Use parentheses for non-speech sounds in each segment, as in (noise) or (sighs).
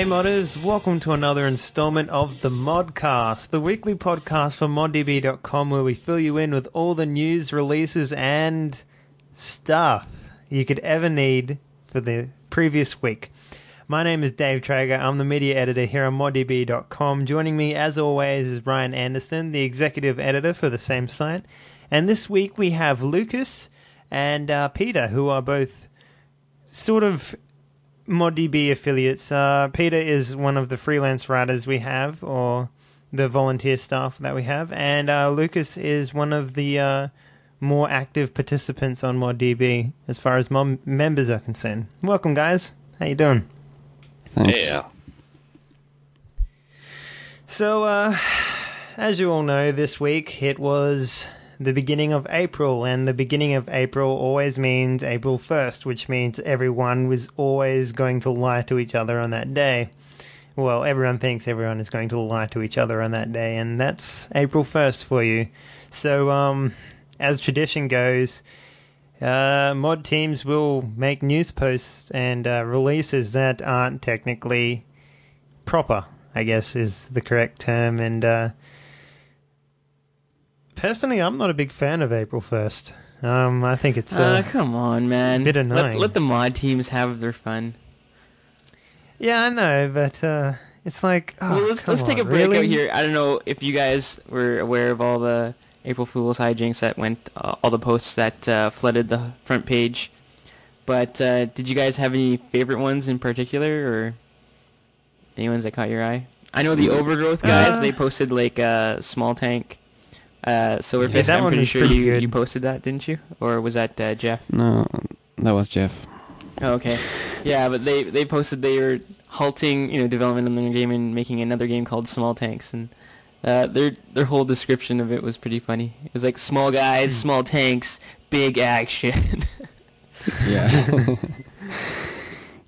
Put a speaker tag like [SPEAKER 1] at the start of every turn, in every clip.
[SPEAKER 1] Hey modders, welcome to another installment of the Modcast, the weekly podcast for moddb.com where we fill you in with all the news, releases, and stuff you could ever need for the previous week. My name is Dave Traeger. I'm the media editor here on moddb.com. Joining me, as always, is Ryan Anderson, the executive editor for the same site. And this week we have Lucas and uh, Peter, who are both sort of ModDB affiliates. Uh, Peter is one of the freelance writers we have, or the volunteer staff that we have, and uh, Lucas is one of the uh, more active participants on ModDB as far as mom- members are concerned. Welcome, guys. How you doing?
[SPEAKER 2] Thanks.
[SPEAKER 3] Yeah.
[SPEAKER 1] So, uh, as you all know, this week it was the beginning of April, and the beginning of April always means April 1st, which means everyone was always going to lie to each other on that day. Well, everyone thinks everyone is going to lie to each other on that day, and that's April 1st for you. So, um, as tradition goes, uh, mod teams will make news posts and uh, releases that aren't technically proper, I guess is the correct term. And uh, personally, I'm not a big fan of April 1st. Um, I think it's
[SPEAKER 2] Uh,
[SPEAKER 1] uh,
[SPEAKER 2] come on, man.
[SPEAKER 1] bit
[SPEAKER 2] Let,
[SPEAKER 1] annoying.
[SPEAKER 2] let the mod teams have their fun.
[SPEAKER 1] yeah, I know, but uh, it's like oh,
[SPEAKER 2] well, let's
[SPEAKER 1] come
[SPEAKER 2] let's take a break
[SPEAKER 1] really?
[SPEAKER 2] out here. I don't know if you guys were aware of all the April Fool's hijinks that went, uh, all the posts that uh, flooded the front page. But uh, did you guys have any favorite ones in particular, or any ones that caught your eye? I know the Overgrowth guys.
[SPEAKER 1] Uh,
[SPEAKER 2] they posted like a small tank. Uh, Silverface,
[SPEAKER 1] Yeah, that
[SPEAKER 2] I'm
[SPEAKER 1] one
[SPEAKER 2] pretty
[SPEAKER 1] was
[SPEAKER 2] sure
[SPEAKER 1] pretty
[SPEAKER 2] you,
[SPEAKER 1] good.
[SPEAKER 2] you posted that, didn't you? Or was that uh, Jeff?
[SPEAKER 3] No, that was Jeff.
[SPEAKER 2] Oh, okay. Yeah, but they they posted they were halting, you know, development on their game and making another game called Small Tanks, and uh, their their whole description of it was pretty funny. It was like small guys,
[SPEAKER 1] Hmm.
[SPEAKER 2] small tanks, big action. (laughs)
[SPEAKER 3] Yeah. (laughs) (laughs)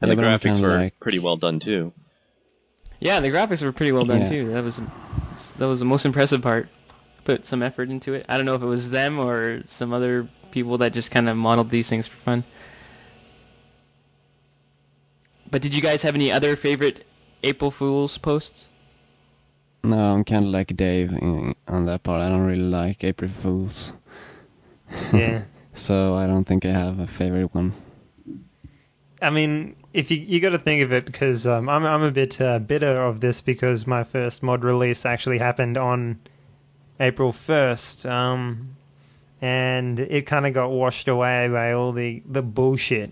[SPEAKER 4] And the
[SPEAKER 3] but
[SPEAKER 4] graphics were
[SPEAKER 3] like-
[SPEAKER 4] pretty well done too.
[SPEAKER 2] yeah, the graphics were pretty well done
[SPEAKER 3] Yeah.
[SPEAKER 2] too. That was that was the most impressive part. Put some effort into it. I don't know if it was them or some other people that just kind of modeled these things for fun. But did you guys have any other favorite April Fools posts?
[SPEAKER 3] no, I'm kind of like Dave in, on that part. I don't really like April Fools, (laughs)
[SPEAKER 1] yeah.
[SPEAKER 3] so I don't think I have a favorite one.
[SPEAKER 1] I mean, if you you got to think of it because um, I'm I'm a bit uh, bitter of this because my first mod release actually happened on April first, um, and it kind of got washed away by all the the bullshit,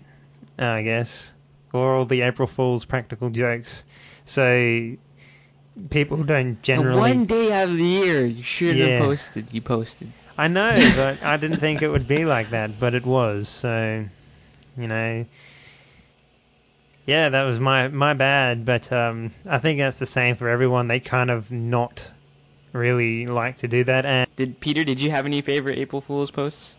[SPEAKER 1] I guess, or all the April Fools practical jokes. So people don't generally.
[SPEAKER 2] one day out of the year you should
[SPEAKER 1] Yeah.
[SPEAKER 2] have posted. You posted.
[SPEAKER 1] I know, (laughs) but I didn't think it would be like that, but it was. So, you know, yeah, that was my my bad. But um, I think that's the same for everyone. They kind of not really like to do that, and
[SPEAKER 2] Did Peter? Did you have any favorite April Fools posts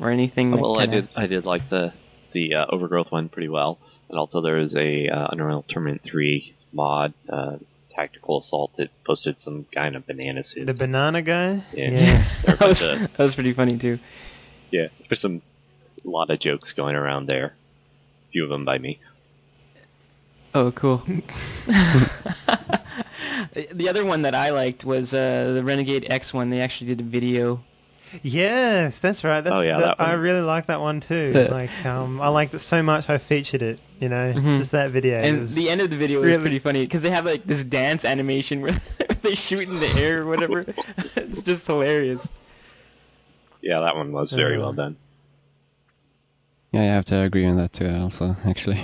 [SPEAKER 2] or anything? that
[SPEAKER 4] well, I
[SPEAKER 2] kinda-
[SPEAKER 4] did. I did like the the uh, overgrowth one pretty well, and also there was a uh, Unreal Tournament three mod, uh, tactical assault that posted some guy in a banana suit.
[SPEAKER 1] the banana guy.
[SPEAKER 4] Yeah.
[SPEAKER 1] yeah. (laughs)
[SPEAKER 2] That was
[SPEAKER 4] was
[SPEAKER 2] that was pretty funny too.
[SPEAKER 4] yeah, there's some a lot of jokes going around there. A few of them by me.
[SPEAKER 2] Oh, cool. (laughs) (laughs) (laughs) the other one that I liked was uh, the Renegade X one. They actually did a video.
[SPEAKER 1] Yes, that's right. That's,
[SPEAKER 4] Oh, yeah,
[SPEAKER 1] that,
[SPEAKER 4] that
[SPEAKER 1] I really like that one too. Like, um, I liked it so much. I featured it. You know,
[SPEAKER 2] Mhm.
[SPEAKER 1] just that video.
[SPEAKER 2] And
[SPEAKER 1] was-
[SPEAKER 2] the end of the video was pretty funny because they have like this dance animation where (laughs) they shoot in the air or whatever. (laughs) it's just hilarious.
[SPEAKER 4] Yeah, that one was very
[SPEAKER 1] Uh,
[SPEAKER 4] well done.
[SPEAKER 3] Yeah, I have to agree on that too. Also, actually.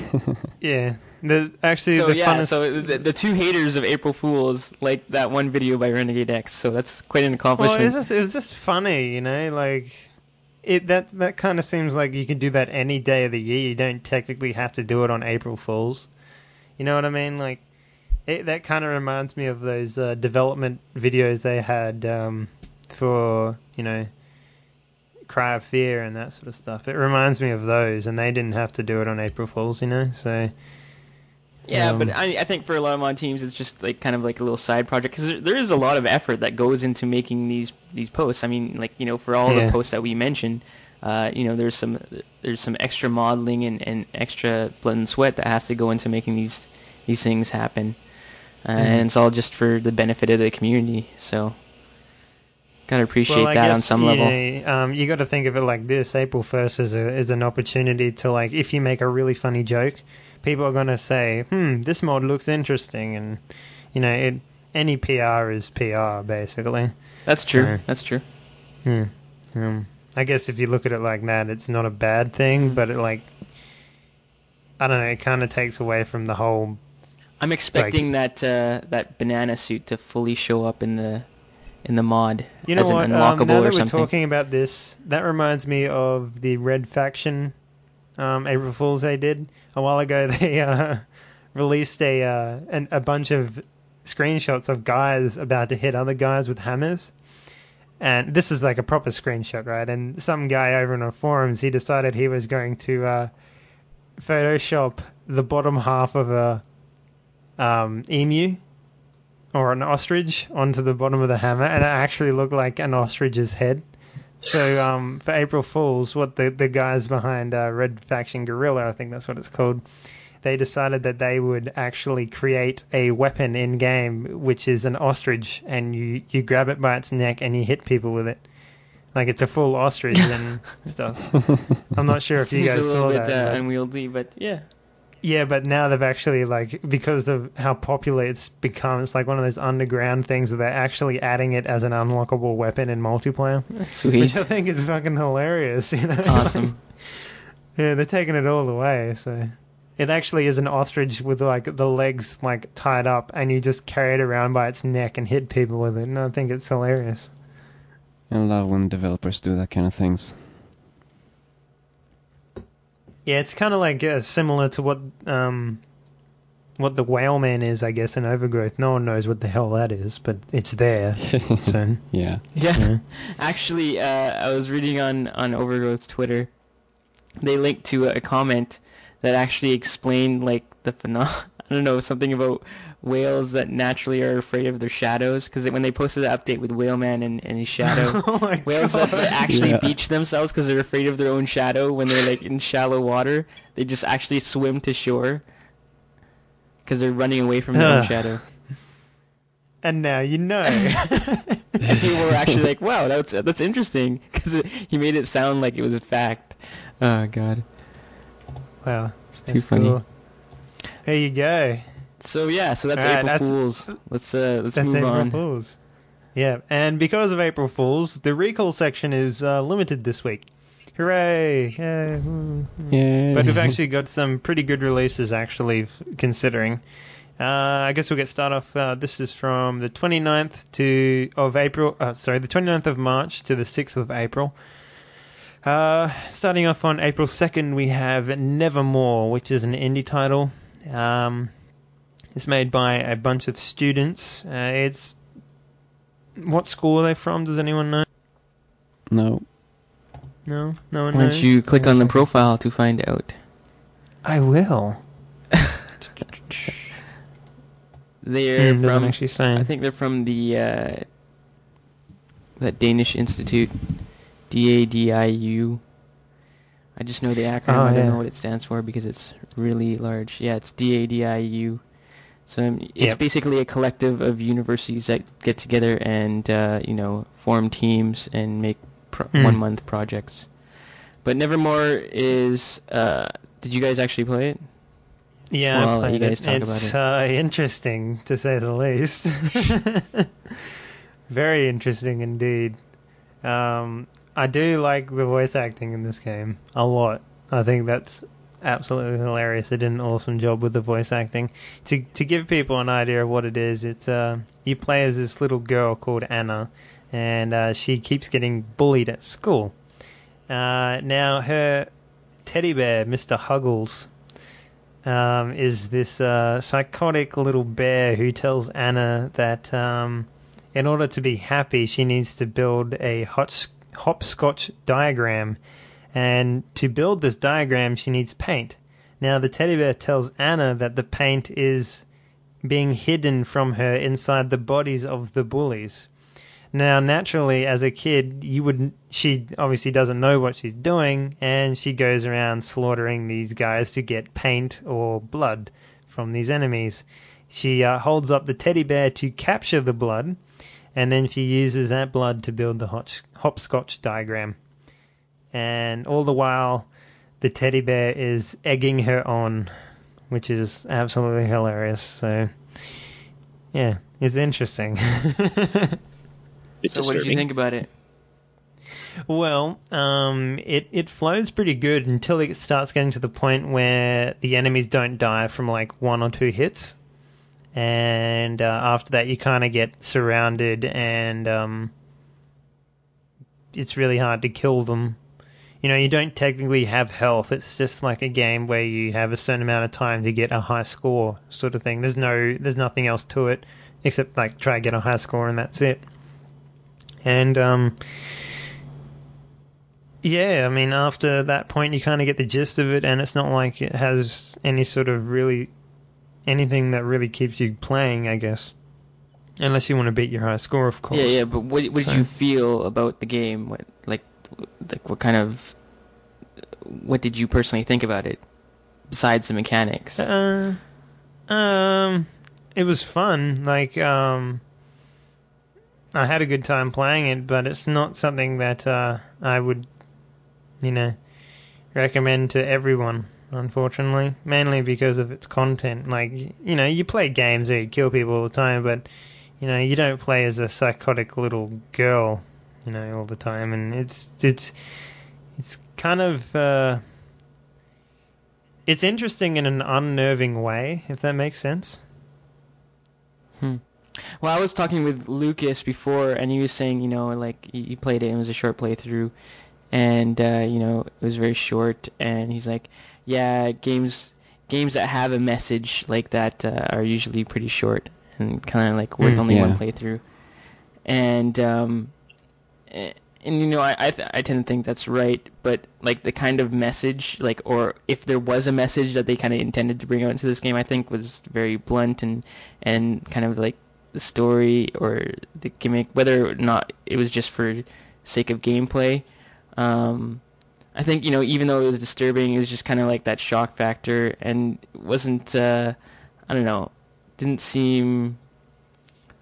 [SPEAKER 1] yeah. The actually
[SPEAKER 2] So
[SPEAKER 1] the
[SPEAKER 2] yeah,
[SPEAKER 1] funnest.
[SPEAKER 2] so the, the two haters of April Fools like that one video by Renegade X. So that's quite an
[SPEAKER 1] Well,
[SPEAKER 2] accomplishment.
[SPEAKER 1] it was just it was just funny, you know, like it that that kind of seems like you can do that any day of the year. You don't technically have to do it on April Fools. You know what I mean? Like it, that kind of reminds me of those uh, development videos they had um, for you know Cry of Fear and that sort of stuff. It reminds me of those, and they didn't have to do it on April Fools, you know. So
[SPEAKER 2] Yeah,
[SPEAKER 1] Um,
[SPEAKER 2] but I, I think for a lot of mod teams, it's just like kind of like a little side project because there, there is a lot of effort that goes into making these these posts. I mean, like you know, for all
[SPEAKER 1] Yeah.
[SPEAKER 2] the posts that we mentioned, uh, you know, there's some there's some extra modeling and, and extra blood and sweat that has to go into making these these things happen, uh,
[SPEAKER 1] Mhm.
[SPEAKER 2] and it's all just for the benefit of the community. So, gotta appreciate
[SPEAKER 1] Well,
[SPEAKER 2] that on some
[SPEAKER 1] you
[SPEAKER 2] level.
[SPEAKER 1] um, you got to think of it like this: April first is a is an opportunity to like, if you make a really funny joke, people are going to say, "Hmm, this mod looks interesting," and you know, it, any PR is PR basically.
[SPEAKER 2] That's true.
[SPEAKER 1] so-
[SPEAKER 2] That's true.
[SPEAKER 1] Yeah. Um, I guess if you look at it like that, it's not a bad thing,
[SPEAKER 2] Mhm.
[SPEAKER 1] but it like, I don't know, it kind of takes away from the whole.
[SPEAKER 2] I'm expecting that uh, that banana suit to fully show up in the in the mod
[SPEAKER 1] You know
[SPEAKER 2] as
[SPEAKER 1] what?
[SPEAKER 2] an
[SPEAKER 1] Um,
[SPEAKER 2] unlockable
[SPEAKER 1] now that we're
[SPEAKER 2] something.
[SPEAKER 1] talking about this, that reminds me of the Red Faction um, April Fools they did a while ago. (laughs) They uh, released a uh, an, a bunch of screenshots of guys about to hit other guys with hammers. And this is like a proper screenshot, right? And some guy over in the forums, he decided he was going to uh, Photoshop the bottom half of a um, emu or an ostrich onto the bottom of the hammer, and it actually looked like an ostrich's head. So um, for April Fools, what the the guys behind uh, Red Faction Guerrilla, I think that's what it's called, they decided that they would actually create a weapon in game, which is an ostrich, and you you grab it by its neck and you hit people with it. Like it's a full ostrich and (laughs) stuff. I'm not sure if you guys
[SPEAKER 2] a
[SPEAKER 1] saw
[SPEAKER 2] little bit
[SPEAKER 1] that.
[SPEAKER 2] uh,
[SPEAKER 1] but-
[SPEAKER 2] unwieldy, but yeah.
[SPEAKER 1] Yeah, but now they've actually like because of how popular it's become, it's like one of those underground things that they're actually adding it as an unlockable weapon in multiplayer,
[SPEAKER 2] Sweet.
[SPEAKER 1] which I think is fucking hilarious. You know,
[SPEAKER 2] awesome. (laughs)
[SPEAKER 1] yeah, they're taking it all the way. So it actually is an ostrich with like the legs like tied up, and you just carry it around by its neck and hit people with it. And I think it's hilarious.
[SPEAKER 3] I love when developers do that kind of things.
[SPEAKER 1] Yeah, it's kind of like uh, similar to what um, what the whale man is, I guess, in Overgrowth. No one knows what the hell that is, but it's there. (laughs) so
[SPEAKER 3] Yeah.
[SPEAKER 2] Yeah.
[SPEAKER 1] yeah. (laughs)
[SPEAKER 2] Actually, uh, I was reading on on Overgrowth's Twitter. They linked to a comment that actually explained like the phenom. I don't know something about whales that naturally are afraid of their shadows because when they posted the update with Whaleman and, and his (laughs) oh shadow,
[SPEAKER 1] oh my
[SPEAKER 2] whales
[SPEAKER 1] God.
[SPEAKER 2] that actually
[SPEAKER 3] Yeah.
[SPEAKER 2] beach themselves because they're afraid of their own shadow when they're like in shallow water, they just actually swim to shore because they're running away from their own shadow.
[SPEAKER 1] And now you know.
[SPEAKER 2] And (laughs) people were actually like, "Wow, that's that's interesting," because he made it sound like it was a fact. Oh God.
[SPEAKER 1] wow,
[SPEAKER 2] It's
[SPEAKER 1] that's
[SPEAKER 2] too funny.
[SPEAKER 1] cool. There you go.
[SPEAKER 2] So yeah, so that's
[SPEAKER 1] Alright,
[SPEAKER 2] April
[SPEAKER 1] that's-
[SPEAKER 2] Fools. Let's uh let's
[SPEAKER 1] That's
[SPEAKER 2] move
[SPEAKER 1] April
[SPEAKER 2] on.
[SPEAKER 1] Fools. Yeah, and because of April Fools, the recall section is uh, limited this week. Hooray! Yay. woo.
[SPEAKER 3] Yeah.
[SPEAKER 1] But we've actually got some pretty good releases, actually, f- considering. Uh, I guess we'll get started off. Uh, this is from the 29th to of April. Uh, sorry, the 29th of March to the 6th of April. Uh, starting off on April 2nd, we have Nevermore, which is an indie title. Um, it's made by a bunch of students. Uh, it's what school are they from? Does anyone know?
[SPEAKER 3] no.
[SPEAKER 1] No, no one
[SPEAKER 2] Why don't you click on the profile to find out?
[SPEAKER 1] I will. (laughs)
[SPEAKER 2] They're
[SPEAKER 1] Hmm, doesn't
[SPEAKER 2] from.
[SPEAKER 1] actually say.
[SPEAKER 2] I think they're from the uh, that Danish institute, D A D I U. I just know the acronym.
[SPEAKER 1] Oh,
[SPEAKER 2] I don't
[SPEAKER 1] yeah.
[SPEAKER 2] know what it stands for because it's really large. Yeah, it's D A D I U. So um, it's
[SPEAKER 1] Yep.
[SPEAKER 2] basically a collective of universities that get together and uh, you know form teams and make pro-
[SPEAKER 1] Hmm.
[SPEAKER 2] one month projects. But Nevermore is. Uh, did you guys actually play it?
[SPEAKER 1] Yeah,
[SPEAKER 2] Well,
[SPEAKER 1] I
[SPEAKER 2] you guys
[SPEAKER 1] it.
[SPEAKER 2] talk about
[SPEAKER 1] it's
[SPEAKER 2] it.
[SPEAKER 1] Uh, interesting to say the least. (laughs) Very interesting indeed. Um, I do like the voice acting in this game a lot. I think that's absolutely hilarious. They did an awesome job with the voice acting. To to give people an idea of what it is, it's uh, you play as this little girl called Anna, and uh, she keeps getting bullied at school. Uh, now her teddy bear, Mister Huggles, um, is this uh, psychotic little bear who tells Anna that um, in order to be happy, she needs to build a hot, hopscotch diagram. And to build this diagram, she needs paint. Now, the teddy bear tells Anna that the paint is being hidden from her inside the bodies of the bullies. Now, naturally, as a kid, you would she obviously doesn't know what she's doing, and she goes around slaughtering these guys to get paint or blood from these enemies. She uh, holds up the teddy bear to capture the blood, and then she uses that blood to build the hopscotch diagram. And all the while, the teddy bear is egging her on, which is absolutely hilarious. So, yeah, it's interesting. (laughs)
[SPEAKER 4] Bit
[SPEAKER 2] So what did you think about it?
[SPEAKER 1] Well, um, it it flows pretty good until it starts getting to the point where the enemies don't die from like one or two hits, and uh, after that you kind of get surrounded, and um, it's really hard to kill them. You know, you don't technically have health. It's just like a game where you have a certain amount of time to get a high score, sort of thing. There's no, there's nothing else to it except like try to get a high score, and that's it. And um, yeah, I mean, after that point, you kind of get the gist of it, and it's not like it has any sort of really anything that really keeps you playing, I guess. Unless you want to beat your high score, of course.
[SPEAKER 2] Yeah, yeah. But what, what
[SPEAKER 1] So-
[SPEAKER 2] did you feel about the game? Like what kind of what did you personally think about it besides the mechanics?
[SPEAKER 1] Uh, um, it was fun. Like, um, I had a good time playing it, but it's not something that uh, I would, you know, recommend to everyone. Unfortunately, mainly because of its content. Like, you know, you play games where you kill people all the time, but you know, you don't play as a psychotic little girl, you know, all the time, and it's it's it's kind of. Uh, it's interesting in an unnerving way, if that makes sense.
[SPEAKER 2] Hmm. Well, I was talking with Lucas before, and he was saying, you know, like he he played it. and It was a short playthrough, and uh, you know, it was very short. And he's like, yeah, games games that have a message like that uh, are usually pretty short and kind of like worth
[SPEAKER 1] Hmm.
[SPEAKER 2] only one playthrough. And um, and you know, I I, th- I tend to think that's right. But like the kind of message, like or if there was a message that they kind of intended to bring out into this game, I think was very blunt and and kind of like the story or the gimmick, whether or not it was just for sake of gameplay. Um, I think you know, even though it was disturbing, it was just kind of like that shock factor, and wasn't. Uh, I don't know, didn't seem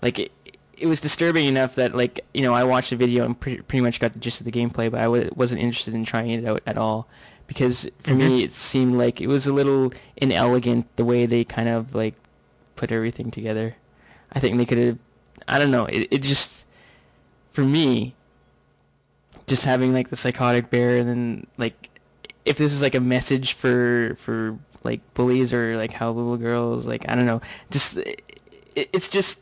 [SPEAKER 2] like it. It was disturbing enough that like you know I watched the video and pre- pretty much got the gist of the gameplay, but I w- wasn't interested in trying it out at all because for me mm-hmm. it seemed like it was a little inelegant the way they kind of like put everything together. I think they could have. I don't know. It it just for me, just having like the psychotic bear and then like if this was like a message for for like bullies or like how little girls like I don't know. Just it, it's just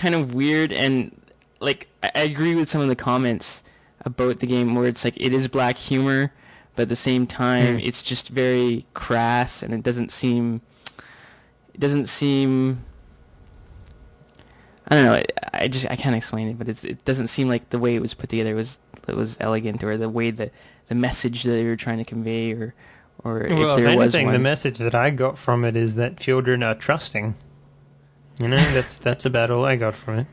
[SPEAKER 2] kind of weird and like I, agree with some of the comments about the game where it's like it is black humor, but at the same time
[SPEAKER 1] Hmm.
[SPEAKER 2] it's just very crass and it doesn't seem it doesn't seem I don't know. I, I just I can't explain it, but it's it doesn't seem like the way it was put together was it was elegant or the way that the message that they were trying to convey or or
[SPEAKER 1] well,
[SPEAKER 2] if
[SPEAKER 1] if anything, the message that I got from it is that children are trusting. You know, that's that's about all I got from it.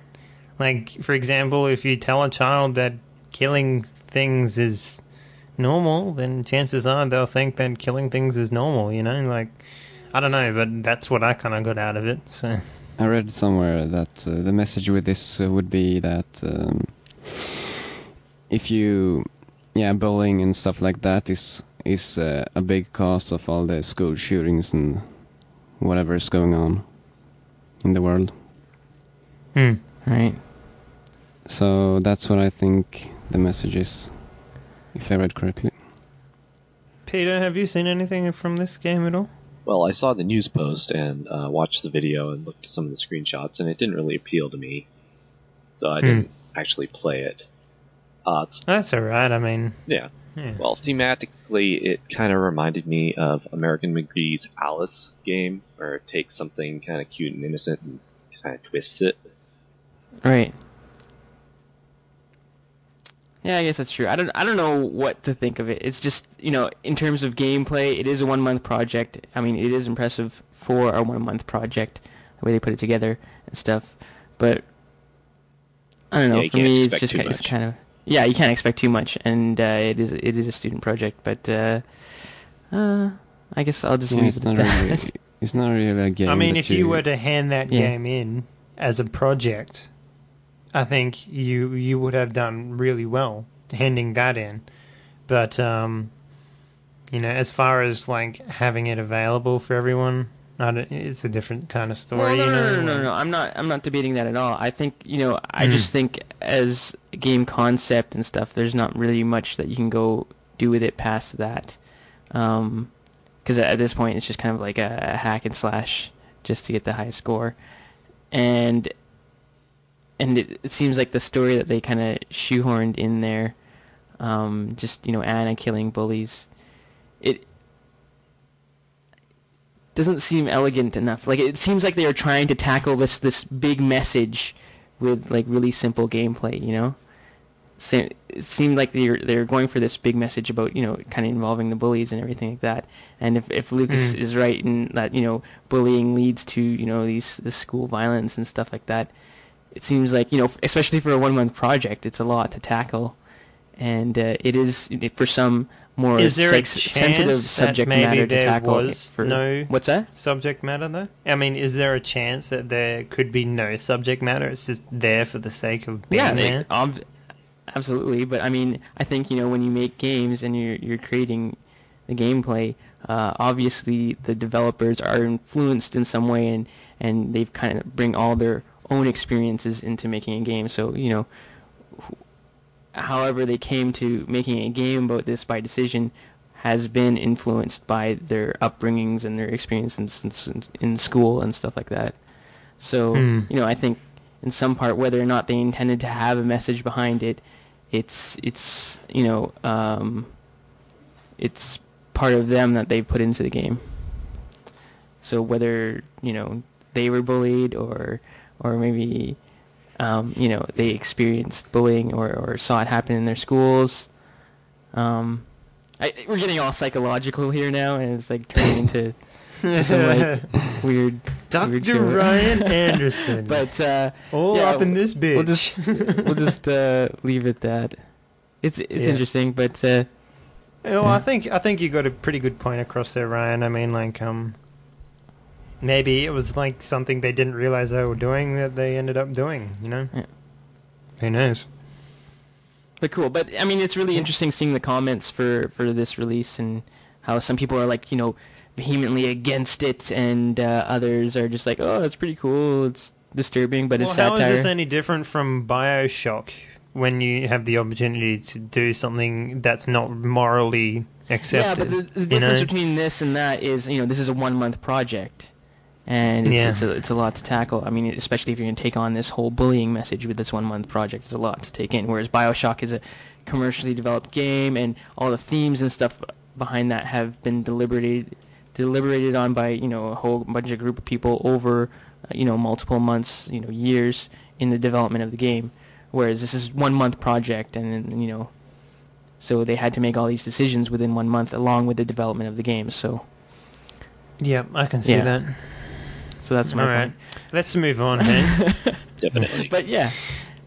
[SPEAKER 1] Like, for example, if you tell a child that killing things is normal, then chances are they'll think that killing things is normal. You know, like I don't know, but that's what I kind of got out of it. So.
[SPEAKER 3] I read somewhere that uh, the message with this uh, would be that um, if you, yeah, bullying and stuff like that is is uh, a big cause of all the school shootings and whatever is going on in the world.
[SPEAKER 1] Hmm.
[SPEAKER 2] right.
[SPEAKER 3] So that's what I think the message is, if I read correctly.
[SPEAKER 1] Peter, have you seen anything from this game at all?
[SPEAKER 4] Well, I saw the news post and uh, watched the video and looked at some of the screenshots, and it didn't really appeal to me. So I
[SPEAKER 1] Hmm.
[SPEAKER 4] didn't actually play it. Uh,
[SPEAKER 1] That's all right. I mean,
[SPEAKER 4] yeah.
[SPEAKER 1] Yeah.
[SPEAKER 4] Well, thematically, it kind of reminded me of American McGee's Alice game, where it takes something kind of cute and innocent and kind of twists it.
[SPEAKER 2] Right. Yeah, I guess that's true. I don't I don't know what to think of it. It's just, you know, in terms of gameplay, it is a one month project. I mean, it is impressive for a one month project, the way they put it together and stuff. But I don't know.
[SPEAKER 4] Yeah,
[SPEAKER 2] for me, it's just kind, it's kind of yeah. You can't expect too much, and uh, it is it is a student project. But uh, uh, I guess I'll just
[SPEAKER 3] Yeah,
[SPEAKER 2] leave
[SPEAKER 3] it's
[SPEAKER 2] it at
[SPEAKER 3] not
[SPEAKER 2] that.
[SPEAKER 3] really (laughs) it's not really a game.
[SPEAKER 1] I mean,
[SPEAKER 3] that
[SPEAKER 1] if you were to hand that
[SPEAKER 2] Yeah.
[SPEAKER 1] game in as a project, I think you you would have done really well handing that in. But um, you know, as far as like having it available for everyone, I don't, it's a different kind of story.
[SPEAKER 2] Well, no,
[SPEAKER 1] you
[SPEAKER 2] no,
[SPEAKER 1] know?
[SPEAKER 2] no, no, no, no. I'm not. I'm not debating that at all. I think you know. I
[SPEAKER 1] Mm.
[SPEAKER 2] just think as a game concept and stuff, there's not really much that you can go do with it past that. Because at this point, it's just kind of like a, a hack and slash just to get the high score, and and it, it seems like the story that they kind of shoehorned in there, um, just you know Anna killing bullies, it doesn't seem elegant enough. Like it seems like they are trying to tackle this this big message with like really simple gameplay. You know, Se- it seemed like they're they're going for this big message about you know kind of involving the bullies and everything like that. And if if Lucas
[SPEAKER 1] Mm.
[SPEAKER 2] is right in that you know bullying leads to you know these this school violence and stuff like that, it seems like you know especially for a one month project, it's a lot to tackle. And uh, it is for some more
[SPEAKER 1] Is there a
[SPEAKER 2] sex- sensitive
[SPEAKER 1] chance that
[SPEAKER 2] subject
[SPEAKER 1] maybe
[SPEAKER 2] matter to
[SPEAKER 1] there
[SPEAKER 2] tackle.
[SPEAKER 1] was
[SPEAKER 2] for,
[SPEAKER 1] no
[SPEAKER 2] what's that?
[SPEAKER 1] subject matter though? I mean, is there a chance that there could be no subject matter? It's just there for the sake of being
[SPEAKER 2] yeah,
[SPEAKER 1] there.
[SPEAKER 2] ob- absolutely. But I mean, I think you know when you make games and you're you're creating the gameplay, uh, obviously the developers are influenced in some way, and and they've kind of bring all their own experiences into making a game. So you know, however they came to making a game about this by decision has been influenced by their upbringings and their experiences in, in, in school and stuff like that. So
[SPEAKER 1] Hmm.
[SPEAKER 2] you know, I think in some part whether or not they intended to have a message behind it, it's it's you know um, it's part of them that they put into the game. So whether you know they were bullied or or maybe um, you know they experienced bullying or, or saw it happen in their schools. Um, I, we're getting all psychological here now, and it's like turning into (laughs) some like weird.
[SPEAKER 1] Dr. Ryan (laughs) Anderson.
[SPEAKER 2] But uh,
[SPEAKER 1] all
[SPEAKER 2] yeah,
[SPEAKER 1] up in this bitch.
[SPEAKER 2] we'll just we'll just uh, leave it that. It's it's
[SPEAKER 1] Yeah.
[SPEAKER 2] interesting, but uh,
[SPEAKER 1] well, I think I think you got a pretty good point across there, Ryan. I mean, like, um, maybe it was like something they didn't realize they were doing that they ended up doing. You know,
[SPEAKER 2] Yeah.
[SPEAKER 1] who knows?
[SPEAKER 2] but cool. But I mean, it's really interesting seeing the comments for for this release and how some people are like you know vehemently against it, and uh, others are just like, oh, it's pretty cool. It's disturbing, but
[SPEAKER 1] well,
[SPEAKER 2] it's
[SPEAKER 1] how is this any different from Bioshock when you have the opportunity to do something that's not morally accepted?
[SPEAKER 2] Yeah, but the, the difference
[SPEAKER 1] know?
[SPEAKER 2] between this and that is, you know, this is a one month project, and it's,
[SPEAKER 1] Yeah.
[SPEAKER 2] it's, a, it's a lot to tackle. I mean, especially if you're going to take on this whole bullying message with this one month project, it's a lot to take in. Whereas Bioshock is a commercially developed game, and all the themes and stuff behind that have been deliberated deliberated on by you know a whole bunch of group of people over uh, you know multiple months, you know years in the development of the game. Whereas this is one month project, and you know so they had to make all these decisions within one month, along with the development of the game. So,
[SPEAKER 1] yeah, I can see
[SPEAKER 2] Yeah.
[SPEAKER 1] that.
[SPEAKER 2] So that's my
[SPEAKER 1] All right,
[SPEAKER 2] point.
[SPEAKER 1] let's move on. Hey? (laughs)
[SPEAKER 4] Definitely.
[SPEAKER 2] But yeah,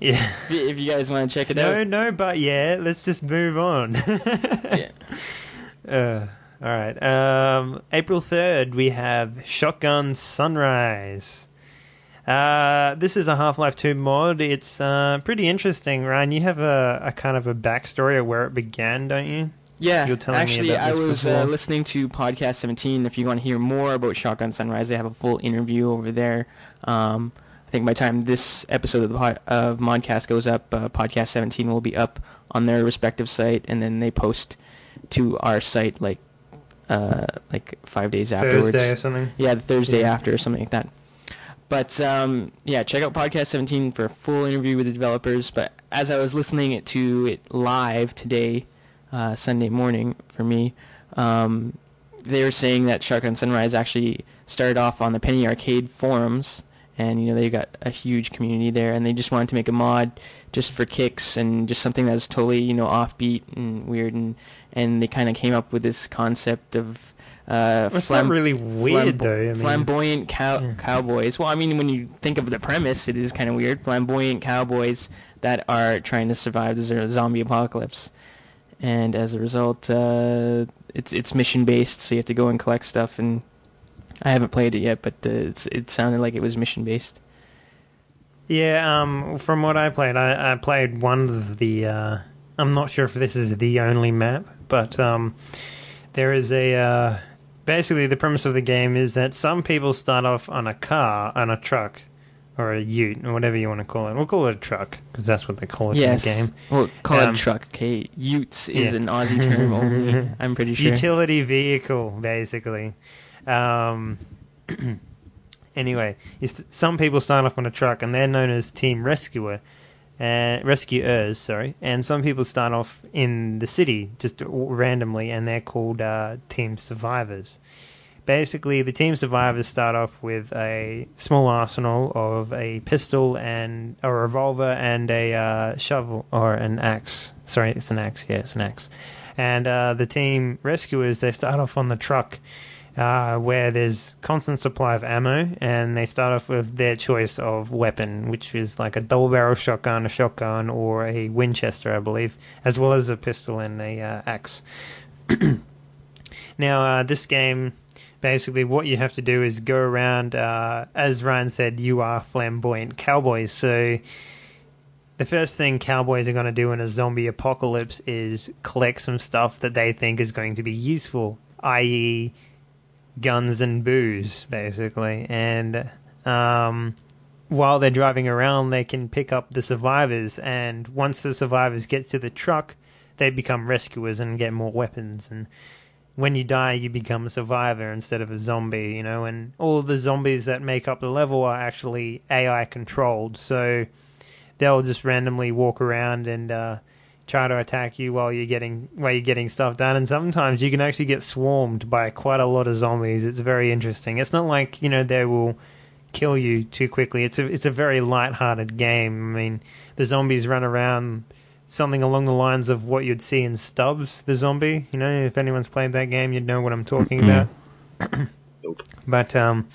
[SPEAKER 1] yeah.
[SPEAKER 2] if you- if you guys want to check it
[SPEAKER 1] No,
[SPEAKER 2] out,
[SPEAKER 1] no, no, but yeah, let's just move on. (laughs)
[SPEAKER 2] yeah.
[SPEAKER 1] Uh, all right. Um, April 3rd, we have Shotgun Sunrise. Uh, this is a Half Life 2 mod. It's uh, pretty interesting, Ryan. You have a, a kind of a backstory of where it began, don't you?
[SPEAKER 2] Yeah,
[SPEAKER 1] You were telling me
[SPEAKER 2] actually,
[SPEAKER 1] about
[SPEAKER 2] I was uh, listening to podcast 17. If you want to hear more about Shotgun Sunrise, they have a full interview over there. Um, I think by the time this episode of the pod, of Modcast goes up, uh, podcast 17 will be up on their respective site, and then they post to our site like uh, like five days afterwards.
[SPEAKER 1] Thursday or something.
[SPEAKER 2] Yeah, the Thursday
[SPEAKER 1] Yeah.
[SPEAKER 2] after or something like that. But um, yeah, check out podcast 17 for a full interview with the developers. But as I was listening to it live today, uh, Sunday morning for me, um, they were saying that Shark Shotgun Sunrise actually started off on the Penny Arcade forums, and you know they got a huge community there, and they just wanted to make a mod just for kicks and just something that's totally you know offbeat and weird, and and they kind of came up with this concept of. Uh,
[SPEAKER 1] Well, it's
[SPEAKER 2] flam-
[SPEAKER 1] not really weird,
[SPEAKER 2] flambo-
[SPEAKER 1] though. I mean,
[SPEAKER 2] flamboyant cow-
[SPEAKER 1] Yeah.
[SPEAKER 2] cowboys. Well, I mean, when you think of the premise, it is kind of weird. Flamboyant cowboys that are trying to survive the zombie apocalypse, and as a result, uh, it's it's mission based. So you have to go and collect stuff and I haven't played it yet, but uh, it's, it sounded like it was mission based.
[SPEAKER 1] Yeah, um, from what I played, I, I played one of the. Uh, I'm not sure if this is the only map, but um, there is a. Uh, basically, the premise of the game is that some people start off on a car, on a truck, or a ute, or whatever you want to call it. We'll call it a truck, because that's what they call it
[SPEAKER 2] yes.
[SPEAKER 1] in the game.
[SPEAKER 2] Well, call
[SPEAKER 1] Um,
[SPEAKER 2] it a truck. Okay, Utes is
[SPEAKER 1] yeah.
[SPEAKER 2] an Aussie term only. (laughs) I'm pretty sure.
[SPEAKER 1] Utility vehicle, basically. Um, (clears throat) anyway, some people start off on a truck, and they're known as Team Rescuer, uh, rescuers. Sorry, and some people start off in the city just randomly, and they're called uh, Team Survivors. Basically, the Team Survivors start off with a small arsenal of a pistol and a revolver and a uh, shovel or an axe. Sorry, it's an axe. Yeah, it's an axe. And uh, the Team Rescuers they start off on the truck uh, where there's constant supply of ammo, and they start off with their choice of weapon, which is like a double barrel shotgun, a shotgun, or a Winchester, I believe, as well as a pistol and a uh, axe. (clears throat) now, uh, this game, basically, what you have to do is go around. Uh, as Ryan said, you are flamboyant cowboys, so. The first thing cowboys are going to do in a zombie apocalypse is collect some stuff that they think is going to be useful, i.e., guns and booze, basically. And um, while they're driving around, they can pick up the survivors. And once the survivors get to the truck, they become rescuers and get more weapons. And when you die, you become a survivor instead of a zombie, you know. And all of the zombies that make up the level are actually AI controlled. So they'll just randomly walk around and. Uh, try to attack you while you're getting while you're getting stuff done and sometimes you can actually get swarmed by quite a lot of zombies it's very interesting it's not like you know they will kill you too quickly it's a it's a very light-hearted game i mean the zombies run around something along the lines of what you'd see in Stubbs the zombie you know if anyone's played that game you'd know what I'm talking
[SPEAKER 3] Mm.
[SPEAKER 1] about
[SPEAKER 4] Nope. (clears throat)
[SPEAKER 1] but um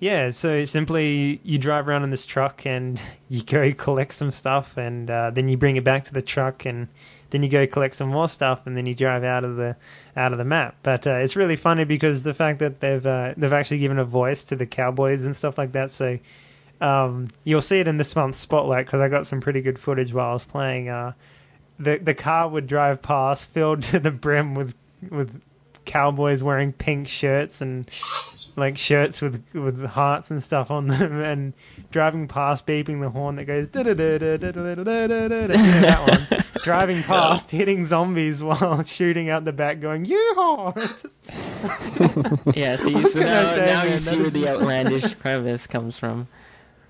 [SPEAKER 1] yeah, so simply you drive around in this truck and (laughs) you go collect some stuff, and uh, then you bring it back to the truck, and then you go collect some more stuff, and then you drive out of the out of the map. But uh, it's really funny because the fact that they've uh, they've actually given a voice to the cowboys and stuff like that. So um, you'll see it in this month's spotlight because I got some pretty good footage while I was playing. Uh, the the car would drive past filled to the brim with with cowboys wearing pink shirts and like shirts with with hearts and stuff on them and driving past beeping the horn that goes that one driving past hitting zombies while shooting out the back going yeehaw.
[SPEAKER 2] yeah so, you, so now, now you see where the outlandish premise comes from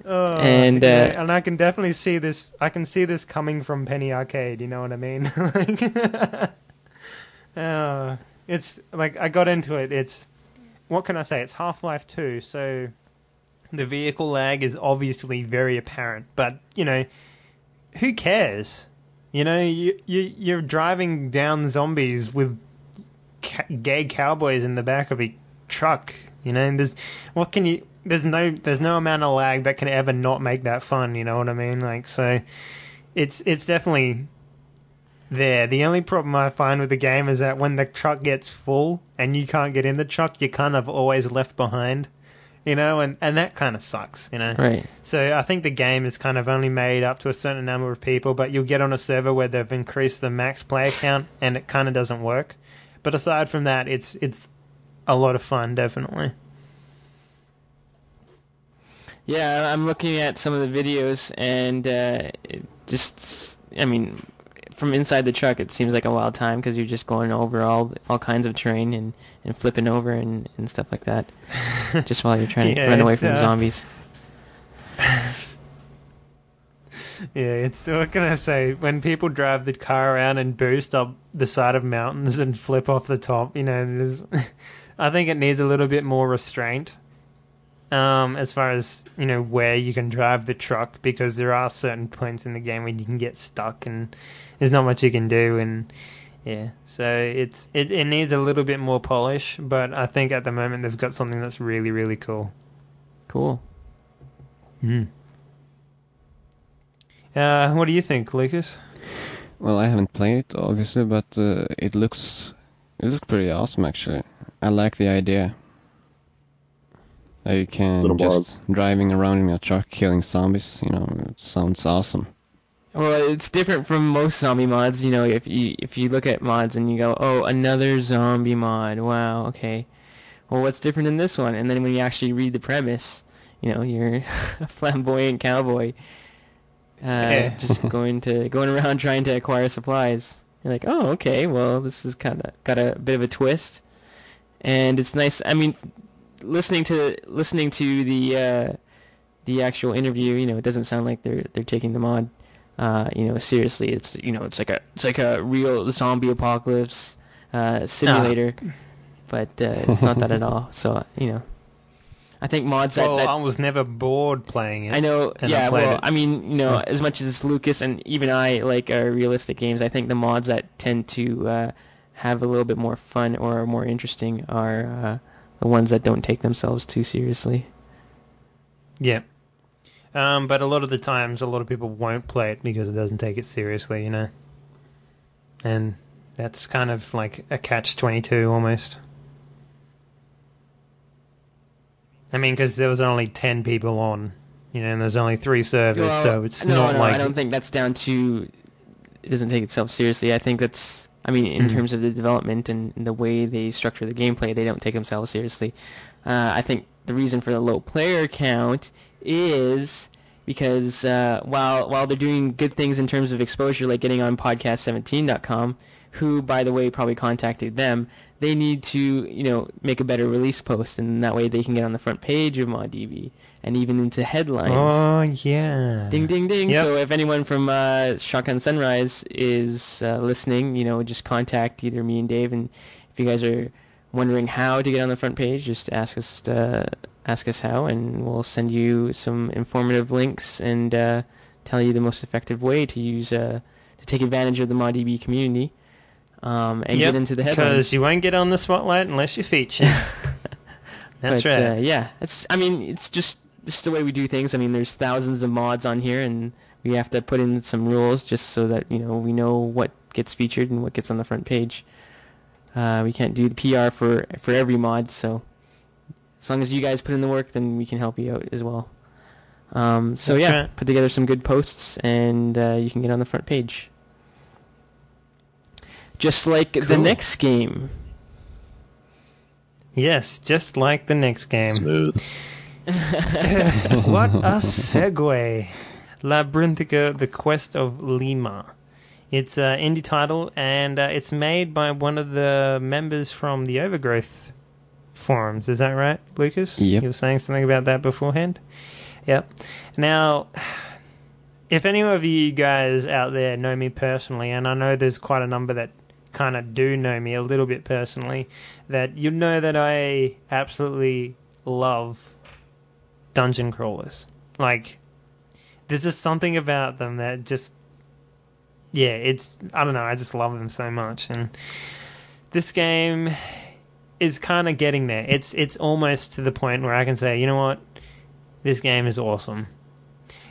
[SPEAKER 1] oh,
[SPEAKER 2] And,
[SPEAKER 1] yeah,
[SPEAKER 2] uh,
[SPEAKER 1] and I can definitely see this I can see this coming from Penny Arcade you know what I mean (laughs) like (laughs) uh, it's like I got into it it's what can I say? It's Half Life 2, so the vehicle lag is obviously very apparent, but you know, who cares? You know, you, you you're driving down zombies with ca- gay cowboys in the back of a truck. You know, and there's what can you? There's no there's no amount of lag that can ever not make that fun. You know what I mean? Like so, it's it's definitely there. The only problem I find with the game is that when the truck gets full and you can't get in the truck, you're kind of always left behind. You know, and, and that kind of sucks, you know.
[SPEAKER 2] Right.
[SPEAKER 1] So I think the game is kind of only made up to a certain number of people, but you'll get on a server where they've increased the max player count and it kind of doesn't work. But aside from that, it's it's a lot of fun, definitely.
[SPEAKER 2] Yeah, I'm looking at some of the videos, and uh, just, I mean, from inside the truck, it seems like a wild time because you're just going over all all kinds of terrain and, and flipping over and, and stuff like that, (laughs) just while you're trying to run away from
[SPEAKER 1] uh,
[SPEAKER 2] zombies. (laughs)
[SPEAKER 1] Yeah, it's what can I say? When people drive the car around and boost up the side of mountains and flip off the top, you know, (laughs) I think it needs a little bit more restraint. Um, as far as you know, where you can drive the truck, because there are certain points in the game where you can get stuck and there's not much you can do, and yeah, so it's it, it needs a little bit more polish. But I think at the moment they've got something that's really really cool.
[SPEAKER 2] Cool.
[SPEAKER 1] Mm. Uh, what do you think, Lucas?
[SPEAKER 3] Well, I haven't played it obviously, but uh, it looks it looks pretty awesome actually. I like the idea. You can
[SPEAKER 5] Little
[SPEAKER 3] just driving around in a truck killing zombies. You know, it sounds awesome.
[SPEAKER 2] Well, it's different from most zombie mods. You know, if you if you look at mods and you go, "Oh, another zombie mod." Wow, okay. Well, what's different in this one? And then when you actually read the premise, you know, you're (laughs) a flamboyant cowboy, uh,
[SPEAKER 1] Yeah.
[SPEAKER 2] just (laughs) going to going around (laughs) trying to acquire supplies. You're like, "Oh, okay. Well, this is kind of got a bit of a twist." And it's nice. I mean, listening to listening to the uh, the actual interview, you know, it doesn't sound like they're they're taking the mod uh, you know, seriously, it's you know, it's like a it's like a real zombie apocalypse uh, simulator, but uh, it's not that at all. (laughs) So you know, I think mods that,
[SPEAKER 1] well,
[SPEAKER 2] that
[SPEAKER 1] I was never bored playing it.
[SPEAKER 2] I know,
[SPEAKER 1] and I
[SPEAKER 2] yeah. Well,
[SPEAKER 1] it.
[SPEAKER 2] I mean, you know, as much as Lucas and even I like uh, realistic games, I think the mods that tend to uh, have a little bit more fun or are more interesting are uh, the ones that don't take themselves too seriously.
[SPEAKER 1] Yeah. Um, but a lot of the times, a lot of people won't play it because it doesn't take it seriously, you know. And that's kind of like a catch twenty two almost. I mean, because there was only ten people on, you know, and there's only three servers,
[SPEAKER 2] Well,
[SPEAKER 1] so it's
[SPEAKER 2] no,
[SPEAKER 1] not
[SPEAKER 2] no,
[SPEAKER 1] like
[SPEAKER 2] I don't think that's down to it doesn't take itself seriously. I think that's I mean in
[SPEAKER 1] Mhm.
[SPEAKER 2] terms of the development and the way they structure the gameplay, they don't take themselves seriously. Uh, I think the reason for the low player count is because uh, while while they're doing good things in terms of exposure, like getting on podcast17.com, who by the way probably contacted them, they need to you know make a better release post, and that way they can get on the front page of ModDB and even into headlines.
[SPEAKER 1] Oh yeah.
[SPEAKER 2] Ding ding ding.
[SPEAKER 1] Yep.
[SPEAKER 2] So if anyone from uh, Shotgun Sunrise is uh, listening, you know, just contact either me and Dave, and if you guys are wondering how to get on the front page, just ask us uh, ask us how, and we'll send you some informative links and uh, tell you the most effective way to use uh, to take advantage of the ModDB community um, and
[SPEAKER 1] Yep,
[SPEAKER 2] get into the headlines Because
[SPEAKER 1] you won't get on the spotlight unless you feature. (laughs) That's
[SPEAKER 2] but,
[SPEAKER 1] right.
[SPEAKER 2] Uh, yeah, it's. I mean, it's just just the way we do things. I mean, there's thousands of mods on here, and we have to put in some rules just so that you know we know what gets featured and what gets on the front page. Uh, we can't do the PR for for every mod, so as long as you guys put in the work, then we can help you out as well. Um, so
[SPEAKER 1] That's
[SPEAKER 2] yeah,
[SPEAKER 1] right.
[SPEAKER 2] put together some good posts, and uh, you can get on the front page. Just like the next game.
[SPEAKER 1] yes, just like the next game.
[SPEAKER 4] Smooth. (laughs)
[SPEAKER 1] what a segue! Labyrinthica: The Quest of Lima. It's an indie title, and uh, it's made by one of the members from the Overgrowth forums. Is that right, Lucas?
[SPEAKER 3] Yep.
[SPEAKER 1] You were saying something about that beforehand. Yep. Now, if any of you guys out there know me personally, and I know there's quite a number that kind of do know me a little bit personally, that you know that I absolutely love dungeon crawlers. Like, there's just something about them that just, yeah, it's, I don't know, I just love them so much. And this game is kind of getting there. It's, it's almost to the point where I can say, you know what, this game is awesome.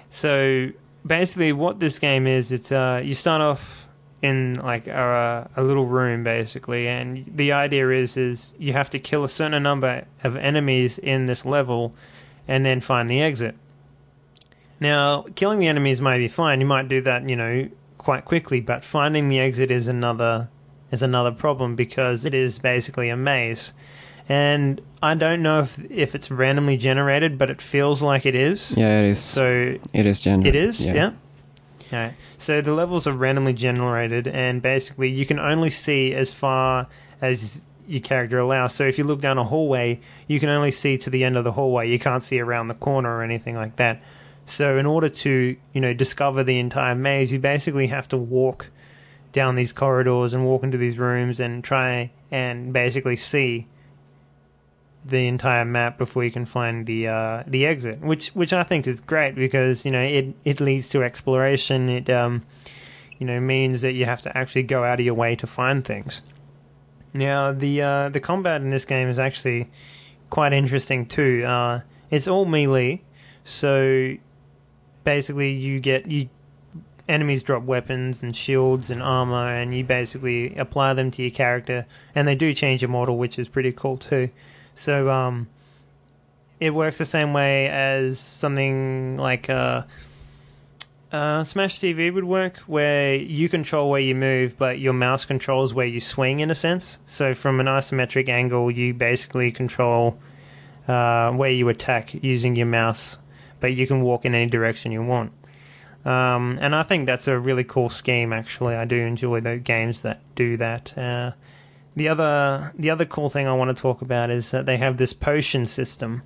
[SPEAKER 1] So basically, what this game is, it's, uh, you start off in like a, a little room basically and the idea is is you have to kill a certain number of enemies in this level and then find the exit. Now, killing the enemies may be fine. You might do that, you know, quite quickly, but finding the exit is another is another problem because it is basically a maze. And I don't know if if it's randomly generated, but it feels like it is.
[SPEAKER 3] Yeah, it is.
[SPEAKER 1] So
[SPEAKER 3] it is general.
[SPEAKER 1] it is, yeah. Alright. So the levels are randomly generated, and basically you can only see as far as your character allows. So if you look down a hallway, you can only see to the end of the hallway. You can't see around the corner or anything like that. So in order to you know discover the entire maze, you basically have to walk down these corridors and walk into these rooms and try and basically see the entire map before you can find the uh, the exit, which which I think is great because you know it it leads to exploration. It um you know means that you have to actually go out of your way to find things. Now the uh, the combat in this game is actually quite interesting too. Uh, it's all melee, so basically you get you enemies drop weapons and shields and armor, and you basically apply them to your character, and they do change your model, which is pretty cool too. So, um, it works the same way as something like uh, uh, Smash TV would work, where you control where you move, but your mouse controls where you swing, in a sense. So from an isometric angle, you basically control uh, where you attack using your mouse, but you can walk in any direction you want. Um, and I think that's a really cool scheme. Actually, I do enjoy the games that do that. Uh, the other the other cool thing I want to talk about is that they have this potion system.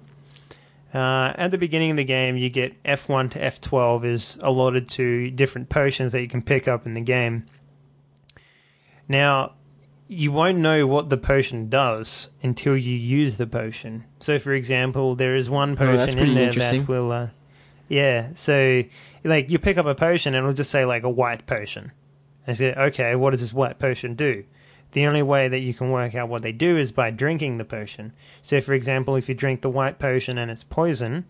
[SPEAKER 1] Uh, at the beginning of the game, you get F1 to F12 is allotted to different potions that you can pick up in the game. Now, you won't know what the potion does until you use the potion. So, for example, there is one potion
[SPEAKER 2] pretty
[SPEAKER 1] in there that will, uh, yeah. So, like, you pick up a potion and it'll just say like a white potion. And you say, okay, what does this white potion do? The only way that you can work out what they do is by drinking the potion. So, for example, if you drink the white potion and it's poison,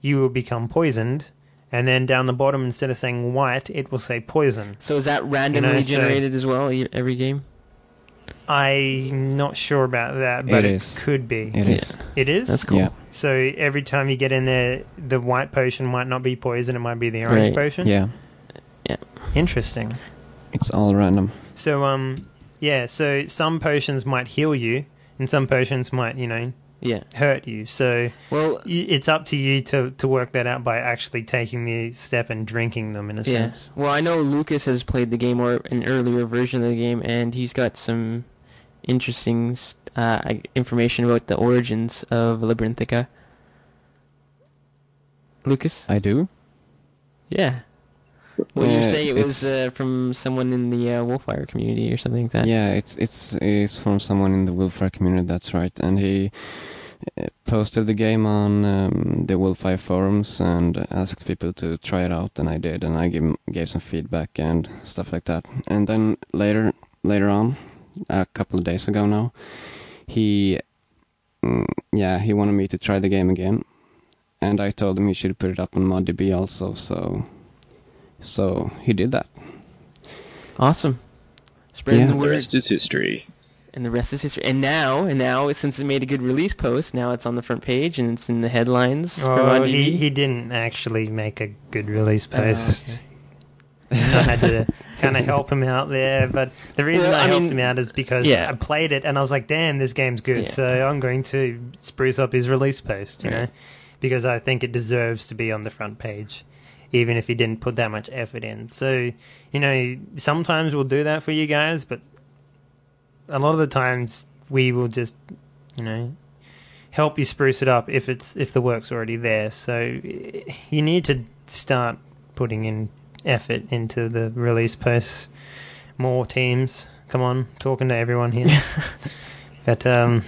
[SPEAKER 1] you will become poisoned. And then down the bottom, instead of saying white, it will say poison.
[SPEAKER 2] So is that randomly
[SPEAKER 1] so-
[SPEAKER 2] generated as well e- every game?
[SPEAKER 1] I'm not sure about that, but
[SPEAKER 3] It
[SPEAKER 1] it,
[SPEAKER 3] is.
[SPEAKER 1] could be.
[SPEAKER 3] It is.
[SPEAKER 1] It is.
[SPEAKER 2] That's cool.
[SPEAKER 3] Yeah.
[SPEAKER 1] So every time you get in there, the white potion might not be poison, it might be the orange
[SPEAKER 2] Right.
[SPEAKER 1] potion?
[SPEAKER 3] Yeah. Yeah.
[SPEAKER 1] Interesting.
[SPEAKER 3] It's all random.
[SPEAKER 1] So, um, yeah, so some potions might heal you, and some potions might, you know,
[SPEAKER 2] Yeah.
[SPEAKER 1] hurt you. So
[SPEAKER 2] Well,
[SPEAKER 1] y- it's up to you to, to work that out by actually taking the step and drinking them in a
[SPEAKER 2] yeah.
[SPEAKER 1] sense.
[SPEAKER 2] Well, I know Lucas has played the game or an earlier version of the game, and he's got some interesting uh, information about the origins of Labyrinthica. Lucas?
[SPEAKER 3] I do.
[SPEAKER 2] Yeah. Well, you're
[SPEAKER 3] Uh,
[SPEAKER 2] it was uh, from someone in the uh, Wolfire community or something like that.
[SPEAKER 3] Yeah, it's it's it's from someone in the Wolfire community. That's right, and he uh, posted the game on um, the Wolfire forums and asked people to try it out, and I did, and I gave gave some feedback and stuff like that. And then later later on, a couple of days ago now, he mm, yeah he wanted me to try the game again, and I told him he should put it up on ModDB also. So so he did that.
[SPEAKER 2] Awesome. Spreading
[SPEAKER 3] Yeah.
[SPEAKER 2] the
[SPEAKER 4] The rest is history.
[SPEAKER 2] And the rest is history. And now, and now, since it made a good release post, now it's on the front page and it's in the headlines.
[SPEAKER 1] Oh,
[SPEAKER 2] ModDB.
[SPEAKER 1] he, he didn't actually make a good release
[SPEAKER 2] Oh,
[SPEAKER 1] post.
[SPEAKER 2] okay.
[SPEAKER 1] I had to kind of help him out there. But the reason
[SPEAKER 2] Well,
[SPEAKER 1] I,
[SPEAKER 2] I
[SPEAKER 1] helped him out is because
[SPEAKER 2] yeah.
[SPEAKER 1] I played it and I was like, damn, this game's good.
[SPEAKER 2] Yeah.
[SPEAKER 1] So I'm going to spruce up his release post, you
[SPEAKER 2] Right.
[SPEAKER 1] know, because I think it deserves to be on the front page, even if he didn't put that much effort in. So, you know, sometimes we'll do that for you guys, but a lot of the times we will just, you know, help you spruce it up if it's if the work's already there. So you need to start putting in effort into the release posts. More teams, come on, talking to everyone here. (laughs) but um,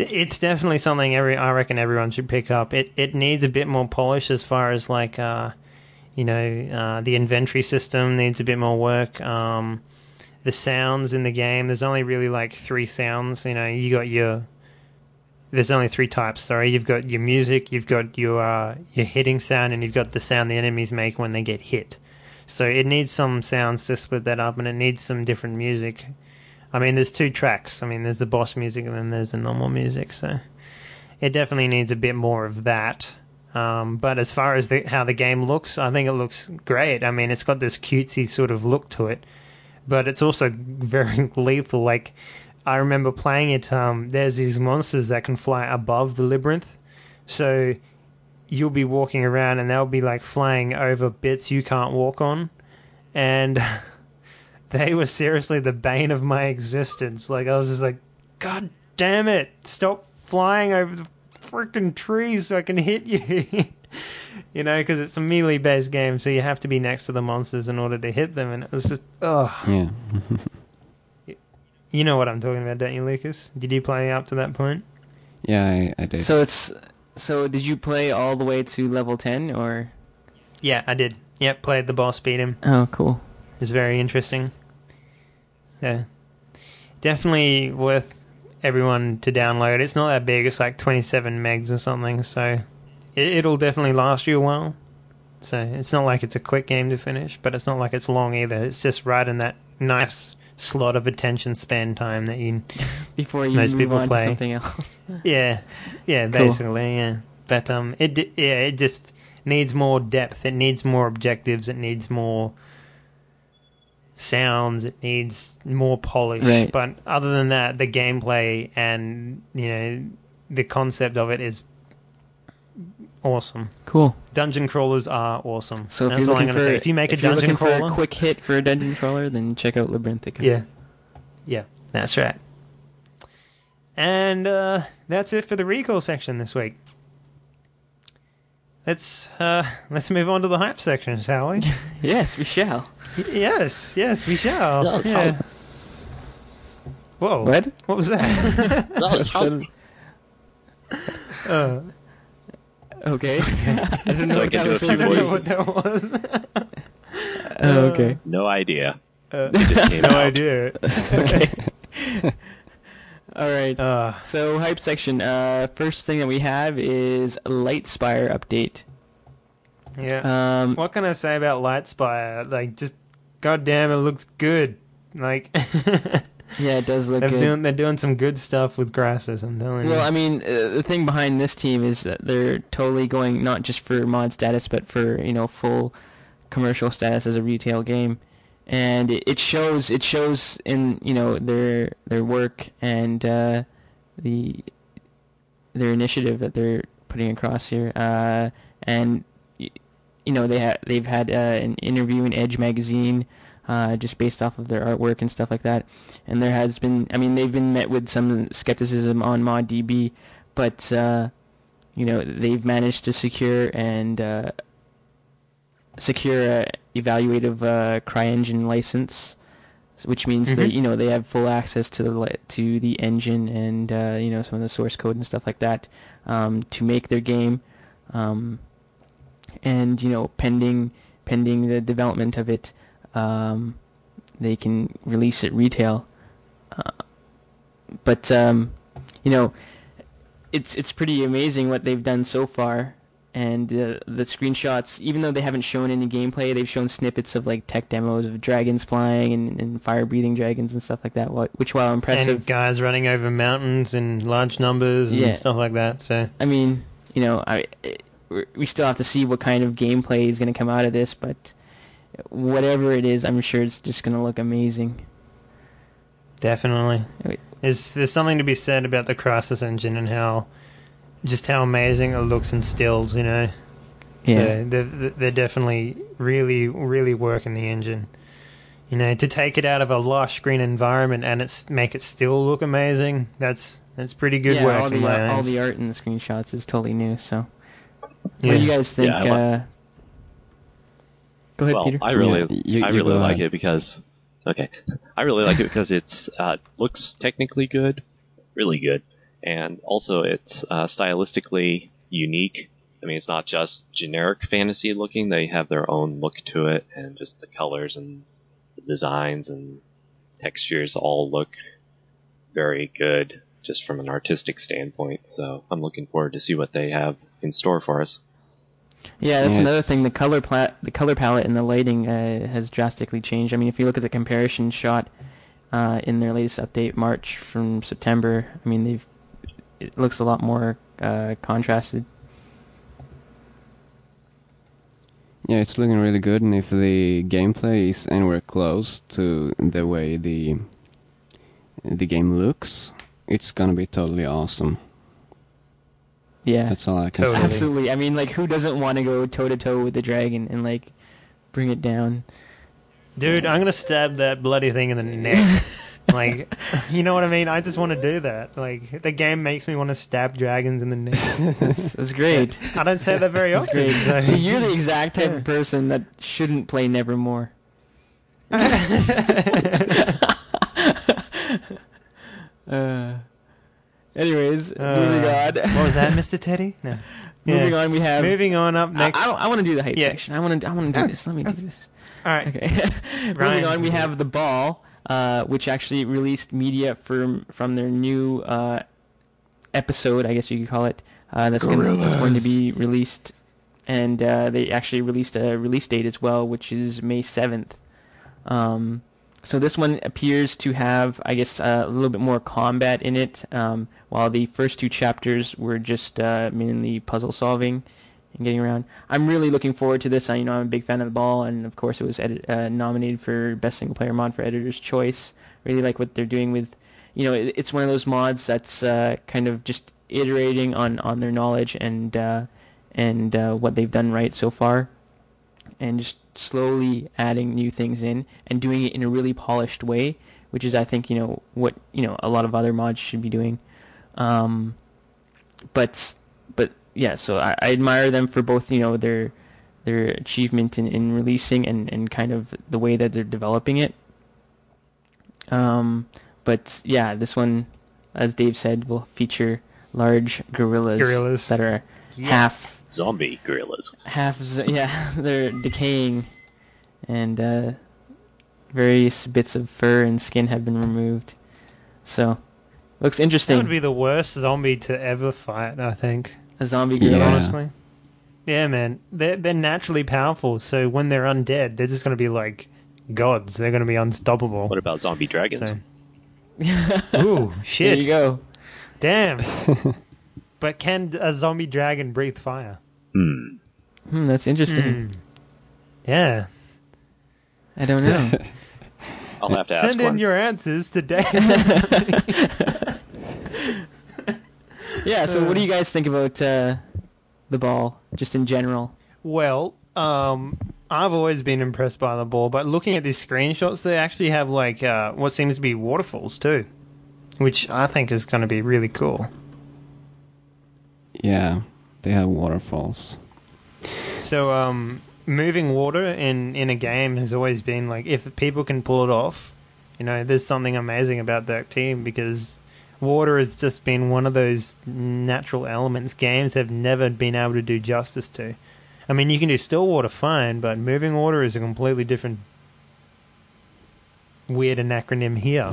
[SPEAKER 1] it's definitely something every I reckon everyone should pick up. It it needs a bit more polish as far as like uh, you know, uh, the inventory system needs a bit more work. Um, the sounds in the game, there's only really like three sounds. You know, you got your there's only three types. Sorry, you've got your music, you've got your uh, your hitting sound, and you've got the sound the enemies make when they get hit. So it needs some sounds to split that up, and it needs some different music. I mean, there's two tracks. I mean, there's the boss music, and then there's the normal music. So it definitely needs a bit more of that. Um, but as far as the, how the game looks, I think it looks great. I mean, it's got this cutesy sort of look to it, but it's also (laughs) very lethal. Like I remember playing it. Um, there's these monsters that can fly above the labyrinth, so you'll be walking around and they'll be like flying over bits you can't walk on, and (laughs) they were seriously the bane of my existence. Like I was just like, God damn it! Stop flying over the freaking trees so I can hit you. (laughs) you know, because it's a melee based game, so you have to be next to the monsters in order to hit them, and it was just, ugh.
[SPEAKER 3] Yeah. (laughs)
[SPEAKER 1] You know what I'm talking about, don't you, Lucas? Did you play up to that point?
[SPEAKER 3] Yeah, I, I did.
[SPEAKER 2] So it's so did you play all the way to level 10 or
[SPEAKER 1] Yeah, I did. Yep, played the boss, beat him.
[SPEAKER 2] Oh, cool.
[SPEAKER 1] It was very interesting. Yeah. Definitely worth everyone to download. It's not that big, it's like 27 megs or something, so it, it'll definitely last you a while. So it's not like it's a quick game to finish, but it's not like it's long either. It's just right in that nice slot of attention span time that you (laughs)
[SPEAKER 2] Before you
[SPEAKER 1] Most
[SPEAKER 2] move
[SPEAKER 1] people
[SPEAKER 2] on
[SPEAKER 1] play.
[SPEAKER 2] to something else. (laughs)
[SPEAKER 1] Yeah, yeah,
[SPEAKER 2] Cool.
[SPEAKER 1] basically, yeah. But um, it yeah, it just needs more depth. It needs more objectives. It needs more sounds. It needs more polish.
[SPEAKER 2] Right.
[SPEAKER 1] But other than that, the gameplay and you know the concept of it is awesome.
[SPEAKER 2] Cool.
[SPEAKER 1] Dungeon crawlers are awesome.
[SPEAKER 2] So if
[SPEAKER 1] That's
[SPEAKER 2] you're
[SPEAKER 1] all I'm
[SPEAKER 2] looking
[SPEAKER 1] gonna
[SPEAKER 2] for
[SPEAKER 1] say. If you make a
[SPEAKER 2] if you're
[SPEAKER 1] dungeon crawler,
[SPEAKER 2] a quick hit for a dungeon crawler, then check out Labyrinthica.
[SPEAKER 1] yeah, yeah, that's right. And uh, that's it for the recall section this week. Let's uh, (laughs) let's move on to the hype section, shall we? (laughs)
[SPEAKER 2] Yes, we shall.
[SPEAKER 1] Y- yes, yes, we shall.
[SPEAKER 4] No,
[SPEAKER 1] yeah. Whoa!
[SPEAKER 2] What?
[SPEAKER 1] What was that? (laughs) (laughs)
[SPEAKER 4] No,
[SPEAKER 2] So-
[SPEAKER 1] uh,
[SPEAKER 2] okay. (laughs) I don't know
[SPEAKER 4] So
[SPEAKER 2] what
[SPEAKER 4] can
[SPEAKER 2] that was
[SPEAKER 1] I don't know what that was.
[SPEAKER 2] Oh, okay.
[SPEAKER 4] no idea.
[SPEAKER 1] Uh,
[SPEAKER 4] It just came
[SPEAKER 1] no
[SPEAKER 4] out.
[SPEAKER 1] idea.
[SPEAKER 2] Okay. All right.
[SPEAKER 1] Uh,
[SPEAKER 2] So hype section. Uh, first thing that we have is Lightspire update.
[SPEAKER 1] yeah.
[SPEAKER 2] Um,
[SPEAKER 1] What can I say about Lightspire? Like, just goddamn, it looks good. Like, (laughs)
[SPEAKER 2] yeah, it does look
[SPEAKER 1] they're
[SPEAKER 2] good.
[SPEAKER 1] doing they're doing some good stuff with grasses. I'm telling you.
[SPEAKER 2] Well, I mean, uh, the thing behind this team is that they're totally going not just for mod status, but for you know full commercial status as a retail game, and it, it shows. It shows in you know their their work and uh, the their initiative that they're putting across here. Uh, and you know they ha- they've had uh, an interview in Edge magazine. Uh, just based off of their artwork and stuff like that, and there has been, I mean, they've been met with some skepticism on ModDB, but uh, you know they've managed to secure and uh, secure a evaluative uh, CryEngine license, which means that
[SPEAKER 1] Mhm.
[SPEAKER 2] you know they have full access to the to the engine and uh, you know some of the source code and stuff like that um, to make their game, um, and you know pending pending the development of it, um, they can release it retail. Uh, but um, you know, it's it's pretty amazing what they've done so far, and uh, the screenshots. Even though they haven't shown any gameplay, they've shown snippets of like tech demos of dragons flying and, and fire breathing dragons and stuff like that. wh- Which, while impressive,
[SPEAKER 1] and guys running over mountains in large numbers and
[SPEAKER 2] Yeah.
[SPEAKER 1] stuff like that. So
[SPEAKER 2] I mean, you know, I it, we still have to see what kind of gameplay is going to come out of this, but whatever it is, I'm sure it's just going to look amazing.
[SPEAKER 1] definitely,
[SPEAKER 2] Wait.
[SPEAKER 1] there's something to be said about the Crysis engine and how just how amazing it looks in stills. You know.
[SPEAKER 2] Yeah.
[SPEAKER 1] So they're, they're definitely really, really working the engine. You know, to take it out of a lush green environment and it's make it still look amazing. That's that's pretty good
[SPEAKER 2] yeah,
[SPEAKER 1] work
[SPEAKER 2] all
[SPEAKER 1] in
[SPEAKER 2] the all the art in the screenshots is totally new. So,
[SPEAKER 1] yeah.
[SPEAKER 2] what do you guys think?
[SPEAKER 4] Yeah, I li-
[SPEAKER 2] uh, go ahead,
[SPEAKER 4] well,
[SPEAKER 2] Peter.
[SPEAKER 4] I really,
[SPEAKER 3] Yeah, you-
[SPEAKER 4] I
[SPEAKER 3] you
[SPEAKER 4] really like
[SPEAKER 3] ahead.
[SPEAKER 4] it because, okay, I really like it because it's uh, looks technically good, really good, and also it's uh, stylistically unique. I mean, it's not just generic fantasy looking; they have their own look to it, and just the colors and the designs and textures all look very good, just from an artistic standpoint. So I'm looking forward to see what they have in store for us.
[SPEAKER 2] Yeah, that's
[SPEAKER 3] Yeah,
[SPEAKER 2] another thing. The color pla- the color palette and the lighting uh, has drastically changed. I mean, if you look at the comparison shot uh, in their latest update, March from September, I mean, they've it looks a lot more uh, contrasted.
[SPEAKER 3] Yeah, it's looking really good, and if the gameplay is anywhere close to the way the the game looks, it's gonna be totally awesome.
[SPEAKER 2] Yeah,
[SPEAKER 3] That's all I can
[SPEAKER 1] Totally.
[SPEAKER 3] say.
[SPEAKER 2] absolutely. I mean, like, who doesn't want to go toe to toe with the dragon and like bring it down?
[SPEAKER 1] Dude, I'm gonna stab that bloody thing in the neck. (laughs) like, you know what I mean? I just want to do that. Like, the game makes me want to stab dragons in the neck.
[SPEAKER 2] That's, that's great.
[SPEAKER 1] I don't say that very
[SPEAKER 2] That's
[SPEAKER 1] often.
[SPEAKER 2] great.
[SPEAKER 1] so-
[SPEAKER 2] So you're the exact type
[SPEAKER 1] Yeah.
[SPEAKER 2] of person that shouldn't play Nevermore. (laughs) (laughs) Uh, anyways,
[SPEAKER 1] Uh,
[SPEAKER 2] moving on.
[SPEAKER 1] what was that, (laughs) Mr. Teddy? No.
[SPEAKER 2] moving on, we have.
[SPEAKER 1] Moving on up
[SPEAKER 2] I,
[SPEAKER 1] next.
[SPEAKER 2] I, want to do the hype
[SPEAKER 1] Yeah.
[SPEAKER 2] section. I want to. I want to do this. Let me do this.
[SPEAKER 1] All right.
[SPEAKER 2] Okay. (laughs) moving on, we have the ball, uh, which actually released media from from their new uh, episode, I guess you could call it. Uh, that's, gonna, that's going to be released, and uh, they actually released a release date as well, which is May seventh. Um, so this one appears to have, I guess, uh, a little bit more combat in it. Um, while the first two chapters were just uh, mainly puzzle solving and getting around. I'm really looking forward to this. I, you know, I'm a big fan of the ball, and of course, it was edit- uh, nominated for best single player mod for Editor's Choice. Really like what they're doing with, you know, it, it's one of those mods that's uh, kind of just iterating on, on their knowledge and uh, and uh, what they've done right so far, and just slowly adding new things in and doing it in a really polished way, which is I think you know what you know a lot of other mods should be doing. Um, but but yeah, so I, I admire them for both you know their their achievement in, in releasing and, and kind of the way that they're developing it. Um, but yeah, this one, as Dave said, will feature large gorillas,
[SPEAKER 1] Gorillas.
[SPEAKER 2] that are
[SPEAKER 1] Yeah.
[SPEAKER 2] half
[SPEAKER 4] Zombie gorillas.
[SPEAKER 2] half (laughs) yeah (laughs) they're decaying and uh, various bits of fur and skin have been removed so looks interesting.
[SPEAKER 1] That
[SPEAKER 2] interesting
[SPEAKER 1] would be the worst zombie to ever fight, I think.
[SPEAKER 2] a zombie
[SPEAKER 3] Yeah.
[SPEAKER 1] Honestly. Yeah, man. They're, they're naturally powerful, so when they're undead, they're just going to be like gods. They're going to be unstoppable.
[SPEAKER 4] What about zombie dragons?
[SPEAKER 1] So. (laughs) Ooh, shit.
[SPEAKER 2] there you go
[SPEAKER 1] Damn. (laughs) but can a zombie dragon breathe fire?
[SPEAKER 4] Hmm.
[SPEAKER 2] hmm, that's interesting
[SPEAKER 1] Hmm. Yeah.
[SPEAKER 2] i don't know (laughs)
[SPEAKER 4] I'll have to ask
[SPEAKER 1] Send
[SPEAKER 4] one.
[SPEAKER 1] in your answers today.
[SPEAKER 2] Yeah so what do you guys think about uh, the ball just in general
[SPEAKER 1] well, um, I've always been impressed by the ball, but looking at these screenshots, they actually have like uh, what seems to be waterfalls too, which I think is going to be really cool.
[SPEAKER 3] Yeah, they have waterfalls.
[SPEAKER 1] So, um, moving water in in a game has always been like if people can pull it off, you know, there's something amazing about that team because water has just been one of those natural elements games have never been able to do justice to. I mean, you can do still water fine, but moving water is a completely different weird acronym here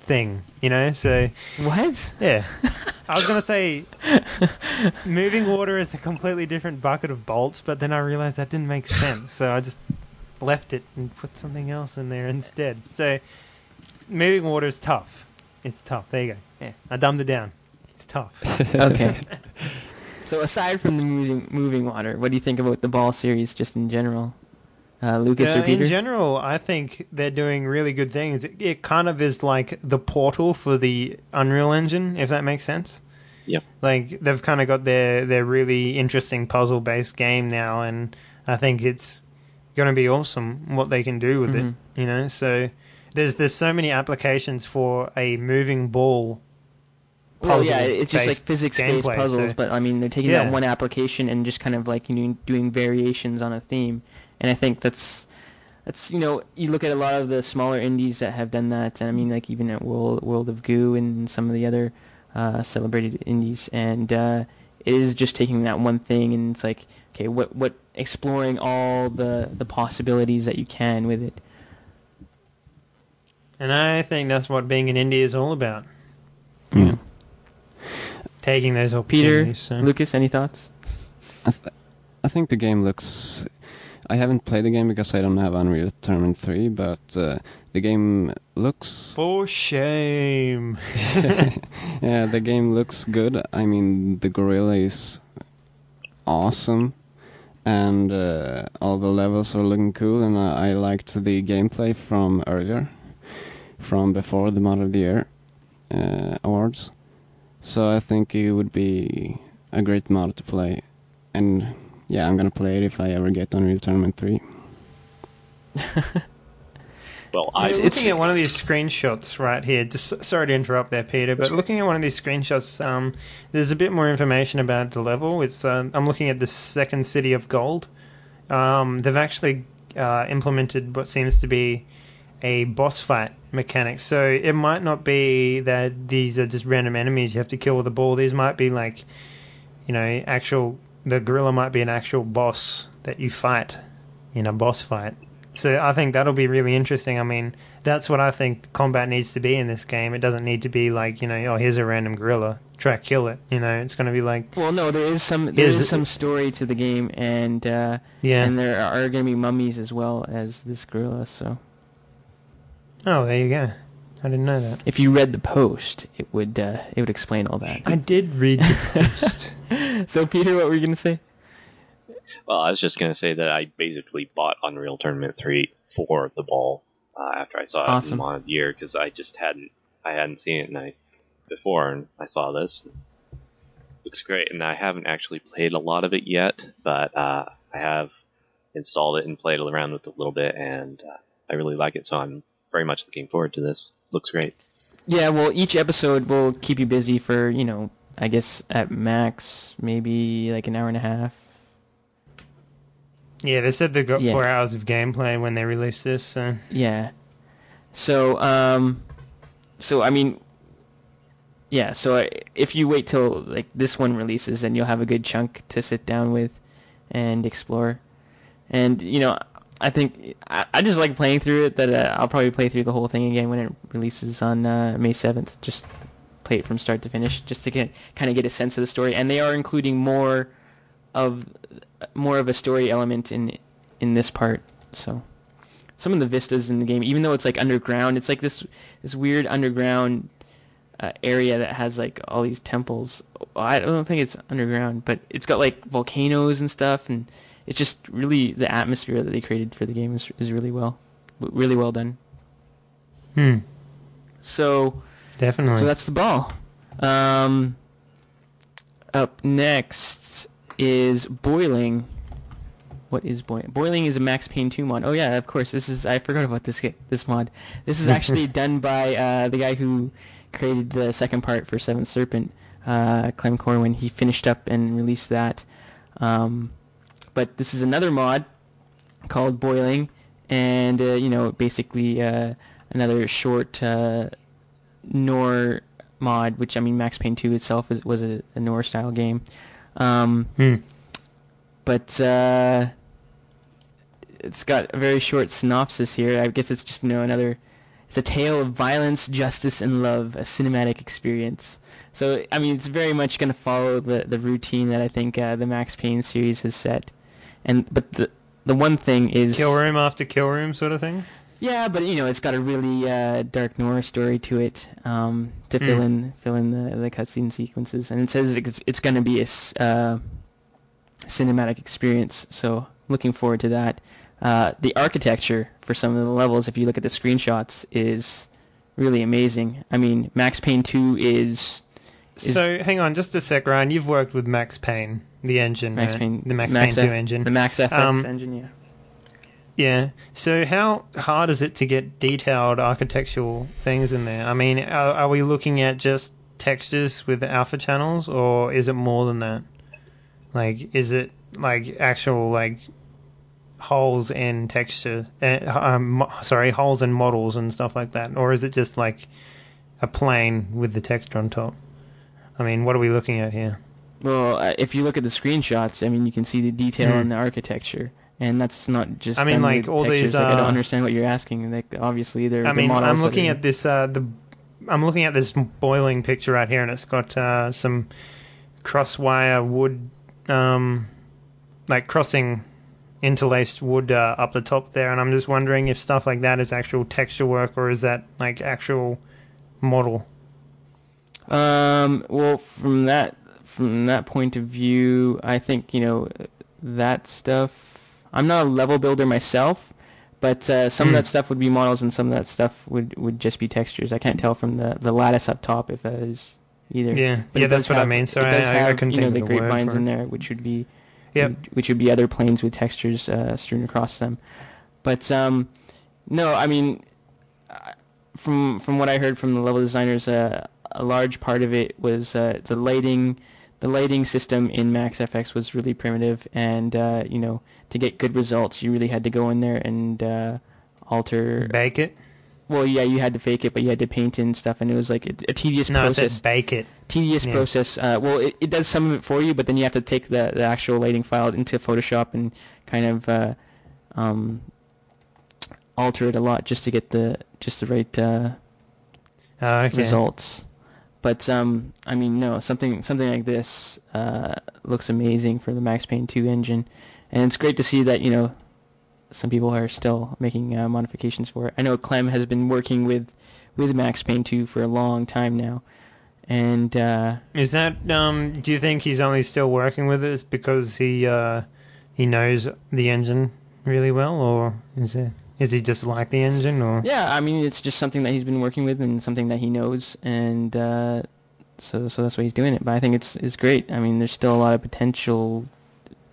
[SPEAKER 1] thing, you know? So,
[SPEAKER 2] what
[SPEAKER 1] yeah. (laughs) I was going to say moving water is a completely different bucket of bolts, but then I realized that didn't make sense. So I just left it and put something else in there instead. So moving water is tough. It's tough. There you go. Yeah. I dumbed it down. It's tough. (laughs)
[SPEAKER 2] okay (laughs) so aside from the moving moving water what do you think about the ball series just in general uh, lucas
[SPEAKER 1] Uh,
[SPEAKER 2] or peter
[SPEAKER 1] in general, I think they're doing really good things. It, it kind of is like the portal for the Unreal Engine, if that makes sense.
[SPEAKER 4] Yeah.
[SPEAKER 1] Like they've kind of got their their really interesting puzzle based game now, and I think it's going to be awesome what they can do with
[SPEAKER 2] Mhm.
[SPEAKER 1] it. You know, so there's there's so many applications for a moving ball.
[SPEAKER 2] Well, yeah, it's just like physics-based puzzles,
[SPEAKER 1] so-
[SPEAKER 2] but I mean, they're taking
[SPEAKER 1] Yeah.
[SPEAKER 2] that one application and just kind of like you know doing variations on a theme, and I think that's that's you know you look at a lot of the smaller indies that have done that, and I mean like even at World World of Goo and some of the other uh, celebrated indies, and uh, it is just taking that one thing and it's like okay, what what exploring all the the possibilities that you can with it.
[SPEAKER 1] And I think that's what being in India is all about.
[SPEAKER 3] Yeah.
[SPEAKER 1] Taking those
[SPEAKER 2] Peter,
[SPEAKER 1] so.
[SPEAKER 2] Lucas, any thoughts?
[SPEAKER 3] I, th- I think the game looks. I haven't played the game because I don't have Unreal Tournament 3, but uh, the game looks.
[SPEAKER 1] For shame. (laughs) (laughs)
[SPEAKER 3] yeah, the game looks good. I mean, the gorilla is awesome, and uh, all the levels are looking cool, and I, I liked the gameplay from earlier, from before the Mod of the Year uh, awards. So I think it would be a great mod to play, and yeah, I'm gonna play it if I ever get Unreal Tournament 3. (laughs)
[SPEAKER 4] Well,
[SPEAKER 1] I
[SPEAKER 4] I
[SPEAKER 1] was
[SPEAKER 2] It's-
[SPEAKER 1] looking at one of these screenshots right here. Just sorry to interrupt there, Peter, but looking at one of these screenshots, um, there's a bit more information about the level. It's uh, I'm looking at the second city of gold. Um, they've actually uh, implemented what seems to be a boss fight mechanic. So it might not be that these are just random enemies you have to kill with a ball. These might be like, you know, actual. The gorilla might be an actual boss that you fight in a boss fight. So I think that'll be really interesting. I mean, that's what I think combat needs to be in this game. It doesn't need to be like, you know, oh, here's a random gorilla, try to kill it. You know, it's going to be like,
[SPEAKER 2] Well, no, there is some there
[SPEAKER 1] Is-
[SPEAKER 2] is some story to the game, and uh,
[SPEAKER 1] yeah,
[SPEAKER 2] and there are going to be mummies as well as this gorilla. So
[SPEAKER 1] Oh, there you go. I didn't know that.
[SPEAKER 2] If you read the post, it would uh, it would explain all that.
[SPEAKER 1] I did read the (laughs) post.
[SPEAKER 2] so, Peter, what were you going to say?
[SPEAKER 4] Well, I was just going to say that I basically bought Unreal Tournament 3 for the ball uh, after I saw it
[SPEAKER 2] Awesome.
[SPEAKER 4] in Mod of the Year because I just hadn't I hadn't seen it nice before, and I saw this. looks great, and I haven't actually played a lot of it yet, but uh, I have installed it and played around with it a little bit, and uh, I really like it. So I'm very much looking forward to this. Looks great.
[SPEAKER 2] Yeah, well, each episode will keep you busy for you know, I guess at max maybe like an hour and a half.
[SPEAKER 1] yeah, they said they got
[SPEAKER 2] Yeah.
[SPEAKER 1] four hours of gameplay when they released this. So
[SPEAKER 2] Yeah. So, um, so I mean, yeah. So I- if you wait till like this one releases, then you'll have a good chunk to sit down with and explore. And you know, I think I, I just like playing through it. That uh, I'll probably play through the whole thing again when it releases on uh, May seventh. Just play it from start to finish, just to get kind of get a sense of the story. And they are including more of more of a story element in in this part. So some of the vistas in the game, even though it's like underground, it's like this this weird underground uh, area that has like all these temples. I don't think it's underground, but it's got like volcanoes and stuff, and it's just really the atmosphere that they created for the game is is really well, really well done.
[SPEAKER 1] hmm,
[SPEAKER 2] So
[SPEAKER 1] definitely.
[SPEAKER 2] so that's the ball. Um, up next is boiling. What is boiling? Boiling is a Max Payne 2 mod. Oh yeah, of course. This is I forgot about this this mod. This is actually (laughs) done by uh, the guy who created the second part for Seventh Serpent, uh, Clem Corwin. He finished up and released that. Um, but this is another mod called Boiling, and uh, you know basically uh, another short uh, noir mod, which I mean Max Payne 2 itself is, was a, a noir style game. Um,
[SPEAKER 1] Hmm.
[SPEAKER 2] but uh, it's got a very short synopsis here. I guess it's just you know another. It's a tale of violence, justice, and love, a cinematic experience. So I mean, it's very much going to follow the the routine that I think uh, the Max Payne series has set. And but the the one thing is
[SPEAKER 1] kill room after kill room sort of thing.
[SPEAKER 2] yeah, but you know, it's got a really uh, dark noir story to it um, to fill
[SPEAKER 1] Mm.
[SPEAKER 2] in fill in the the cutscene sequences, and it says it's, it's going to be a s- uh, cinematic experience. So looking forward to that. Uh, the architecture for some of the levels, if you look at the screenshots, is really amazing. I mean, Max Payne 2 is Is-
[SPEAKER 1] So hang on, just a sec, Ryan. You've worked with Max Payne, the engine,
[SPEAKER 2] Max
[SPEAKER 1] right?
[SPEAKER 2] Payne,
[SPEAKER 1] the Max,
[SPEAKER 2] Max
[SPEAKER 1] Payne
[SPEAKER 2] F-
[SPEAKER 1] Two engine.
[SPEAKER 2] the Max FX
[SPEAKER 1] Um,
[SPEAKER 2] engine. Yeah.
[SPEAKER 1] Yeah. So how hard is it to get detailed architectural things in there? I mean, are, are we looking at just textures with alpha channels, or is it more than that? Like, is it like actual like holes in texture? Uh, um, sorry, holes in models and stuff like that, or is it just like a plane with the texture on top? I mean, what are we looking at here?
[SPEAKER 2] Well, uh, if you look at the screenshots, I mean, you can see the detail
[SPEAKER 1] Hmm.
[SPEAKER 2] in the architecture, and that's not just.
[SPEAKER 1] I mean, like, all
[SPEAKER 2] textures.
[SPEAKER 1] these,
[SPEAKER 2] Like, I don't
[SPEAKER 1] uh,
[SPEAKER 2] understand what you're asking. Like, obviously, they're.
[SPEAKER 1] I
[SPEAKER 2] the
[SPEAKER 1] mean,
[SPEAKER 2] models
[SPEAKER 1] I'm looking at this. Uh, the I'm looking at this boiling picture right here, and it's got uh, some crosswire wood, um, like crossing interlaced wood uh, up the top there, and I'm just wondering if stuff like that is actual texture work or is that like actual model?
[SPEAKER 2] Um. Well, from that from that point of view, I think you know that stuff. I'm not a level builder myself, but uh, some
[SPEAKER 1] Hmm.
[SPEAKER 2] of that stuff would be models, and some of that stuff would, would just be textures. I can't tell from the, the lattice up top if that is either.
[SPEAKER 1] Yeah,
[SPEAKER 2] But
[SPEAKER 1] yeah, that's
[SPEAKER 2] does
[SPEAKER 1] what I mean. Sorry,
[SPEAKER 2] it does
[SPEAKER 1] I,
[SPEAKER 2] have,
[SPEAKER 1] I couldn't
[SPEAKER 2] you know,
[SPEAKER 1] think
[SPEAKER 2] the
[SPEAKER 1] the
[SPEAKER 2] grapevines in there, which would be
[SPEAKER 1] Yep.
[SPEAKER 2] which would be other planes with textures uh, strewn across them. But um, no, I mean, from from what I heard from the level designers, uh, a large part of it was uh, the lighting. The lighting system in Max FX was really primitive, and uh, you know, to get good results, you really had to go in there and uh, alter.
[SPEAKER 1] Bake it?
[SPEAKER 2] Well, yeah, you had to fake it, but you had to paint and stuff, and it was like a, a tedious
[SPEAKER 1] No,
[SPEAKER 2] process
[SPEAKER 1] said bake it.
[SPEAKER 2] tedious
[SPEAKER 1] Yeah.
[SPEAKER 2] process. Uh, well, it, it does some of it for you, but then you have to take the, the actual lighting file into Photoshop and kind of uh, um, alter it a lot just to get the just the right uh,
[SPEAKER 1] Oh, okay.
[SPEAKER 2] results. But um, I mean, no, something something like this uh, looks amazing for the Max Payne 2 engine, and it's great to see that you know some people are still making uh, modifications for it. I know Clem has been working with with Max Payne 2 for a long time now, and uh,
[SPEAKER 1] Is that um? Do you think he's only still working with this because he uh he knows the engine really well, or is it is he just like the engine, or
[SPEAKER 2] yeah, I mean it's just something that he's been working with and something that he knows, and uh, so so that's why he's doing it. But I think it's it's great. I mean, there's still a lot of potential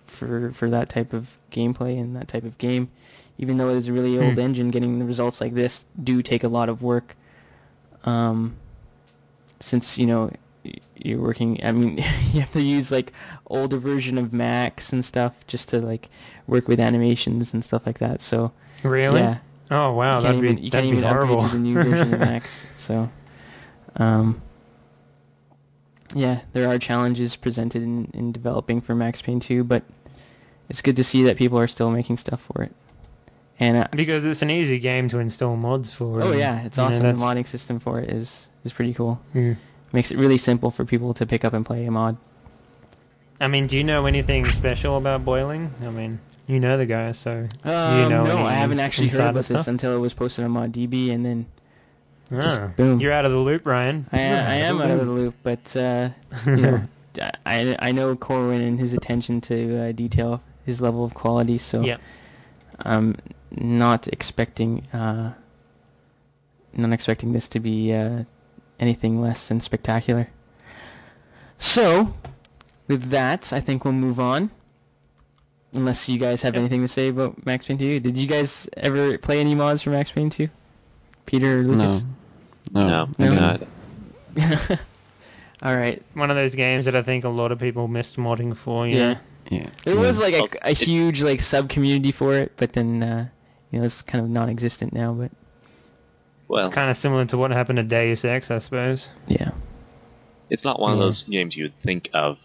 [SPEAKER 2] for for that type of gameplay and that type of game. Even though it's a really old
[SPEAKER 1] Hmm.
[SPEAKER 2] engine, getting the results like this do take a lot of work. Um, since you know you're working, I mean, (laughs) you have to use like older version of Max and stuff just to like work with animations and stuff like that. So
[SPEAKER 1] really?
[SPEAKER 2] yeah,
[SPEAKER 1] Oh wow,
[SPEAKER 2] you
[SPEAKER 1] that'd be
[SPEAKER 2] even, you
[SPEAKER 1] that'd
[SPEAKER 2] can't
[SPEAKER 1] be
[SPEAKER 2] even
[SPEAKER 1] horrible.
[SPEAKER 2] upgrade to the new version of Max. (laughs) So, um, yeah, there are challenges presented in, in developing for Max Payne 2, but it's good to see that people are still making stuff for it. And uh,
[SPEAKER 1] because it's an easy game to install mods for.
[SPEAKER 2] oh yeah, it's
[SPEAKER 1] you know,
[SPEAKER 2] awesome. The modding system for it is is pretty cool.
[SPEAKER 1] Yeah.
[SPEAKER 2] Makes it really simple for people to pick up and play a mod.
[SPEAKER 1] I mean, do you know anything special about boiling? I mean, you know the guy, so
[SPEAKER 2] Um,
[SPEAKER 1] know
[SPEAKER 2] no, I haven't actually heard about this until it was posted on ModDB, and then Just
[SPEAKER 1] Ah,
[SPEAKER 2] boom.
[SPEAKER 1] You're out of the loop, Ryan.
[SPEAKER 2] I, I (laughs) am out of the loop. But uh, you know, (laughs) I I know Corwin and his attention to uh, detail, his level of quality. So
[SPEAKER 1] Yeah.
[SPEAKER 2] I'm not expecting uh, not expecting this to be uh, anything less than spectacular. So, with that, I think we'll move on. Unless you guys have
[SPEAKER 1] Yep.
[SPEAKER 2] anything to say about Max Payne 2. Did you guys ever play any mods for Max Payne 2? Peter or Lucas?
[SPEAKER 3] No.
[SPEAKER 4] No,
[SPEAKER 3] I
[SPEAKER 2] No.
[SPEAKER 3] didn't. (laughs)
[SPEAKER 2] All right.
[SPEAKER 1] One of those games that I think a lot of people missed modding for. You
[SPEAKER 2] Yeah.
[SPEAKER 1] know?
[SPEAKER 3] Yeah.
[SPEAKER 2] There was like a, a huge like sub community for it, but then uh, you know it's kind of non-existent now. But
[SPEAKER 4] Well,
[SPEAKER 1] it's kind of similar to what happened to Deus Ex, I suppose.
[SPEAKER 2] yeah,
[SPEAKER 4] it's not one of those games you would think of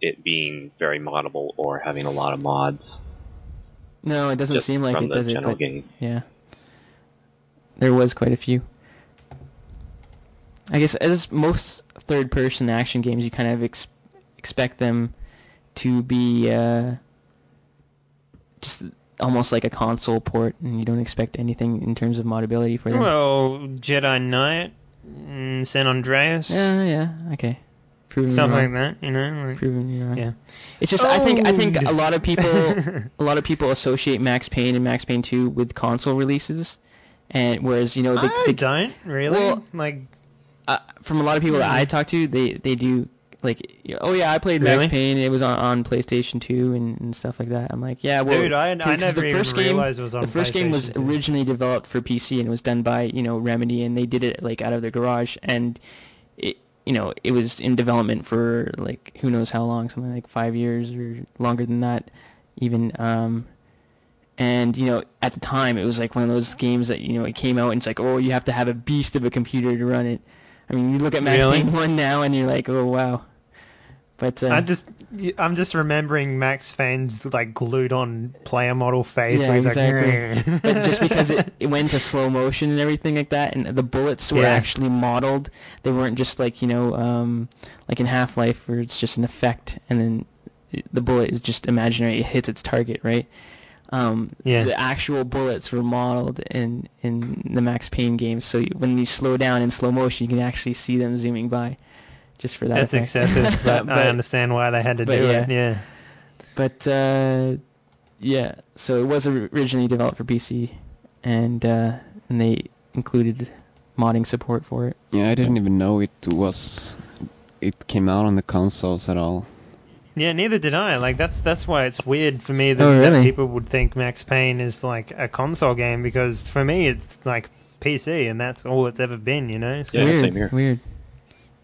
[SPEAKER 4] it being very moddable or having a lot of mods.
[SPEAKER 2] no, it doesn't
[SPEAKER 4] just
[SPEAKER 2] seem like it does it. But
[SPEAKER 4] game.
[SPEAKER 2] yeah, there was quite a few. I guess as most third-person action games, you kind of ex- expect them to be uh, just almost like a console port, and you don't expect anything in terms of modability for them.
[SPEAKER 1] Well, Jedi Knight, San Andreas,
[SPEAKER 2] yeah, yeah, okay. Proven me
[SPEAKER 1] stuff like that. You know, like,
[SPEAKER 2] Proven me wrong.
[SPEAKER 1] yeah.
[SPEAKER 2] It's just I think I think a lot of people (laughs) a lot of people associate Max Payne and Max Payne 2 with console releases, and whereas you know they,
[SPEAKER 1] I don't really
[SPEAKER 2] Well-
[SPEAKER 1] like.
[SPEAKER 2] uh, from a lot of people that I
[SPEAKER 1] Hmm.
[SPEAKER 2] talk to, they they do like you oh yeah I played
[SPEAKER 1] Really?
[SPEAKER 2] Max Payne it was on, on PlayStation 2 and, and stuff like that. I'm like yeah well
[SPEAKER 1] Dude, I, I never
[SPEAKER 2] the first game
[SPEAKER 1] realized it was on
[SPEAKER 2] the first game was originally developed for PC and it was done by you know Remedy and they did it like out of their garage and you know it was in development for like who knows how long something like five years or longer than that even um and you know at the time it was like one of those games that you know it came out and it's like oh you have to have a beast of a computer to run it I mean you look at Max
[SPEAKER 1] Really?
[SPEAKER 2] Payne one now and you're like oh wow but uh,
[SPEAKER 1] I just, I'm just remembering Max Payne's like glued on player model face
[SPEAKER 2] Yeah,
[SPEAKER 1] where he's
[SPEAKER 2] exactly.
[SPEAKER 1] like,
[SPEAKER 2] but just because it, (laughs) it went to slow motion and everything like that, and the bullets were
[SPEAKER 1] Yeah.
[SPEAKER 2] actually modeled. They weren't just like you know, um, like in Half Life where it's just an effect, and then the bullet is just imaginary. It hits its target, right? Um,
[SPEAKER 1] Yeah.
[SPEAKER 2] The actual bullets were modeled in in the Max Payne games, so when you slow down in slow motion, you can actually see them zooming by, just for that.
[SPEAKER 1] that's
[SPEAKER 2] effect.
[SPEAKER 1] excessive, but, (laughs)
[SPEAKER 2] But-
[SPEAKER 1] I understand why they had to do
[SPEAKER 2] yeah.
[SPEAKER 1] it. Yeah.
[SPEAKER 2] But uh, yeah, so it was originally developed for PC, and uh, and they included modding support for it.
[SPEAKER 3] Yeah, I didn't even know it was. It came out on the consoles at all.
[SPEAKER 1] Yeah, neither did I. Like that's that's why it's weird for me that,
[SPEAKER 2] Oh,
[SPEAKER 1] that people would think Max Payne is like a console game because for me it's like PC and that's all it's ever been. You know. So,
[SPEAKER 4] Yeah,
[SPEAKER 2] weird,
[SPEAKER 4] same here.
[SPEAKER 2] weird,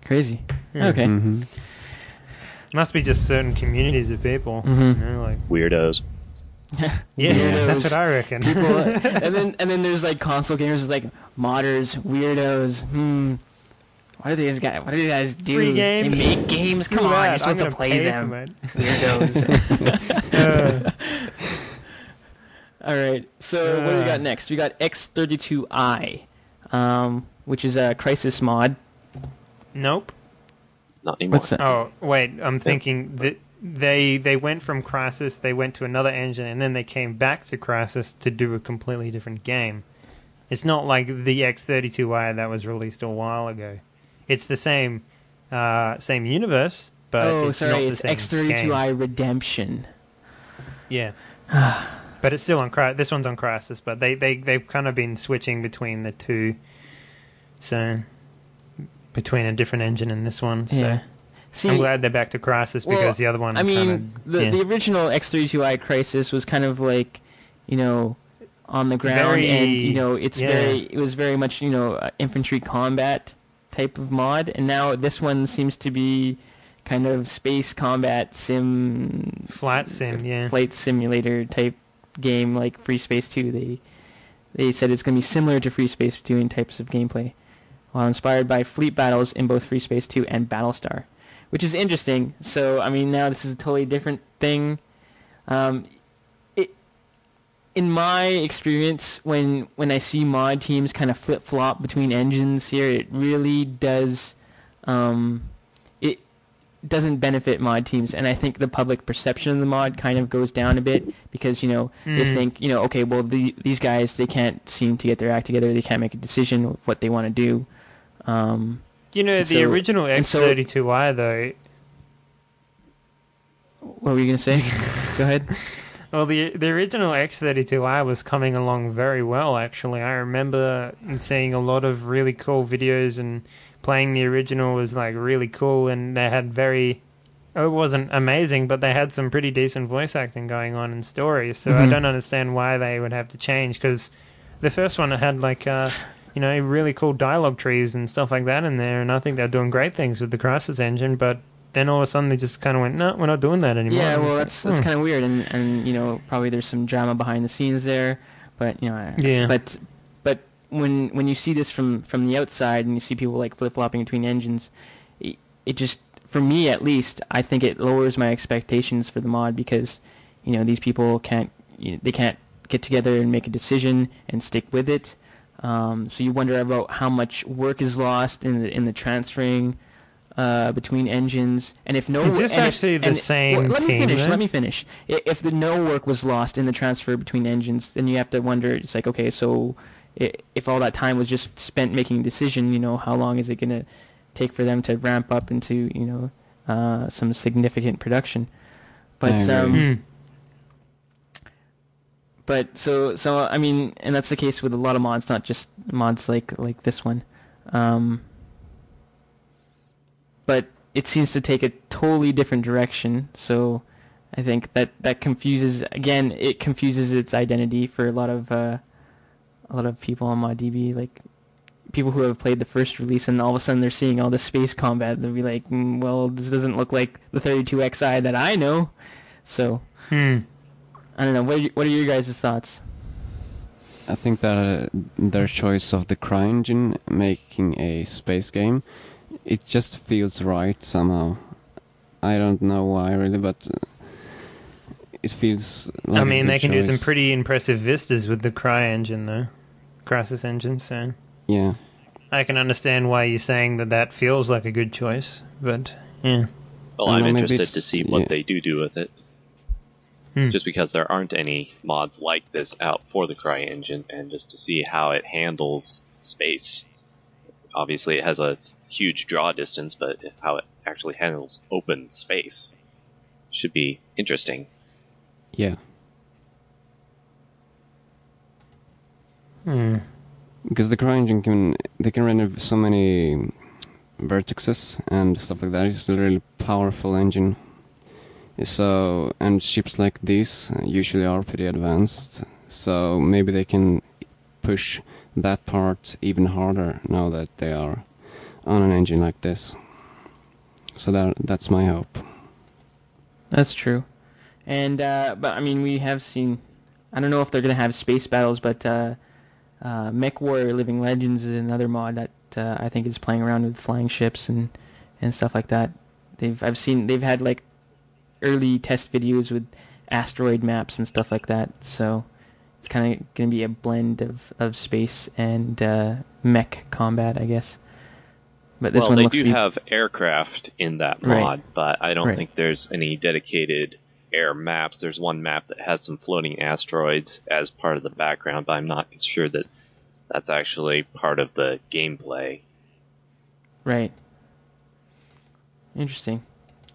[SPEAKER 2] crazy.
[SPEAKER 1] yeah.
[SPEAKER 2] Okay.
[SPEAKER 3] hmm
[SPEAKER 1] Must be just certain communities of people.
[SPEAKER 2] Mhm.
[SPEAKER 1] You know, like
[SPEAKER 4] Weirdos. (laughs)
[SPEAKER 1] yeah,
[SPEAKER 2] Weirdos.
[SPEAKER 1] that's what I reckon.
[SPEAKER 2] People, (laughs) and then and then there's like console gamers like modders, weirdos. Hmm. What do these guys? What do these guys do?
[SPEAKER 1] Free games.
[SPEAKER 2] They make games.
[SPEAKER 1] Screw
[SPEAKER 2] Come on,
[SPEAKER 1] that.
[SPEAKER 2] you're supposed to play them. Weirdos. (laughs)
[SPEAKER 1] Uh,
[SPEAKER 2] All right. So what do we
[SPEAKER 1] Uh.
[SPEAKER 2] got next? We got X32i, um, which is a Crysis mod.
[SPEAKER 1] Nope.
[SPEAKER 4] Not anymore.
[SPEAKER 2] What's that?
[SPEAKER 1] Oh wait, I'm thinking that they they went from Crysis, they went to another engine, and then they came back to Crysis to do a completely different game. It's not like the X32i that was released a while ago. It's the same uh, same universe, but
[SPEAKER 2] oh,
[SPEAKER 1] it's
[SPEAKER 2] sorry,
[SPEAKER 1] not the
[SPEAKER 2] it's
[SPEAKER 1] same
[SPEAKER 2] X32i Redemption.
[SPEAKER 1] Yeah, (sighs) but it's still on Crysis. This one's on Crysis, but they they they've kind of been switching between the two. So between a different engine and this one. So
[SPEAKER 2] Yeah. See,
[SPEAKER 1] I'm glad they're back to Crysis
[SPEAKER 2] Well,
[SPEAKER 1] because the other one.
[SPEAKER 2] I mean,
[SPEAKER 1] kinda,
[SPEAKER 2] the
[SPEAKER 1] yeah.
[SPEAKER 2] the original X32i Crysis was kind of like, you know, on the ground,
[SPEAKER 1] Very-
[SPEAKER 2] and you know, it's
[SPEAKER 1] yeah.
[SPEAKER 2] very, it was very much, you know, uh, infantry combat type of mod, and now this one seems to be kind of space combat sim,
[SPEAKER 1] flat sim, yeah.
[SPEAKER 2] flight simulator type game like Free Space 2. They they said it's going to be similar to Free Space 2 in types of gameplay, while inspired by fleet battles in both Free Space 2 and Battlestar, which is interesting. So I mean, now this is a totally different thing. Um, it, in my experience, when when I see mod teams kind of flip flop between engines here, it really does. Um, it doesn't benefit mod teams, and I think the public perception of the mod kind of goes down a bit because you know they
[SPEAKER 1] Mm.
[SPEAKER 2] think you know okay, well the, these guys they can't seem to get their act together, they can't make a decision of what they want to do. Um,
[SPEAKER 1] You know, the
[SPEAKER 2] So-
[SPEAKER 1] original X32i though.
[SPEAKER 2] what were you gonna say? (laughs) Go ahead.
[SPEAKER 1] Well, the the original X32i was coming along very well. Actually, I remember seeing a lot of really cool videos and playing the original was like really cool, and they had very. oh, It wasn't amazing, but they had some pretty decent voice acting going on and stories. So I
[SPEAKER 2] Mhm.
[SPEAKER 1] don't understand why they would have to change because the first one had like uh, you know really cool dialogue trees and stuff like that in there, and I think they're doing great things with the Crysis engine. But then all of a sudden they just kind of went, no, we're not doing that anymore.
[SPEAKER 2] Yeah, well,
[SPEAKER 1] like,
[SPEAKER 2] that's that's
[SPEAKER 1] hmm.
[SPEAKER 2] kind of weird, and and you know probably there's some drama behind the scenes there, but you know, I-
[SPEAKER 1] Yeah.
[SPEAKER 2] But but when when you see this from from the outside and you see people like flip flopping between engines, it, it just for me at least I think it lowers my expectations for the mod because you know these people can't you know, they can't get together and make a decision and stick with it. Um, so you wonder about how much work is lost in the in the transferring uh, between engines, and if no,
[SPEAKER 1] Is this
[SPEAKER 2] and if-
[SPEAKER 1] actually the
[SPEAKER 2] and-
[SPEAKER 1] same
[SPEAKER 2] well, let me finish.
[SPEAKER 1] then?
[SPEAKER 2] Let me finish. If the no work was lost in the transfer between engines, then you have to wonder. It's like okay, so if all that time was just spent making a decision, you know, how long is it going to take for them to ramp up into you know uh, some significant production? But um,
[SPEAKER 1] Hmm.
[SPEAKER 2] But so so I mean, and that's the case with a lot of mods, not just mods like like this one. Um, but it seems to take a totally different direction. So I think that that confuses again. It confuses its identity for a lot of uh, a lot of people on ModDB, like people who have played the first release, and all of a sudden they're seeing all this space combat. They'll be like, mm, "Well, this doesn't look like the 32xi that I know." So
[SPEAKER 1] Hmm.
[SPEAKER 2] I don't know. What are, you, what are your guys' thoughts?
[SPEAKER 3] I think that uh, their choice of the CryEngine making a space game, it just feels right somehow. I don't know why really, but uh, it feels. Like
[SPEAKER 1] I
[SPEAKER 3] a
[SPEAKER 1] mean,
[SPEAKER 3] good
[SPEAKER 1] they can do some pretty impressive vistas with the Cry engine, though. Crysis engine, so
[SPEAKER 3] Yeah,
[SPEAKER 1] I can understand why you're saying that that feels like a good choice, but yeah.
[SPEAKER 4] Well,
[SPEAKER 3] I
[SPEAKER 4] I'm
[SPEAKER 3] know,
[SPEAKER 4] interested to see what
[SPEAKER 3] yeah.
[SPEAKER 4] they do do with it.
[SPEAKER 1] Hmm.
[SPEAKER 4] Just because there aren't any mods like this out for the Cry engine, and just to see how it handles space. Obviously, it has a huge draw distance, but if how it actually handles open space should be interesting.
[SPEAKER 3] yeah.
[SPEAKER 1] Hmm.
[SPEAKER 3] Because the CryEngine can they can render so many vertexes and stuff like that. It's a really powerful engine. So and ships like these uh, usually are pretty advanced. So maybe they can push that part even harder now that they are on an engine like this. So that that's my hope.
[SPEAKER 2] That's true. And uh, but I mean, we have seen. I don't know if they're gonna have space battles, but uh, uh, Mech Warrior Living Legends is another mod that uh, I think is playing around with flying ships and and stuff like that. They've I've seen they've had like early test videos with asteroid maps and stuff like that. So it's kind of gonna be a blend of of space and uh, mech combat, I guess. but this
[SPEAKER 4] well,
[SPEAKER 2] one
[SPEAKER 4] they
[SPEAKER 2] looks
[SPEAKER 4] do
[SPEAKER 2] to be
[SPEAKER 4] have aircraft in that
[SPEAKER 2] Right.
[SPEAKER 4] mod, but I don't
[SPEAKER 2] Right.
[SPEAKER 4] think there's any dedicated air maps. There's one map that has some floating asteroids as part of the background, but I'm not sure that that's actually part of the gameplay.
[SPEAKER 2] right. Interesting.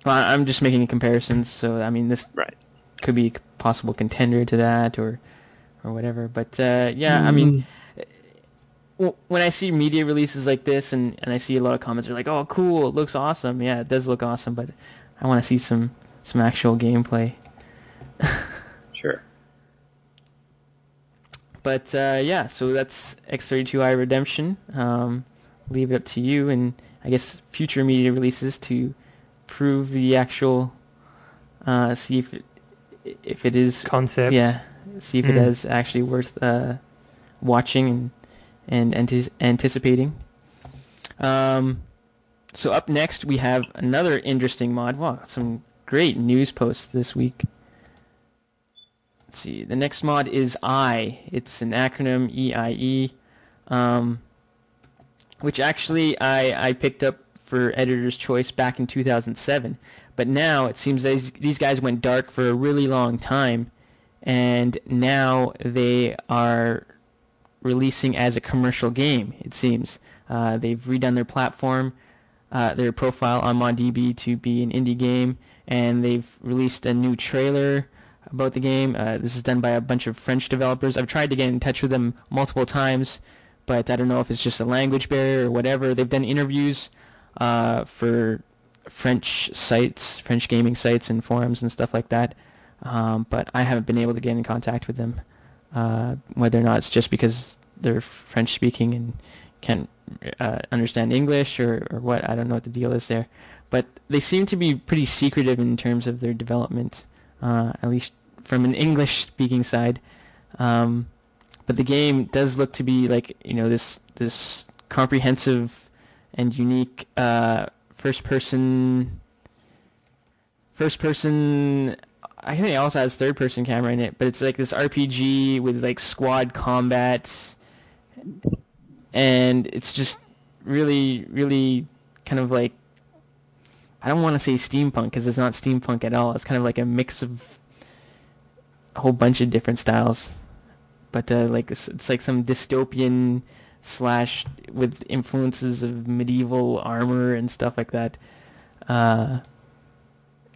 [SPEAKER 2] Well, I- I'm just making comparisons, so I mean this
[SPEAKER 4] Right.
[SPEAKER 2] could be a possible contender to that or or whatever. But uh, yeah, I mean, when I see media releases like this and, and I see a lot of comments are like, "Oh, cool! It looks awesome." Yeah, it does look awesome, but I want to see some some actual gameplay. (laughs)
[SPEAKER 4] Sure.
[SPEAKER 2] But uh, yeah, so that's X32i Redemption. Um, leave it up to you, and I guess future media releases to prove the actual, uh, see if it, if it is
[SPEAKER 1] concept.
[SPEAKER 2] Yeah, see if it
[SPEAKER 1] Mm.
[SPEAKER 2] is actually worth uh, watching and and anticipating. Um, so up next we have another interesting mod. Wow, some great news posts this week. Let's see. The next mod is I. It's an acronym EIE, um, which actually I I picked up for Editor's Choice back in 2007. But now it seems these guys went dark for a really long time, and now they are releasing as a commercial game. It seems uh, they've redone their platform, uh, their profile on ModDB to be an indie game, and they've released a new trailer about the game. Uh, this is done by a bunch of French developers. I've tried to get in touch with them multiple times, but I don't know if it's just a language barrier or whatever. They've done interviews uh, for French sites, French gaming sites and forums and stuff like that. Um, but I haven't been able to get in contact with them. Uh, whether or not it's just because they're French speaking and can't uh, understand English or, or what, I don't know what the deal is there. But they seem to be pretty secretive in terms of their development, uh, at least from an English speaking side. Um, but the game does look to be like you know this this comprehensive and unique uh, first person first person I think it also has third person camera in it, but it's like this RPG with like squad combat and it's just really really kind of like I don't want to say steampunk because it's not steampunk at all. It's kind of like a mix of a whole bunch of different styles. But uh, like it's, it's like some dystopian slash with influences of medieval armor and stuff like that. Uh,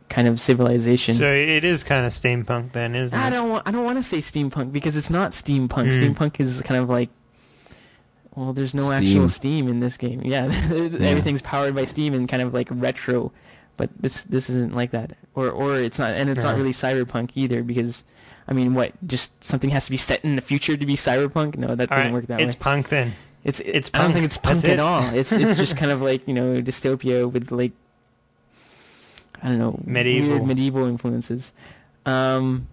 [SPEAKER 2] kind of civilization.
[SPEAKER 1] So it is kind of steampunk then, isn't it?
[SPEAKER 2] I
[SPEAKER 1] it?
[SPEAKER 2] don't want I don't want to say steampunk because it's not steampunk.
[SPEAKER 1] Mm.
[SPEAKER 2] Steampunk is kind of like well, there's no
[SPEAKER 3] Steam.
[SPEAKER 2] actual steam in this game. (laughs) Yeah, everything's powered by steam and kind of like retro, but this this isn't like that. Or or it's not and it's not really cyberpunk either because I mean, what? Just something has to be set in the future to be cyberpunk? No, that
[SPEAKER 1] All
[SPEAKER 2] doesn't
[SPEAKER 1] right,
[SPEAKER 2] work that
[SPEAKER 1] it's
[SPEAKER 2] way.
[SPEAKER 1] It's punk then.
[SPEAKER 2] It's
[SPEAKER 1] it's
[SPEAKER 2] I don't think it's punk
[SPEAKER 1] That's
[SPEAKER 2] at
[SPEAKER 1] it.
[SPEAKER 2] all. It's it's just (laughs) kind of like you know dystopia with like I don't know
[SPEAKER 1] Medieval.
[SPEAKER 2] weird medieval influences. Um,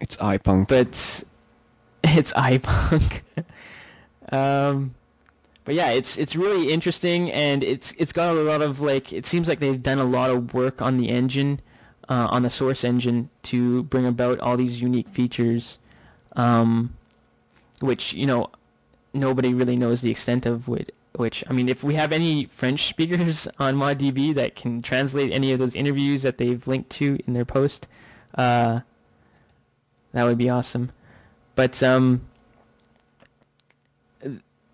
[SPEAKER 3] It's iPunk.
[SPEAKER 2] but (laughs) it's iPunk. (laughs) um, but yeah, it's it's really interesting, and it's it's got a lot of like. It seems like they've done a lot of work on the engine, uh, on the source engine, to bring about all these unique features, um, which you know nobody really knows the extent of. Which, which I mean, if we have any French speakers (laughs) on ModDB that can translate any of those interviews that they've linked to in their post, uh, that would be awesome. But um,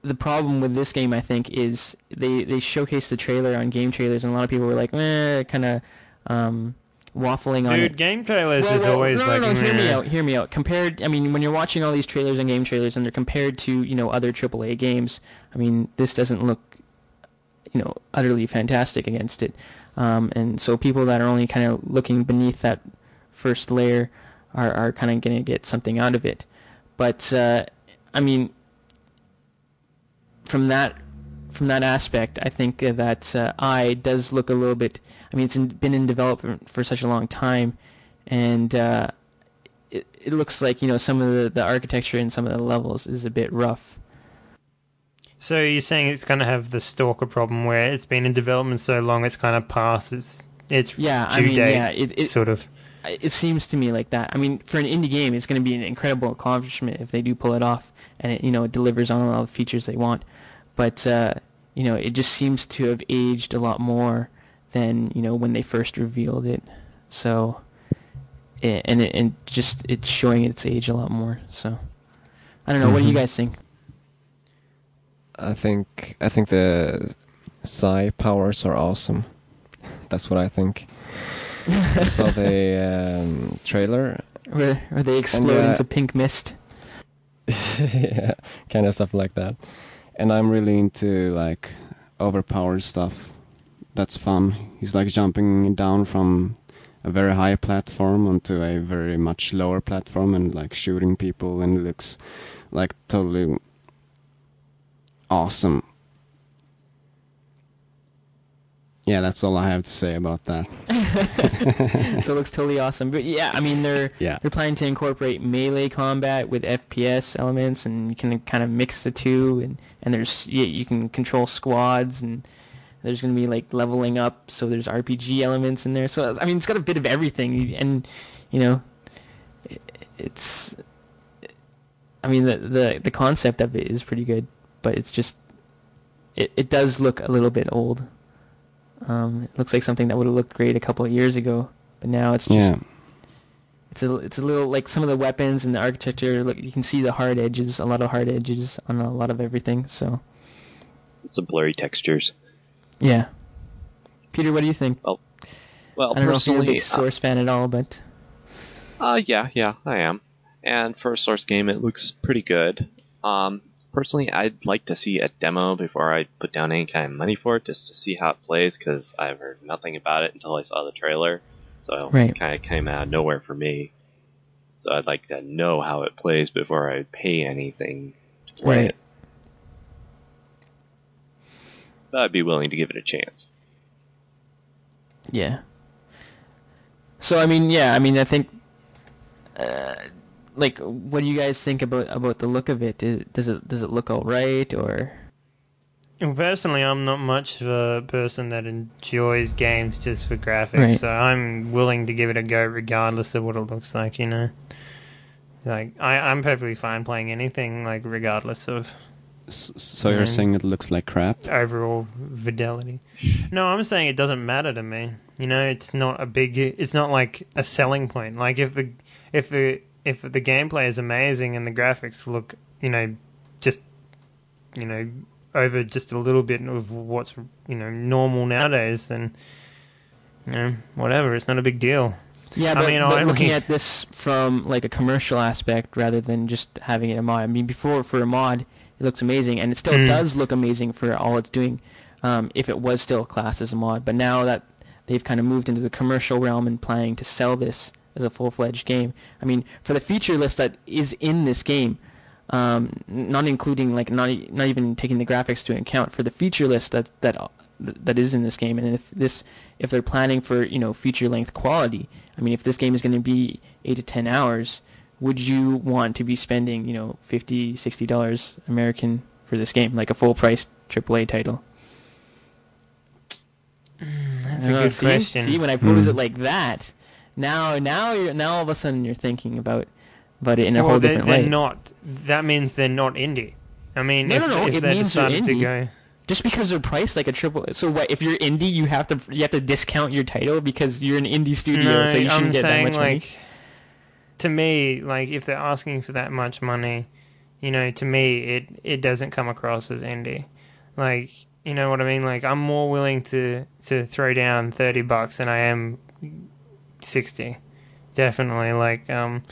[SPEAKER 2] the problem with this game, I think, is they they showcased the trailer on game trailers, and a lot of people were like, eh, kind of um, waffling on
[SPEAKER 1] Dude, game trailers
[SPEAKER 2] Well,
[SPEAKER 1] is
[SPEAKER 2] well,
[SPEAKER 1] always
[SPEAKER 2] no,
[SPEAKER 1] like.
[SPEAKER 2] no, no, hear me out, hear me out. Compared, I mean, when you're watching all these trailers and game trailers, and they're compared to you know other AAA games, I mean, this doesn't look, you know, utterly fantastic against it. Um, and so people that are only kind of looking beneath that first layer are are kind of going to get something out of it. But uh, I mean, from that from that aspect, I think that uh, I does look a little bit. I mean, it's in, been in development for such a long time, and uh, it it looks like you know some of the, the architecture in some of the levels is a bit rough.
[SPEAKER 1] So you're saying it's going to have the stalker problem where it's been in development so long, it's kind of past its its
[SPEAKER 2] Yeah,
[SPEAKER 1] due
[SPEAKER 2] I mean,
[SPEAKER 1] date,
[SPEAKER 2] yeah, it, it
[SPEAKER 1] sort of.
[SPEAKER 2] it seems to me like that. I mean, for an indie game, it's going to be an incredible accomplishment if they do pull it off, and it you know it delivers on all the features they want. But uh, you know, it just seems to have aged a lot more than you know when they first revealed it. So, and it, and just it's showing its age a lot more. So, I don't know. What do you
[SPEAKER 3] Mhm.
[SPEAKER 2] guys think?
[SPEAKER 3] I think I think the psi powers are awesome. That's what I think. I saw (laughs) the um, trailer,
[SPEAKER 2] Where, where they explode
[SPEAKER 3] uh,
[SPEAKER 2] into pink mist. (laughs)
[SPEAKER 3] yeah, kind of stuff like that. And I'm really into like overpowered stuff. That's fun. He's like jumping down from a very high platform onto a very much lower platform and like shooting people, and it looks like totally awesome. Yeah, that's all I have to say about that. (laughs)
[SPEAKER 2] so it looks totally awesome. But yeah, I mean they're
[SPEAKER 3] Yeah.
[SPEAKER 2] they're planning to incorporate melee combat with FPS elements, and you can kind of mix the two. And and there's you, you can control squads, and there's gonna be like leveling up. So there's RPG elements in there. So I mean it's got a bit of everything, and you know, it, it's. I mean the the the concept of it is pretty good, but it's just it it does look a little bit old. Um, it looks like something that would have looked great a couple of years ago, but now it's just
[SPEAKER 3] Yeah.
[SPEAKER 2] it's a it's a little like some of the weapons and the architecture. Look, you can see the hard edges, a lot of hard edges on a lot of everything. So
[SPEAKER 4] Some blurry textures.
[SPEAKER 2] Yeah, Peter, what do you think?
[SPEAKER 4] Well, well,
[SPEAKER 2] I don't know if you're a big Source fan at all, but
[SPEAKER 4] Uh, yeah, yeah, I am. And for a source game, it looks pretty good. Um, personally, I'd like to see a demo before I put down any kind of money for it, just to see how it plays, because I've heard nothing about it until I saw the trailer. So
[SPEAKER 2] Right.
[SPEAKER 4] it kind of came out of nowhere for me. So I'd like to know how it plays before I pay anything to play
[SPEAKER 2] Right.
[SPEAKER 4] it. But I'd be willing to give it a chance.
[SPEAKER 2] yeah. So I mean, yeah, I mean, I think, uh, like, what do you guys think about about the look of it? Is, does it does it look all right or?
[SPEAKER 1] Well, personally, I'm not much of a person that enjoys games just for graphics,
[SPEAKER 2] Right.
[SPEAKER 1] so I'm willing to give it a go regardless of what it looks like. You know, like I, I'm perfectly fine playing anything, like regardless of
[SPEAKER 3] S- So you're
[SPEAKER 1] Mm.
[SPEAKER 3] saying it looks like crap?
[SPEAKER 1] overall fidelity. No, I'm saying it doesn't matter to me. You know, it's not a big. It's not like a selling point. Like if the if the if the gameplay is amazing and the graphics look, you know, just you know over just a little bit of what's you know normal nowadays, then you know whatever. It's not a big deal.
[SPEAKER 2] Yeah,
[SPEAKER 1] I
[SPEAKER 2] but,
[SPEAKER 1] mean,
[SPEAKER 2] but
[SPEAKER 1] I
[SPEAKER 2] looking (laughs) at this from like a commercial aspect rather than just having it a mod. I mean, before for a mod, it looks amazing, and it still
[SPEAKER 1] Mm.
[SPEAKER 2] does look amazing for all it's doing. Um, if it was still classed as a mod, but now that they've kind of moved into the commercial realm and planning to sell this as a full-fledged game. I mean, for the feature list that is in this game, um, not including like not not even taking the graphics to account for the feature list that that that is in this game, and if this if they're planning for you know feature length quality, I mean, if this game is going to be eight to ten hours, would you want to be spending you know 50 60 dollars American for this game, like a full price AAA title?
[SPEAKER 1] That's a good
[SPEAKER 2] see?
[SPEAKER 1] question.
[SPEAKER 2] See, when I pose
[SPEAKER 3] Hmm.
[SPEAKER 2] it like that, now now you're now all of a sudden you're thinking about about it in a
[SPEAKER 1] well,
[SPEAKER 2] whole
[SPEAKER 1] they're,
[SPEAKER 2] different
[SPEAKER 1] they're
[SPEAKER 2] way.
[SPEAKER 1] not. That means they're not indie. I mean,
[SPEAKER 2] No,
[SPEAKER 1] if,
[SPEAKER 2] no, no,
[SPEAKER 1] if
[SPEAKER 2] it
[SPEAKER 1] they
[SPEAKER 2] means they're
[SPEAKER 1] decided to
[SPEAKER 2] indie.
[SPEAKER 1] go.
[SPEAKER 2] Just because they're priced like a triple, so what? If you're indie, you have to you have to discount your title because you're an indie studio,
[SPEAKER 1] No,
[SPEAKER 2] so you shouldn't
[SPEAKER 1] I'm
[SPEAKER 2] get that
[SPEAKER 1] saying
[SPEAKER 2] much money.
[SPEAKER 1] To me, like if they're asking for that much money, you know, to me it it doesn't come across as indie. Like, you know what I mean? Like I'm more willing to to throw down 30 bucks than I am 60. Definitely like um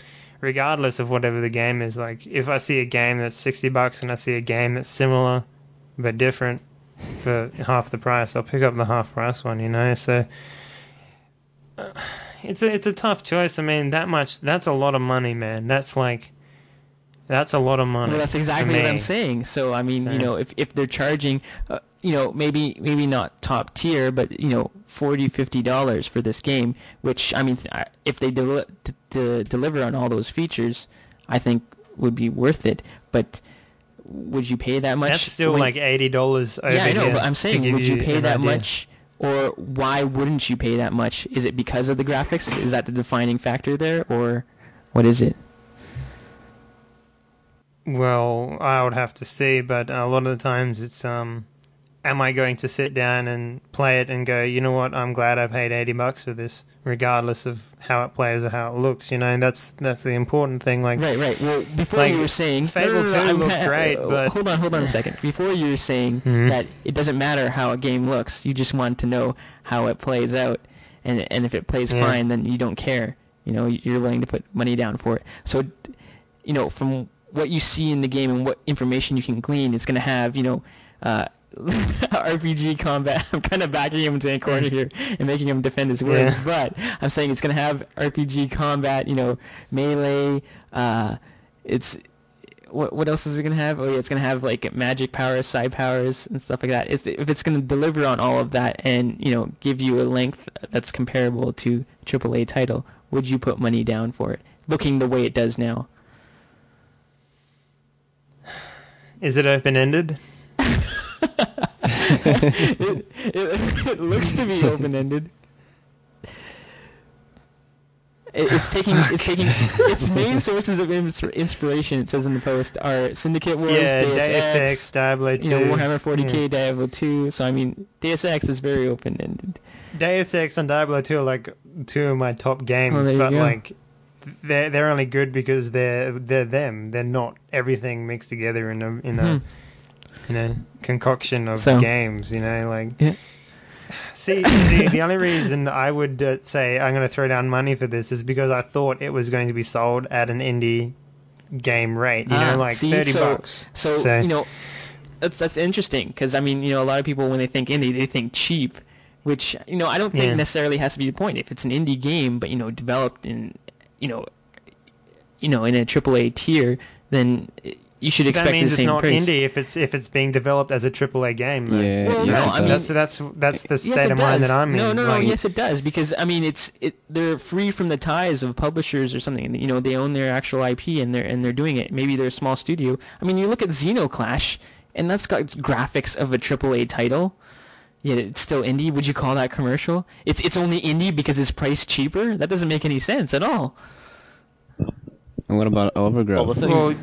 [SPEAKER 1] regardless of whatever the game is like if I see a game that's 60 bucks and I see a game that's similar but different for half the price, I'll pick up the half price one, you know? So it's a it's a tough choice. I mean, that much that's a lot of money, man. That's like that's a lot of money.
[SPEAKER 2] Well, that's exactly what I'm saying. So I mean,
[SPEAKER 1] So-
[SPEAKER 2] you know, if if they're charging, uh, you know, maybe maybe not top tier, but you know, 40 50 dollars for this game, which I mean, if they deli- t- to deliver on all those features, I think would be worth it. But would you pay that much?
[SPEAKER 1] That's still
[SPEAKER 2] when-
[SPEAKER 1] like eighty dollars
[SPEAKER 2] yeah, I know, but I'm saying, would you pay that
[SPEAKER 1] idea.
[SPEAKER 2] much? Or why wouldn't you pay that much? Is it because of the graphics? Is that the defining factor there, or what is it?
[SPEAKER 1] Well, I would have to see, but a lot of the times it's um, am I going to sit down and play it and go, you know what, I'm glad I paid 80 bucks for this, regardless of how it plays or how it looks, you know, that's that's the important thing. Like,
[SPEAKER 2] Right, right. Well, before
[SPEAKER 1] Like,
[SPEAKER 2] you were saying
[SPEAKER 1] Fable 2
[SPEAKER 2] I'm
[SPEAKER 1] looked
[SPEAKER 2] ha-
[SPEAKER 1] great,
[SPEAKER 2] uh,
[SPEAKER 1] but-
[SPEAKER 2] hold on, hold on a (laughs) second. Before you were saying
[SPEAKER 1] Mhm.
[SPEAKER 2] that it doesn't matter how a game looks, you just want to know how it plays out, and and if it plays
[SPEAKER 1] Yeah.
[SPEAKER 2] fine, then you don't care. You know, you're willing to put money down for it. So, you know, from what you see in the game and what information you can glean, it's going to have, you know. Uh, (laughs) RPG combat. (laughs) I'm kind of backing him into a corner here and making him defend his words,
[SPEAKER 1] Yeah.
[SPEAKER 2] but I'm saying it's going to have RPG combat, you know, melee. Uh, it's what what else is it going to have? Oh yeah, it's going to have like magic powers, psi powers, and stuff like that. It's, if it's going to deliver on all of that and you know give you a length that's comparable to AAA title, would you put money down for it? Looking the way it does now.
[SPEAKER 1] is it open ended? (laughs)
[SPEAKER 2] it, it, it looks to be open ended. It, it's taking it's taking its main sources of ins- inspiration. It says in the post are Syndicate Wars,
[SPEAKER 1] yeah,
[SPEAKER 2] Deus,
[SPEAKER 1] Deus
[SPEAKER 2] Ex,
[SPEAKER 1] Ex, Diablo 2.
[SPEAKER 2] you know, Warhammer 40k,
[SPEAKER 1] Yeah.
[SPEAKER 2] Diablo 2. So I mean, Deus Ex is very open ended.
[SPEAKER 1] Deus Ex and Diablo 2 are like two of my top games,
[SPEAKER 2] Oh,
[SPEAKER 1] but like they're they're only good because they're they're them. They're not everything mixed together in a in a
[SPEAKER 2] Hmm.
[SPEAKER 1] You know concoction of
[SPEAKER 2] So-
[SPEAKER 1] games. You know, like
[SPEAKER 2] Yeah.
[SPEAKER 1] see see the only reason I would uh, say I'm going to throw down money for this is because I thought it was going to be sold at an indie game rate. You
[SPEAKER 2] Ah,
[SPEAKER 1] know, like
[SPEAKER 2] see,
[SPEAKER 1] thirty
[SPEAKER 2] so-
[SPEAKER 1] bucks.
[SPEAKER 2] So, you know, that's that's interesting because I mean, you know, a lot of people when they think indie, they think cheap, which you know I don't think
[SPEAKER 1] Yeah.
[SPEAKER 2] necessarily has to be the point. If it's an indie game, but you know, developed in, you know, you know, in a AAA tier, then you should expect
[SPEAKER 1] that means
[SPEAKER 2] the
[SPEAKER 1] it's not
[SPEAKER 2] price.
[SPEAKER 1] indie if it's if it's being developed as a AAA game. though.
[SPEAKER 3] Yeah,
[SPEAKER 2] Well,
[SPEAKER 3] yes,
[SPEAKER 2] no, I mean-
[SPEAKER 1] That's that's that's the state
[SPEAKER 2] it
[SPEAKER 1] of mind
[SPEAKER 2] does.
[SPEAKER 1] that I'm
[SPEAKER 2] no,
[SPEAKER 1] in.
[SPEAKER 2] No, no,
[SPEAKER 1] like-
[SPEAKER 2] Yes, it does because I mean, it's it. They're free from the ties of publishers or something. You know, they own their actual IP and they're and they're doing it. Maybe they're a small studio. I mean, you look at Zeno Clash, and that's got graphics of a AAA title. Yet it's still indie. Would you call that commercial? It's it's only indie because it's priced cheaper. That doesn't make any sense at all.
[SPEAKER 3] And what about Overgrowth?
[SPEAKER 4] Well, the thing-
[SPEAKER 1] Well,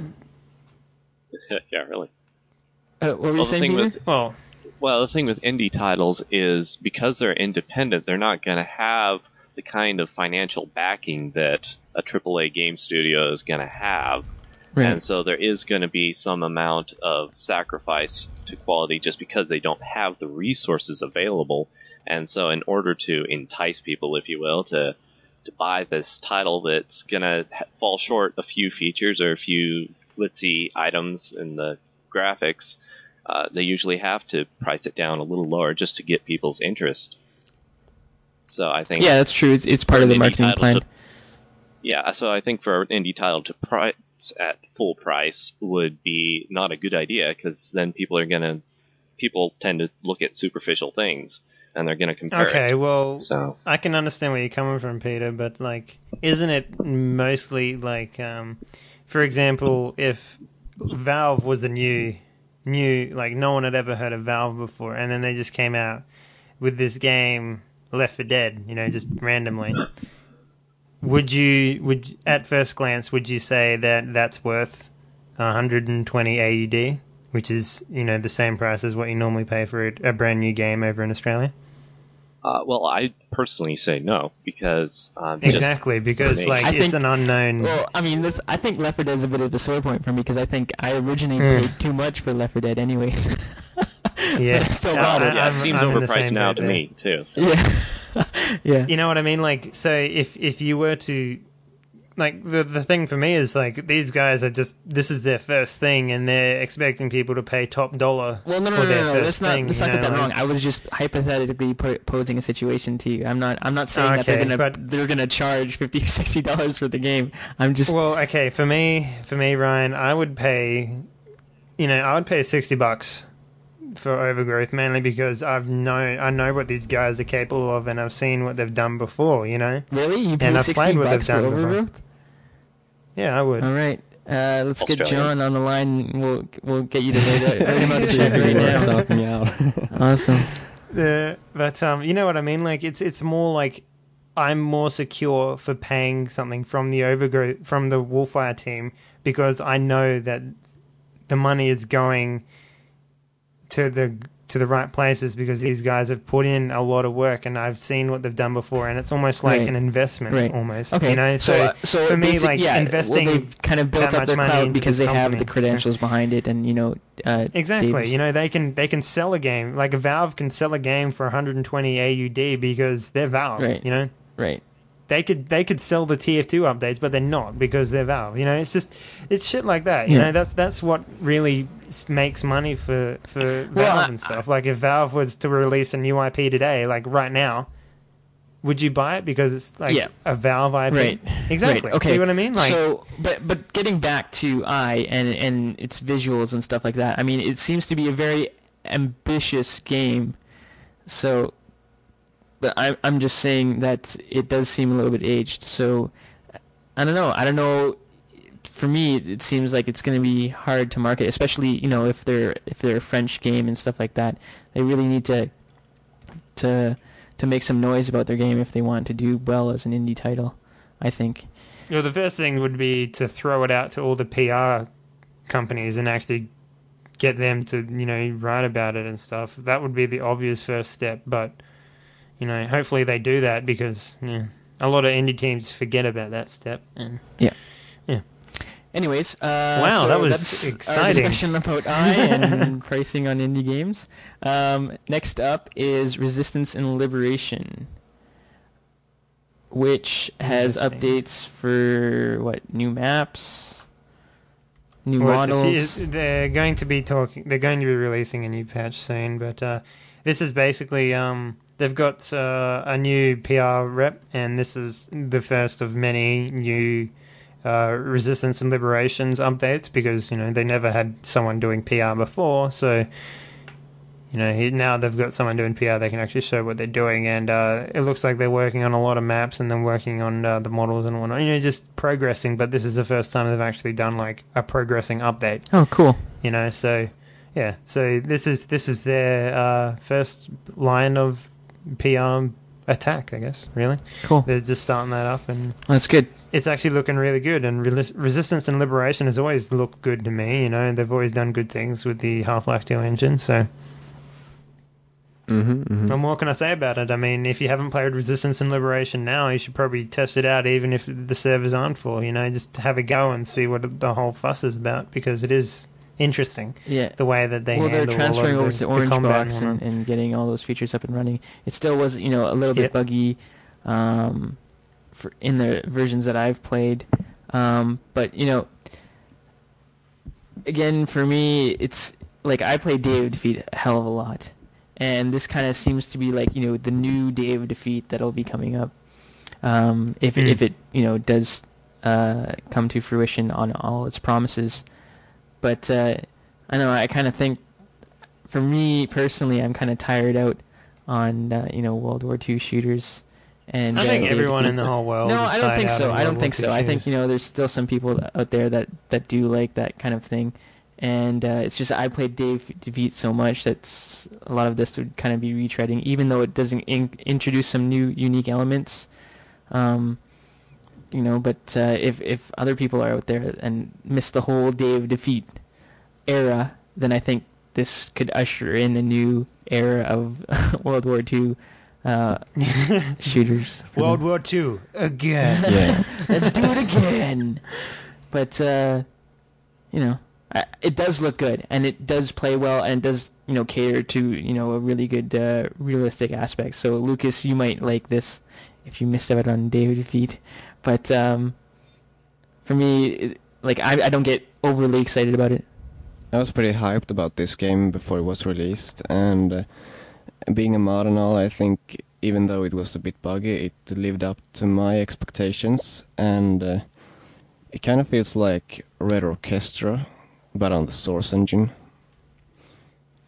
[SPEAKER 1] (laughs)
[SPEAKER 4] yeah, really.
[SPEAKER 2] Uh, what were you
[SPEAKER 4] Well, the
[SPEAKER 2] saying,
[SPEAKER 4] thing
[SPEAKER 2] Peter?
[SPEAKER 4] with
[SPEAKER 1] well,
[SPEAKER 4] Well, the thing with indie titles is because they're independent, they're not going to have the kind of financial backing that a AAA game studio is going to have. And so there is going to be some amount of sacrifice to quality just because they don't have the resources available. And so in order to entice people, if you will, to to buy this title that's going to ha- fall short a few features or a few glitzy items in the graphics, uh, they usually have to price it down a little lower just to get people's interest. So I think
[SPEAKER 2] Yeah, that's true. It's, it's part of the marketing plan.
[SPEAKER 4] to- yeah, so I think for an indie title to price at full price would be not a good idea because then people are gonna people tend to look at superficial things and they're gonna compare.
[SPEAKER 1] okay,
[SPEAKER 4] It.
[SPEAKER 1] well,
[SPEAKER 4] So
[SPEAKER 1] I can understand where you're coming from, Peter, but like, isn't it mostly like, um, for example, if Valve was a new, new, like, no one had ever heard of Valve before, and then they just came out with this game, Left 4 Dead, you know, just randomly. Would you, would at first glance, would you say that that's worth 120 AUD, which is you know the same price as what you normally pay for a, a brand new game over in Australia?
[SPEAKER 4] Uh, well, I personally say no because um,
[SPEAKER 1] Exactly, because
[SPEAKER 4] me.
[SPEAKER 1] like
[SPEAKER 2] I
[SPEAKER 1] it's
[SPEAKER 2] think-
[SPEAKER 1] an unknown.
[SPEAKER 2] Well, I mean, this, I think Left 4 Dead is a bit of a sore point for me because I think I originally paid too much for Left 4 Dead, anyways. (laughs)
[SPEAKER 1] yeah,
[SPEAKER 2] But I still
[SPEAKER 1] I-
[SPEAKER 2] it.
[SPEAKER 4] Yeah, it seems
[SPEAKER 1] I'm
[SPEAKER 4] overpriced now to
[SPEAKER 1] there.
[SPEAKER 4] me too. So.
[SPEAKER 2] yeah, (laughs) yeah.
[SPEAKER 1] You know what I mean? Like, so if if you were to, like, the the thing for me is like these guys are just this is their first thing, and they're expecting people to pay top dollar
[SPEAKER 2] Well, no, no,
[SPEAKER 1] for
[SPEAKER 2] no,
[SPEAKER 1] their
[SPEAKER 2] no, no. Let's not
[SPEAKER 1] thing.
[SPEAKER 2] let's not get that wrong. I was just hypothetically posing a situation to you. I'm not. I'm not saying that they're gonna they're gonna charge 50 or 60 dollars for the game. I'm just.
[SPEAKER 1] Well, okay, for me, for me, Ryan, I would pay, you know, I would pay sixty bucks for Overgrowth mainly because I've known I know what these guys are capable of, and I've seen what they've done before. You know,
[SPEAKER 2] really, you
[SPEAKER 1] and
[SPEAKER 2] pay
[SPEAKER 1] I've played what they've
[SPEAKER 2] for
[SPEAKER 1] done before. Yeah, I would.
[SPEAKER 2] All right. Uh, let's get John on the line. We'll we'll get you to rate it- rate him out
[SPEAKER 3] See
[SPEAKER 2] check
[SPEAKER 3] if
[SPEAKER 2] right
[SPEAKER 3] it works
[SPEAKER 2] now.
[SPEAKER 3] out me out. (laughs)
[SPEAKER 2] Awesome.
[SPEAKER 1] Uh, but um, you know what I mean. Like it's it's more like I'm more secure for paying something from the overgrowth from the Wolfire team because I know that the money is going to the to the right places because these guys have put in a lot of work, and I've seen what they've done before, and it's almost like
[SPEAKER 2] Right.
[SPEAKER 1] an investment,
[SPEAKER 2] Right.
[SPEAKER 1] almost.
[SPEAKER 2] Okay,
[SPEAKER 1] you know,
[SPEAKER 2] so
[SPEAKER 1] so,
[SPEAKER 2] uh, so
[SPEAKER 1] for me, like
[SPEAKER 2] yeah,
[SPEAKER 1] investing
[SPEAKER 2] well, they've kind of built up their cloud because they have the
[SPEAKER 1] company, so-
[SPEAKER 2] credentials behind it, and you know, uh,
[SPEAKER 1] Exactly.
[SPEAKER 2] Dave's-
[SPEAKER 1] You know, they can they can sell a game like a Valve can sell a game for 120 AUD because they're Valve.
[SPEAKER 2] Right.
[SPEAKER 1] You know,
[SPEAKER 2] right.
[SPEAKER 1] They could they could sell the TF2 updates, but they're not because they're Valve. You know, it's just it's shit like that. You
[SPEAKER 2] Yeah.
[SPEAKER 1] know, that's that's what really makes money for for Valve
[SPEAKER 2] Well,
[SPEAKER 1] and stuff. like if Valve was to release a new IP today, like right now. Would you buy it because it's like
[SPEAKER 2] Yeah.
[SPEAKER 1] a Valve IP?
[SPEAKER 2] Right.
[SPEAKER 1] Exactly.
[SPEAKER 2] Right. Okay.
[SPEAKER 1] See what I mean? Like,
[SPEAKER 2] so, but but getting back to I and and its visuals and stuff like that. I mean, it seems to be a very ambitious game. So, but I'm I'm just saying that it does seem a little bit aged. So, I don't know. I don't know. For me, it seems like it's going to be hard to market, especially you know if they're if they're a French game and stuff like that. They really need to to to make some noise about their game if they want to do well as an indie title. I think.
[SPEAKER 1] Well, the first thing would be to throw it out to all the PR companies and actually get them to, you know, write about it and stuff. That would be the obvious first step. But, you know, hopefully they do that because, yeah, a lot of indie teams forget about that step. And yeah, yeah.
[SPEAKER 2] Anyways, uh,
[SPEAKER 1] Wow,
[SPEAKER 2] so
[SPEAKER 1] that was
[SPEAKER 2] that's Our
[SPEAKER 1] exciting.
[SPEAKER 2] discussion about I (laughs) and pricing on indie games. Um, next up is Resistance and Liberation, which has updates for what new maps, new
[SPEAKER 1] Well,
[SPEAKER 2] models.
[SPEAKER 1] few- they're going to be talking. They're going to be releasing a new patch soon, but uh, this is basically um, they've got uh, a new PR rep, and this is the first of many new uh, resistance and liberations updates because you know they never had someone doing PR before, so. You know, now they've got someone doing PR, they can actually show what they're doing, and uh, it looks like they're working on a lot of maps and then working on uh, the models and whatnot. You know, just progressing. But this is the first time they've actually done like a progressing update
[SPEAKER 2] oh, cool.
[SPEAKER 1] you know so yeah so this is this is their uh, first line of pr attack i guess really
[SPEAKER 2] Cool.
[SPEAKER 1] they're just starting that up and
[SPEAKER 2] That's good.
[SPEAKER 1] it's actually looking really good and Reli- resistance and liberation has always looked good to me you know they've always done good things with the half-life 2 engine so
[SPEAKER 3] hmm hmm
[SPEAKER 1] what more can i say about it i mean if you haven't played resistance and liberation now you should probably test it out even if the servers aren't full you know just have a go and see what the whole fuss is about because it is interesting
[SPEAKER 2] Yeah.
[SPEAKER 1] the way that they
[SPEAKER 2] well, they're transferring over to
[SPEAKER 1] the,
[SPEAKER 2] the Orange Box
[SPEAKER 1] and
[SPEAKER 2] and, getting all those features up and running. It still was, you know, a little bit
[SPEAKER 1] Yep.
[SPEAKER 2] buggy um, for in the versions that I've played. Um, but you know, again, for me, it's like I play Day of Defeat a hell of a lot, and this kind of seems to be like you know the new Day of Defeat that'll be coming up. Um, if
[SPEAKER 1] Hmm.
[SPEAKER 2] if it you know does uh, come to fruition on all its promises, but uh, I know I kind of think, for me personally, I'm kind of tired out on uh, you know World War II shooters. And
[SPEAKER 1] I
[SPEAKER 2] uh,
[SPEAKER 1] think everyone in the whole world.
[SPEAKER 2] No, I don't think so. I don't think so. I think you know there's still some people out there that that do like that kind of thing, and uh, it's just I played Day of Defeat so much that's a lot of this would kind of be retreading, even though it doesn't in- introduce some new unique elements. Um, you know, but uh, if if other people are out there and miss the whole Day of Defeat era, then I think this could usher in a new era of (laughs) World War II uh, (laughs) shooters.
[SPEAKER 1] World
[SPEAKER 2] them.
[SPEAKER 1] War II again. (laughs)
[SPEAKER 3] Yeah.
[SPEAKER 2] Let's do it again. But uh, you know, I, it does look good, and it does play well, and it does you know cater to you know a really good uh, realistic aspect. So Lucas, you might like this if you missed out on Day of Defeat, but um, for me, it, like I, I don't get overly excited about it.
[SPEAKER 3] I was pretty hyped about this game before it was released, and uh, being a mod and all, I think even though it was a bit buggy, it lived up to my expectations, and uh, it kind of feels like Red Orchestra, but on the Source engine.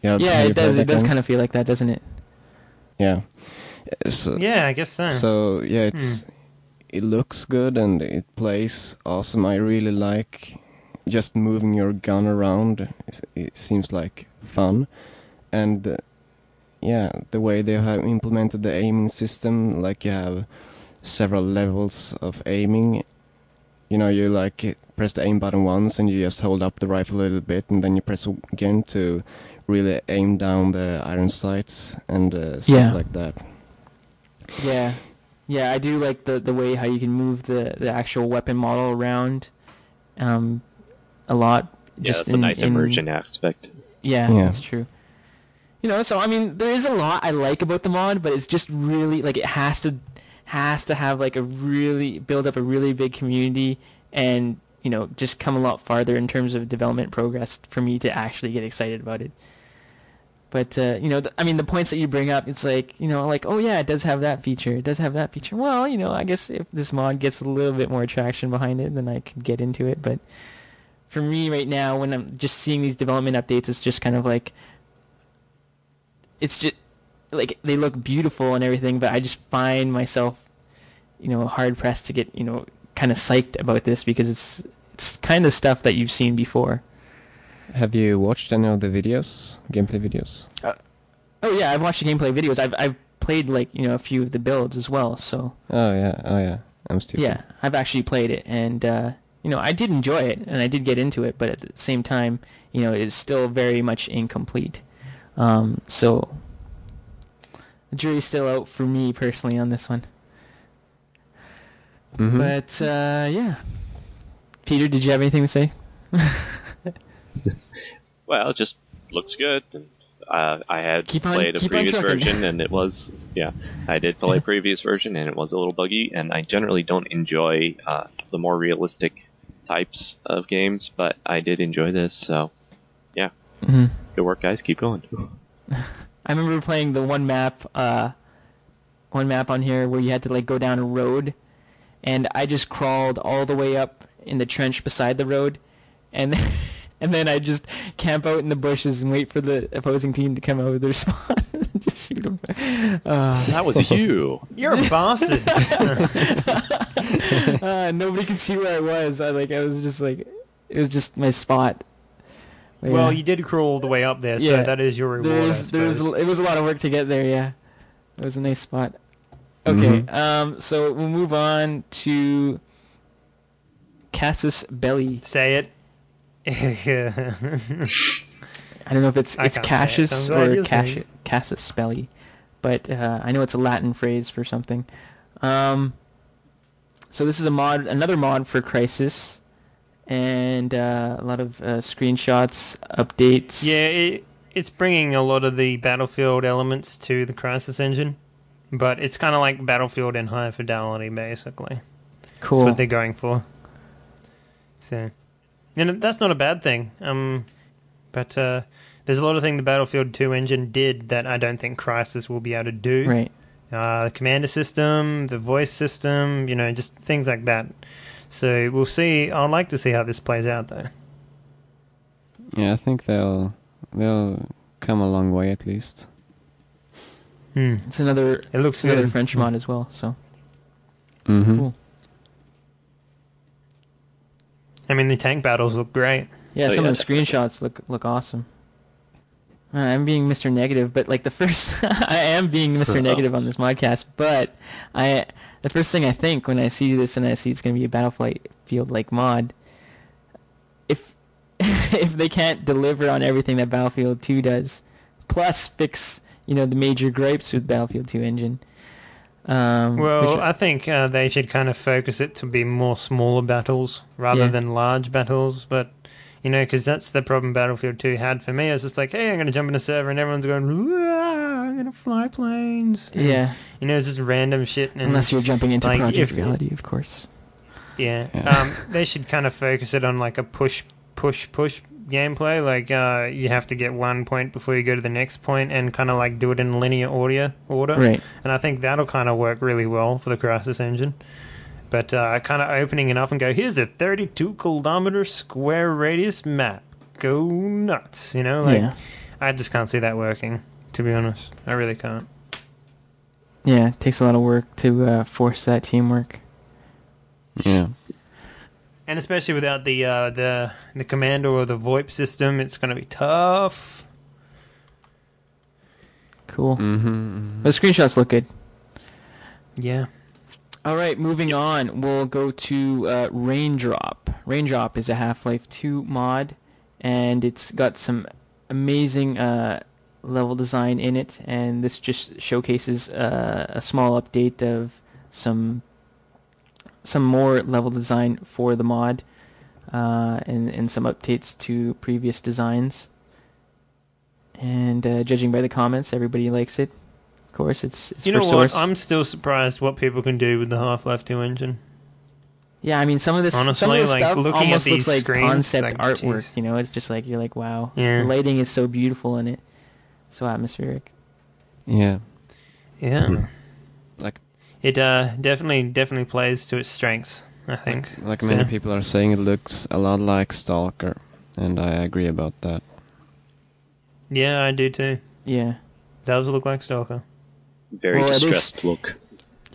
[SPEAKER 3] Yeah,
[SPEAKER 2] yeah, it does. It does kind of feel like that, doesn't it?
[SPEAKER 3] Yeah. So,
[SPEAKER 1] Yeah, I guess so.
[SPEAKER 3] so yeah, it's it looks good and it plays awesome. I really like just moving your gun around. It's- It seems like fun, and uh, yeah, the way they have implemented the aiming system, like you have several levels of aiming. You know, you like press the aim button once and you just hold up the rifle a little bit, and then you press again to really aim down the iron sights and uh, stuff
[SPEAKER 2] Yeah.
[SPEAKER 3] like that.
[SPEAKER 2] Yeah, yeah, I do like the the way how you can move the the actual weapon model around, um, a lot.
[SPEAKER 4] Yeah,
[SPEAKER 2] just
[SPEAKER 4] that's a
[SPEAKER 2] in-
[SPEAKER 4] nice
[SPEAKER 2] in-
[SPEAKER 4] immersion aspect.
[SPEAKER 2] Yeah,
[SPEAKER 3] Yeah.
[SPEAKER 2] that's true. You know, so I mean, there is a lot I like about the mod, but it's just really like it has to has to have like a really build up a really big community and you know just come a lot farther in terms of development progress for me to actually get excited about it. But uh, you know, th- I mean, the points that you bring up, it's like you know, like oh yeah, it does have that feature, it does have that feature. Well, you know, I guess if this mod gets a little bit more traction behind it, then I could get into it. But for me right now, when I'm just seeing these development updates, it's just kind of like it's just like they look beautiful and everything, but I just find myself, you know, hard pressed to get you know kind of psyched about this because it's it's kind of stuff that you've seen before.
[SPEAKER 3] Have you watched any of the videos, gameplay videos?
[SPEAKER 2] Oh yeah, I've watched the gameplay videos. I've I've played like you know a few of the builds as well. So
[SPEAKER 3] Oh yeah, oh yeah. I'm stupid.
[SPEAKER 2] yeah, I've actually played it, and uh, you know I did enjoy it, and I did get into it, but at the same time, you know, it's still very much incomplete. Um, so the jury's still out for me personally on this one.
[SPEAKER 3] Mhm.
[SPEAKER 2] But uh, yeah, Peter, did you have anything to say? (laughs)
[SPEAKER 4] Well, it just looks good. And, uh, I had
[SPEAKER 2] Keep on-
[SPEAKER 4] played a previous version, and it was yeah. I did play a previous version, and it was a little buggy. And I generally don't enjoy uh, the more realistic types of games, but I did enjoy this. So yeah,
[SPEAKER 2] Mm-hmm.
[SPEAKER 4] good work, guys. Keep going. (laughs)
[SPEAKER 2] I remember playing the one map, uh, one map on here where you had to like go down a road, and I just crawled all the way up in the trench beside the road, and (laughs) and then I just camp out in the bushes and wait for the opposing team to come out of their spawn and just shoot them. Uh,
[SPEAKER 4] That was you. (laughs)
[SPEAKER 1] You're a bastard.
[SPEAKER 2] uh, (laughs) nobody could see where I was. I like I was just like it was just my spot. But,
[SPEAKER 1] well,
[SPEAKER 2] yeah.
[SPEAKER 1] you did crawl all the way up there, so
[SPEAKER 2] Yeah.
[SPEAKER 1] that is your reward.
[SPEAKER 2] There's,
[SPEAKER 1] I
[SPEAKER 2] there's,
[SPEAKER 1] suppose.
[SPEAKER 2] it was a lot of work to get there. Yeah, it was a nice spot. Okay,
[SPEAKER 3] Mhm.
[SPEAKER 2] um, so we'll move on to Casus Belli.
[SPEAKER 1] Say it. (laughs)
[SPEAKER 2] I don't know if it's
[SPEAKER 1] I
[SPEAKER 2] it's
[SPEAKER 1] it,
[SPEAKER 2] Cassius
[SPEAKER 1] glad
[SPEAKER 2] or Cassius,
[SPEAKER 1] it.
[SPEAKER 2] Casus Belli, but uh, I know it's a Latin phrase for something. Um, so this is a mod, another mod for Crysis, and uh, a lot of uh, screenshots, updates.
[SPEAKER 1] yeah, it, it's bringing a lot of the Battlefield elements to the Crysis engine, but it's kind of like Battlefield in high fidelity, basically.
[SPEAKER 2] cool.
[SPEAKER 1] That's what they're going for. So, and that's not a bad thing. Um, but uh, there's a lot of things the Battlefield 2 engine did that I don't think Crysis will be able to do.
[SPEAKER 2] Right.
[SPEAKER 1] Uh, the commander system, the voice system, you know, just things like that. So we'll see. I'd like to see how this plays out, though.
[SPEAKER 3] Yeah, I think they'll they'll come a long way at least.
[SPEAKER 1] Hmm.
[SPEAKER 2] It's another
[SPEAKER 1] It looks
[SPEAKER 2] another
[SPEAKER 1] good.
[SPEAKER 2] French mod as well. So
[SPEAKER 3] Mm-hmm.
[SPEAKER 2] cool.
[SPEAKER 1] I mean, the tank battles look great.
[SPEAKER 2] Yeah,
[SPEAKER 4] Oh,
[SPEAKER 2] some
[SPEAKER 4] yeah,
[SPEAKER 2] of the screenshots look look awesome. Uh, I'm being Mr. Negative, but like the first, (laughs) I am being Mr. (laughs) Negative on this podcast. But I, the first thing I think when I see this and I see it's going to be a Battlefield like mod, if (laughs) if they can't deliver on everything that Battlefield 2 does, plus fix you know the major gripes with Battlefield 2 engine. Um,
[SPEAKER 1] Well,
[SPEAKER 2] which-
[SPEAKER 1] I think uh, they should kind of focus it to be more smaller battles rather
[SPEAKER 2] Yeah.
[SPEAKER 1] than large battles. But you know, because that's the problem Battlefield Two had for me. It was just like, hey, I'm going to jump in a server and everyone's going, "Wah, I'm going to fly planes. And,
[SPEAKER 2] yeah,
[SPEAKER 1] you know, it's just random shit. And
[SPEAKER 2] unless you're jumping into
[SPEAKER 1] like,
[SPEAKER 2] Project
[SPEAKER 1] if-
[SPEAKER 2] Reality, of course.
[SPEAKER 1] Yeah.
[SPEAKER 3] Yeah.
[SPEAKER 1] Um, they should kind of focus it on like a push, push, push gameplay. Like uh, you have to get one point before you go to the next point, and kind of like do it in linear order. Order.
[SPEAKER 2] Right.
[SPEAKER 1] And I think that'll kind of work really well for the Crysis engine. But uh, kind of opening it up and go, here's a 32 kilometer square radius map. Go nuts. You know, like
[SPEAKER 2] yeah.
[SPEAKER 1] I just can't see that working. To be honest, I really can't.
[SPEAKER 2] Yeah, it takes a lot of work to uh, force that teamwork.
[SPEAKER 3] Yeah.
[SPEAKER 1] And especially without the uh, the the commando or the VoIP system, it's going to be tough.
[SPEAKER 2] Cool.
[SPEAKER 3] Mm-hmm.
[SPEAKER 2] The screenshots look good.
[SPEAKER 1] Yeah.
[SPEAKER 2] All right, moving on. We'll go to uh, Raindrop. Raindrop is a Half-Life 2 mod, and it's got some amazing uh, level design in it, and this just showcases uh, a small update of some some more level design for the mod, uh, and and some updates to previous designs. And uh, judging by the comments, everybody likes it. Of course, it's, it's
[SPEAKER 1] You
[SPEAKER 2] for
[SPEAKER 1] know
[SPEAKER 2] source.
[SPEAKER 1] what? I'm still surprised what people can do with the Half Life 2 engine.
[SPEAKER 2] Yeah, I mean some of this, some of this
[SPEAKER 1] like,
[SPEAKER 2] stuff
[SPEAKER 1] looking at
[SPEAKER 2] almost
[SPEAKER 1] these
[SPEAKER 2] looks like concept
[SPEAKER 1] like,
[SPEAKER 2] artwork.
[SPEAKER 1] jeez.
[SPEAKER 2] You know, it's just like you're like, wow,
[SPEAKER 1] Yeah.
[SPEAKER 2] the lighting is so beautiful in it, so atmospheric.
[SPEAKER 3] Yeah,
[SPEAKER 1] Yeah.
[SPEAKER 3] Like
[SPEAKER 1] It uh, definitely definitely plays to its strengths, I think.
[SPEAKER 3] like
[SPEAKER 1] So-
[SPEAKER 3] many people are saying, it looks a lot like Stalker, and I agree about that.
[SPEAKER 1] Yeah, I do too.
[SPEAKER 2] Yeah,
[SPEAKER 1] Does look like Stalker.
[SPEAKER 4] Very
[SPEAKER 2] Well, it is-
[SPEAKER 4] distressed look.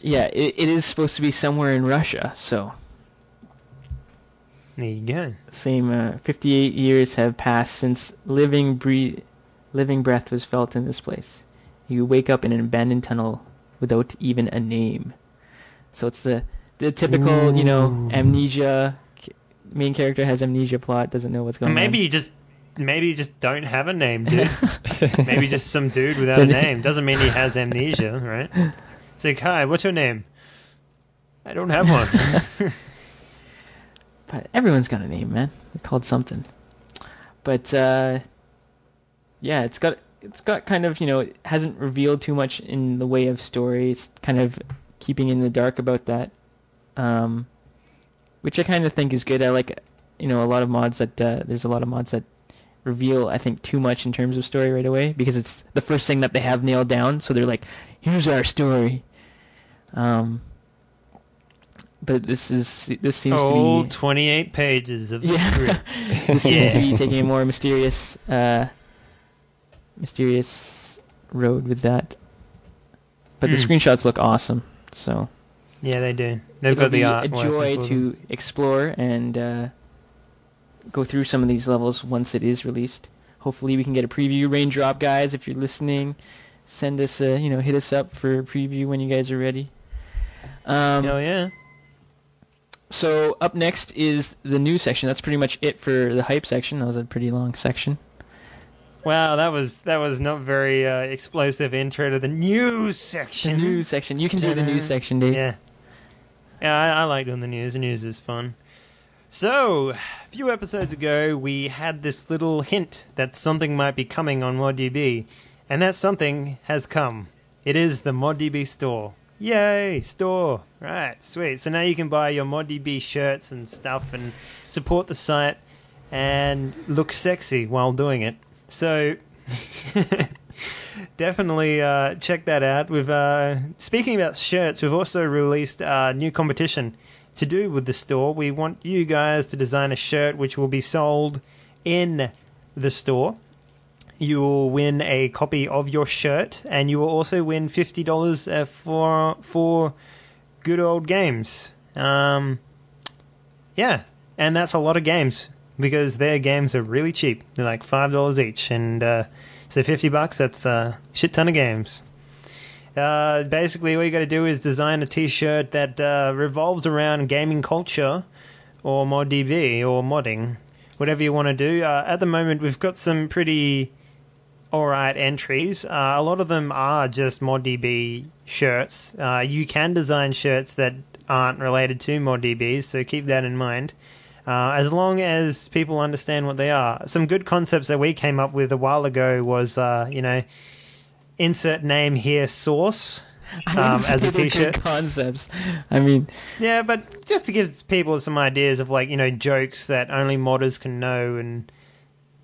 [SPEAKER 2] yeah, it, it is supposed to be somewhere in Russia, so
[SPEAKER 1] There you go.
[SPEAKER 2] same. Uh, Fifty-eight years have passed since living breathe, living breath was felt in this place. You wake up in an abandoned tunnel without even a name. So it's the the typical, you know, amnesia. Main character has amnesia plot, doesn't know what's going
[SPEAKER 1] Maybe
[SPEAKER 2] on.
[SPEAKER 1] Maybe you just maybe you just don't have a name, dude. (laughs) maybe just some dude without a name doesn't mean he has amnesia, right? It's like, hi, what's your name? I don't have one. (laughs)
[SPEAKER 2] But everyone's got a name, man. They're called something. But uh, yeah, it's got it's got kind of you know it hasn't revealed too much in the way of story. It's kind of keeping in the dark about that, um, which I kind of think is good. I like you know a lot of mods that uh, there's a lot of mods that reveal I think too much in terms of story right away because it's the first thing that they have nailed down. So they're like, here's our story. Um, but this is this seems
[SPEAKER 1] All
[SPEAKER 2] to be
[SPEAKER 1] 28 pages of the
[SPEAKER 2] Yeah.
[SPEAKER 1] script. (laughs)
[SPEAKER 2] this seems to be (laughs) taking a more mysterious, uh, mysterious road with that. But the
[SPEAKER 1] Hmm.
[SPEAKER 2] screenshots look awesome, so
[SPEAKER 1] Yeah, they do. They've
[SPEAKER 2] it'll
[SPEAKER 1] got the
[SPEAKER 2] be
[SPEAKER 1] art.
[SPEAKER 2] a joy to
[SPEAKER 1] them.
[SPEAKER 2] explore and uh, go through some of these levels once it is released. Hopefully, we can get a preview. Raindrop guys, if you're listening, send us a you know hit us up for a preview when you guys are ready. Um,
[SPEAKER 1] Hell yeah.
[SPEAKER 2] So up next is the news section. That's pretty much it for the hype section. That was a pretty long section.
[SPEAKER 1] Wow, that was that was not very uh, explosive intro to the news section.
[SPEAKER 2] The news section. You can do the news section, dude.
[SPEAKER 1] Yeah. Yeah, I, I like doing the news. The news is fun. So, a few episodes ago, we had this little hint that something might be coming on ModDB, and that something has come. It is the ModDB store. Yay, store! Right, sweet. So now you can buy your ModDB shirts and stuff and support the site and look sexy while doing it. So, (laughs) definitely uh, check that out. We've uh, speaking about shirts, we've also released a new competition to do with the store. We want you guys to design a shirt which will be sold in the store. You will win a copy of your shirt, and you will also win fifty dollars uh, for for good old games. Um, yeah, and that's a lot of games because their games are really cheap. They're like five dollars each, and uh, so fifty bucks. That's a shit ton of games. Uh, basically, all you got to do is design a T-shirt that uh, revolves around gaming culture, or ModDB, or modding, whatever you want to do. Uh, at the moment, we've got some pretty alright entries. Uh, a lot of them are just ModDB shirts. Uh, you can design shirts that aren't related to Mod ModDB, so keep that in mind. Uh, as long as people understand what they are. Some good concepts that we came up with a while ago was, uh, you know, insert name here source um, as a t-shirt.
[SPEAKER 2] concepts. I mean,
[SPEAKER 1] Yeah, but just to give people some ideas of like you know jokes that only modders can know and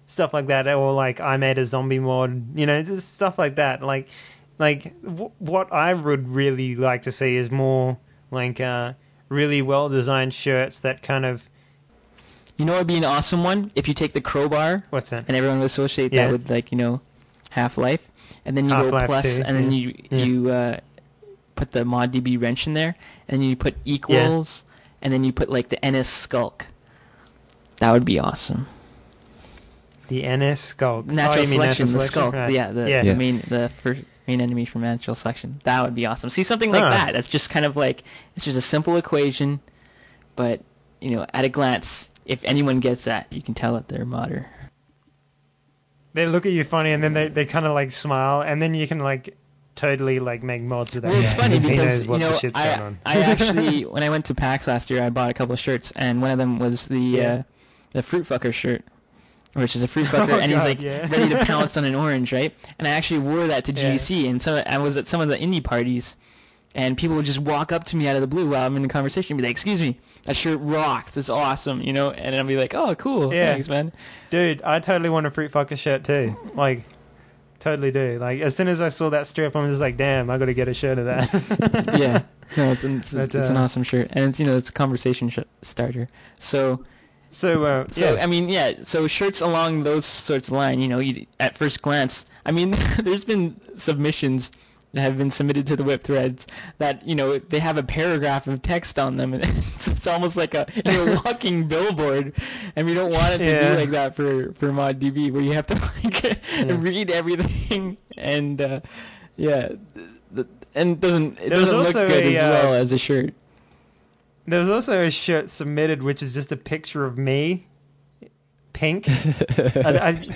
[SPEAKER 1] stuff like that, or like I made a zombie mod, you know, just stuff like that. Like, like w- what I would really like to see is more like uh, really well designed shirts that kind of
[SPEAKER 2] you know, it'd be an awesome one if you take the crowbar
[SPEAKER 1] what's that?
[SPEAKER 2] and everyone would associate
[SPEAKER 1] Yeah.
[SPEAKER 2] that with like you know, Half Life, and then you go
[SPEAKER 1] Half-Life
[SPEAKER 2] plus,
[SPEAKER 1] 2,
[SPEAKER 2] and then
[SPEAKER 1] yeah.
[SPEAKER 2] you
[SPEAKER 1] Yeah.
[SPEAKER 2] you uh, put the ModDB wrench in there, and then you put equals, and then you put like the NS Skulk. That would be awesome.
[SPEAKER 1] The NS Skulk.
[SPEAKER 2] Natural
[SPEAKER 1] oh,
[SPEAKER 2] selection,
[SPEAKER 1] natural
[SPEAKER 2] the
[SPEAKER 1] selection?
[SPEAKER 2] Skulk.
[SPEAKER 1] Right.
[SPEAKER 2] Yeah, the,
[SPEAKER 1] yeah.
[SPEAKER 2] the
[SPEAKER 3] Yeah.
[SPEAKER 2] main the first main enemy from natural selection. That would be awesome. See something like
[SPEAKER 1] Huh.
[SPEAKER 2] that. That's just kind of like it's just a simple equation, but you know, at a glance, if anyone gets that, you can tell that they're a modder.
[SPEAKER 1] they look at you funny, and then they, they kind of like smile, and then you can like totally like make mods with that.
[SPEAKER 2] Well, it's funny because you know
[SPEAKER 1] the shit's going
[SPEAKER 2] I. I (laughs) actually when I went to PAX last year, I bought a couple of shirts, and one of them was the
[SPEAKER 1] Yeah.
[SPEAKER 2] uh, the fruit fucker shirt, which is a fruit (laughs) fucker,
[SPEAKER 1] Oh,
[SPEAKER 2] and he's like
[SPEAKER 1] yeah.
[SPEAKER 2] ready to (laughs) pounce on an orange, right? And I actually wore that to
[SPEAKER 1] Yeah.
[SPEAKER 2] GDC, and so I was at some of the indie parties, and people would just walk up to me out of the blue while I'm in a conversation, and be like, "Excuse me, that shirt rocks. It's awesome," you know, and I'd be like, "Oh, cool,
[SPEAKER 1] Yeah.
[SPEAKER 2] thanks, man."
[SPEAKER 1] Dude, I totally want a fruit fucker shirt too. Like, totally do. Like, as soon as I saw that strip, I'm just like, damn, I got to get a shirt of that. (laughs)
[SPEAKER 2] yeah, no, it's, it's,
[SPEAKER 1] But,
[SPEAKER 2] it's an
[SPEAKER 1] uh,
[SPEAKER 2] awesome shirt, and it's you know it's a conversation sh- starter. So.
[SPEAKER 1] so, uh,
[SPEAKER 2] So
[SPEAKER 1] yeah.
[SPEAKER 2] I mean, yeah. So shirts along those sorts of line, you know, you, at first glance, I mean, (laughs) there's been submissions that have been submitted to the WIP threads that you know they have a paragraph of text on them, it's, (laughs) it's almost like a, a (laughs) walking billboard. And we don't want it to
[SPEAKER 1] Yeah.
[SPEAKER 2] be like that for for ModDB, where you have to like (laughs) read everything and uh, yeah, and it doesn't it
[SPEAKER 1] There was
[SPEAKER 2] doesn't look good
[SPEAKER 1] a,
[SPEAKER 2] as
[SPEAKER 1] uh,
[SPEAKER 2] well as a shirt.
[SPEAKER 1] There was also a shirt submitted, which is just a picture of me, pink. I, I,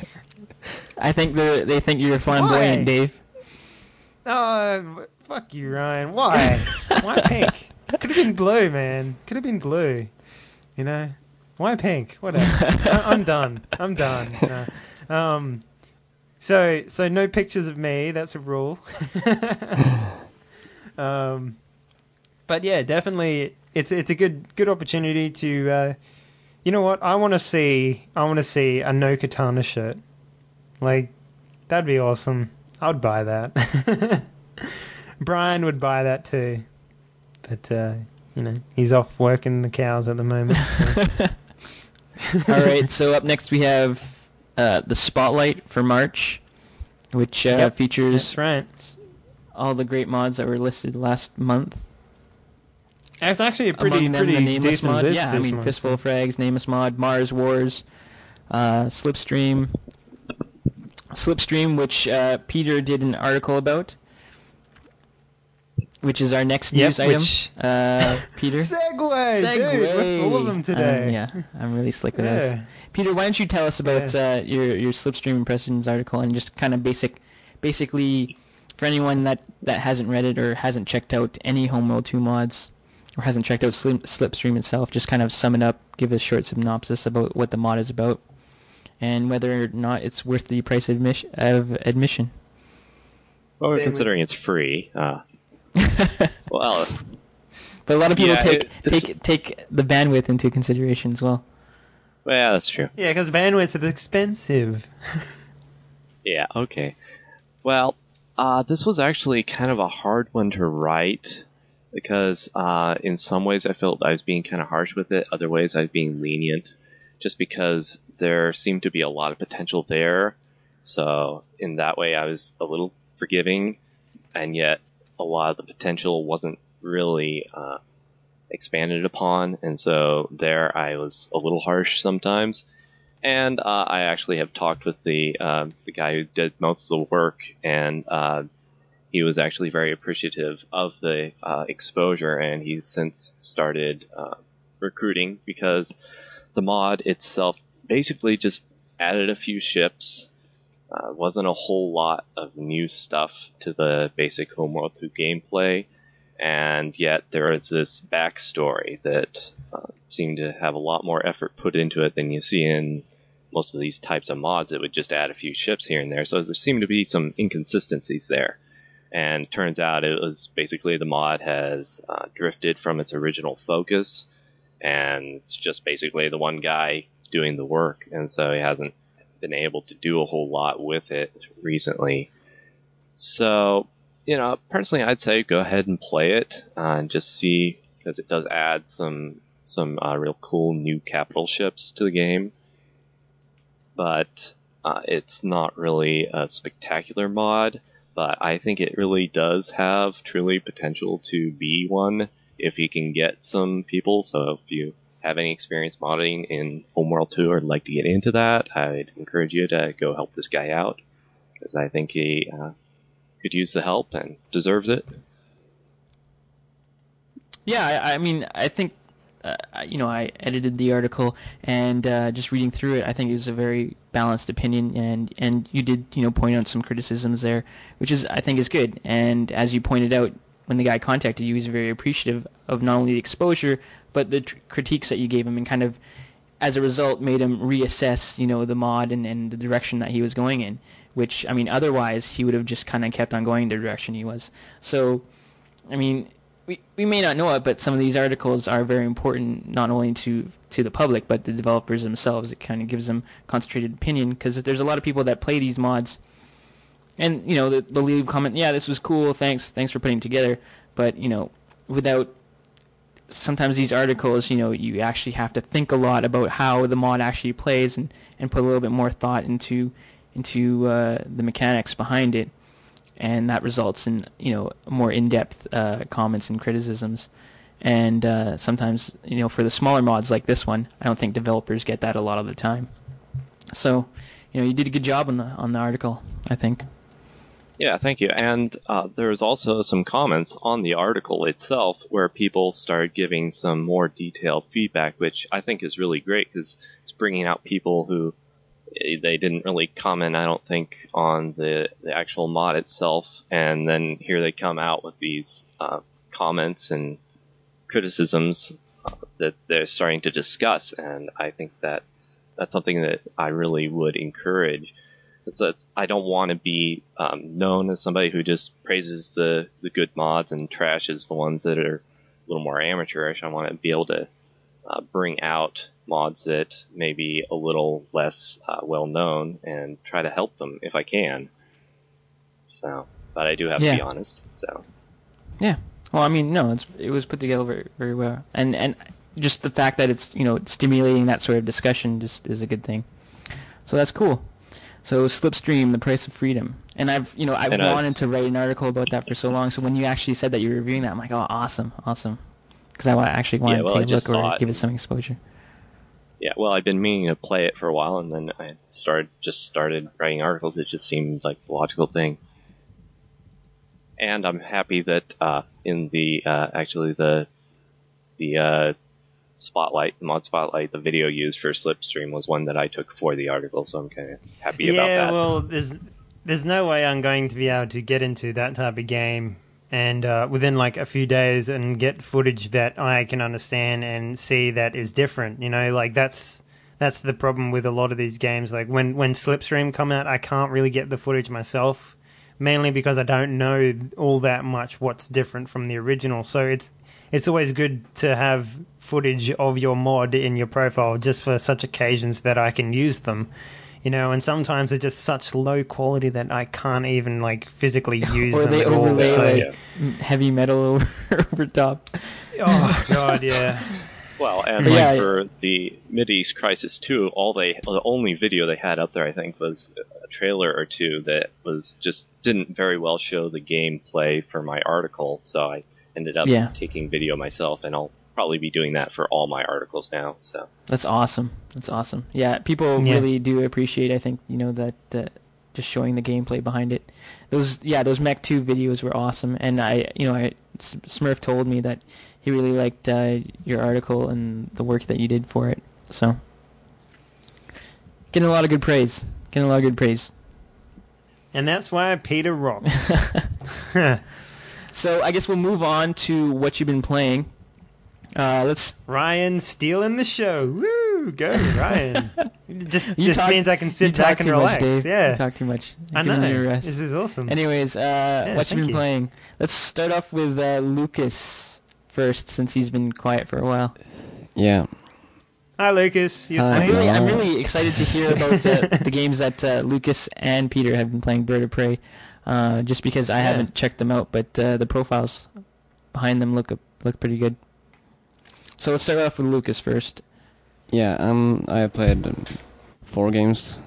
[SPEAKER 2] I think they they think you're flamboyant,
[SPEAKER 1] Why?
[SPEAKER 2] Dave.
[SPEAKER 1] Oh, fuck you, Ryan. Why? (laughs) Why pink? Could have been blue, man. Could have been blue. You know? Why pink? Whatever. (laughs) I, I'm done. I'm done. Um. So, so no pictures of me. That's a rule. (laughs) um. But yeah, definitely, it's it's a good good opportunity to. Uh, you know what? I want to see. I want to see a no katana shirt. Like, that'd be awesome. I'd buy that. (laughs) Brian would buy that too, but uh, you know he's off working the cows at the moment. So. (laughs)
[SPEAKER 2] All right, so up next we have uh, the Spotlight for March, which uh,
[SPEAKER 1] Yep,
[SPEAKER 2] features
[SPEAKER 1] That's right.
[SPEAKER 2] all the great mods that were listed last month.
[SPEAKER 1] It's actually a pretty
[SPEAKER 2] them,
[SPEAKER 1] pretty decent
[SPEAKER 2] mod.
[SPEAKER 1] list.
[SPEAKER 2] yeah, I mean
[SPEAKER 1] month,
[SPEAKER 2] Fistful
[SPEAKER 1] so-
[SPEAKER 2] of Frags, Nameless mod, Mars Wars, uh, Slipstream, Slipstream, which uh, Peter did an article about, which is our next
[SPEAKER 1] Yep,
[SPEAKER 2] news item. Uh, Peter. (laughs)
[SPEAKER 1] Segue, we're full of them
[SPEAKER 2] Um,
[SPEAKER 1] today.
[SPEAKER 2] yeah, I'm really slick with this. Peter, why don't you tell us about uh, your your Slipstream Impressions article and just kind of basic, basically, for anyone that, that hasn't read it or hasn't checked out any Homeworld 2 mods or hasn't checked out Slipstream itself, just kind of sum it up, give a short synopsis about what the mod is about, and whether or not it's worth the price of admission. Of admission.
[SPEAKER 4] Well,
[SPEAKER 1] They would-
[SPEAKER 4] considering it's free. Uh, (laughs) well,
[SPEAKER 2] But a lot of people
[SPEAKER 4] Yeah,
[SPEAKER 2] take
[SPEAKER 4] it-
[SPEAKER 2] take take the bandwidth into consideration as well.
[SPEAKER 4] well, yeah, that's true.
[SPEAKER 1] Yeah, because bandwidth is expensive. (laughs)
[SPEAKER 4] Yeah, okay. Well, uh, this was actually kind of a hard one to write because uh, in some ways I felt I was being kind of harsh with it, other ways I was being lenient, just because there seemed to be a lot of potential there. So in that way, I was a little forgiving, and yet a lot of the potential wasn't really uh, expanded upon, and so there I was a little harsh sometimes and uh, I actually have talked with the uh, the guy who did most of the work, and uh, he was actually very appreciative of the uh, exposure, and he's since started uh, recruiting because the mod itself basically just added a few ships. Uh, wasn't a whole lot of new stuff to the basic Homeworld 2 gameplay, and yet there is this backstory that uh, seemed to have a lot more effort put into it than you see in most of these types of mods that would just add a few ships here and there. So there seemed to be some inconsistencies there. And turns out it was basically the mod has uh, drifted from its original focus, and it's just basically the one guy doing the work, and so he hasn't been able to do a whole lot with it recently. So, you know, personally, I'd say go ahead and play it uh, and just see because it does add some some uh, real cool new capital ships to the game. But uh, it's not really a spectacular mod. But I think it really does have truly potential to be one if you can get some people. So if you have any experience modding in Homeworld 2 or like to get into that, I'd encourage you to go help this guy out because I think he uh, could use the help and deserves it.
[SPEAKER 2] Yeah, I, I mean, I think uh, you know, I edited the article and uh, just reading through it, I think it was a very balanced opinion, and and you did you know point out some criticisms there, which is I think is good. And as you pointed out, when the guy contacted you, he was very appreciative of not only the exposure but the tr- critiques that you gave him, and kind of as a result made him reassess you know the mod and, and the direction that he was going in. Which I mean, otherwise he would have just kind of kept on going the direction he was. So, I mean, we, we may not know it, but some of these articles are very important not only to to the public but the developers themselves. It kind of gives them concentrated opinion because there's a lot of people that play these mods, and you know they'll leave comment, yeah, this was cool, thanks, thanks for putting together, but you know without sometimes these articles, you know, you actually have to think a lot about how the mod actually plays and, and put a little bit more thought into into uh, the mechanics behind it and that results in you know more in-depth uh, comments and criticisms. And uh, sometimes you know for the smaller mods like this one, I don't think developers get that a lot of the time. So you know you did a good job on the on the article, I think.
[SPEAKER 4] Yeah, thank you. And uh, there's also some comments on the article itself where people started giving some more detailed feedback, which I think is really great because it's bringing out people who they didn't really comment, I don't think, on the, the actual mod itself. And then here they come out with these uh, comments and criticisms uh, that they're starting to discuss. And I think that's, that's something that I really would encourage. It's, I don't want to be um, known as somebody who just praises the, the good mods and trashes the ones that are a little more amateurish. I want to be able to uh, bring out mods that may be a little less uh, well known and try to help them if I can. So, but I do have
[SPEAKER 2] yeah.
[SPEAKER 4] to be honest. So,
[SPEAKER 2] yeah. Well, I mean, no, it's, it was put together very, very well, and and just the fact that it's you know stimulating that sort of discussion just is a good thing. So that's cool. So Slipstream, the price of freedom, and I've you know I've and wanted I've, to write an article about that for so long. So when you actually said that you're reviewing that, I'm like, oh, awesome, awesome, because I actually wanted yeah, well, to take a look or give it some exposure.
[SPEAKER 4] Yeah, well, I've been meaning to play it for a while, and then I started just started writing articles. It just seemed like the logical thing. And I'm happy that uh, in the uh, actually the the uh, spotlight, the mod spotlight, the video used for Slipstream was one that I took for the article, so I'm kind of happy
[SPEAKER 1] yeah,
[SPEAKER 4] about that.
[SPEAKER 1] Yeah, well, there's there's no way I'm going to be able to get into that type of game and uh, within like a few days and get footage that I can understand and see that is different. You know, like that's that's the problem with a lot of these games. Like when when Slipstream come out, I can't really get the footage myself, mainly because I don't know all that much what's different from the original. So it's it's always good to have footage of your mod in your profile just for such occasions that I can use them you know, and sometimes they're just such low quality that I can't even like physically (laughs) use
[SPEAKER 2] or
[SPEAKER 1] them
[SPEAKER 2] they
[SPEAKER 1] at
[SPEAKER 2] overlay
[SPEAKER 1] all. So,
[SPEAKER 2] like heavy metal (laughs) over, over top.
[SPEAKER 1] Oh god, yeah.
[SPEAKER 4] Well, and like yeah, for the Mideast Crisis 2, all they the only video they had up there, I think, was a trailer or two that was just didn't very well show the gameplay for my article. So I ended up yeah. taking video myself, and I'll probably be doing that for all my articles now. So
[SPEAKER 2] that's awesome. That's awesome. Yeah, people yeah. really do appreciate. I think you know that uh, just showing the gameplay behind it. Those yeah, those Mech Two videos were awesome, and I you know I Smurf told me that he really liked uh, your article and the work that you did for it. So getting a lot of good praise. Getting a lot of good praise.
[SPEAKER 1] And that's why Peter rocks. (laughs) (laughs)
[SPEAKER 2] so I guess we'll move on to what you've been playing. Uh, let's
[SPEAKER 1] Ryan stealing the show. Woo, go Ryan. (laughs) just just talk, means I can sit back and relax.
[SPEAKER 2] Much,
[SPEAKER 1] yeah,
[SPEAKER 2] you talk too much.
[SPEAKER 1] I know. This is awesome.
[SPEAKER 2] Anyways, uh, yeah, what you been you. playing? Let's start off with uh, Lucas first, since he's been quiet for a while.
[SPEAKER 3] Yeah.
[SPEAKER 1] Hi, Lucas.
[SPEAKER 2] You're I'm really, I'm really excited to hear about uh, (laughs) the games that uh, Lucas and Peter have been playing Bird of Prey. Uh, just because I yeah. haven't checked them out, but uh, the profiles behind them look look pretty good. So let's start off with Lucas first.
[SPEAKER 3] Yeah, um, I played four games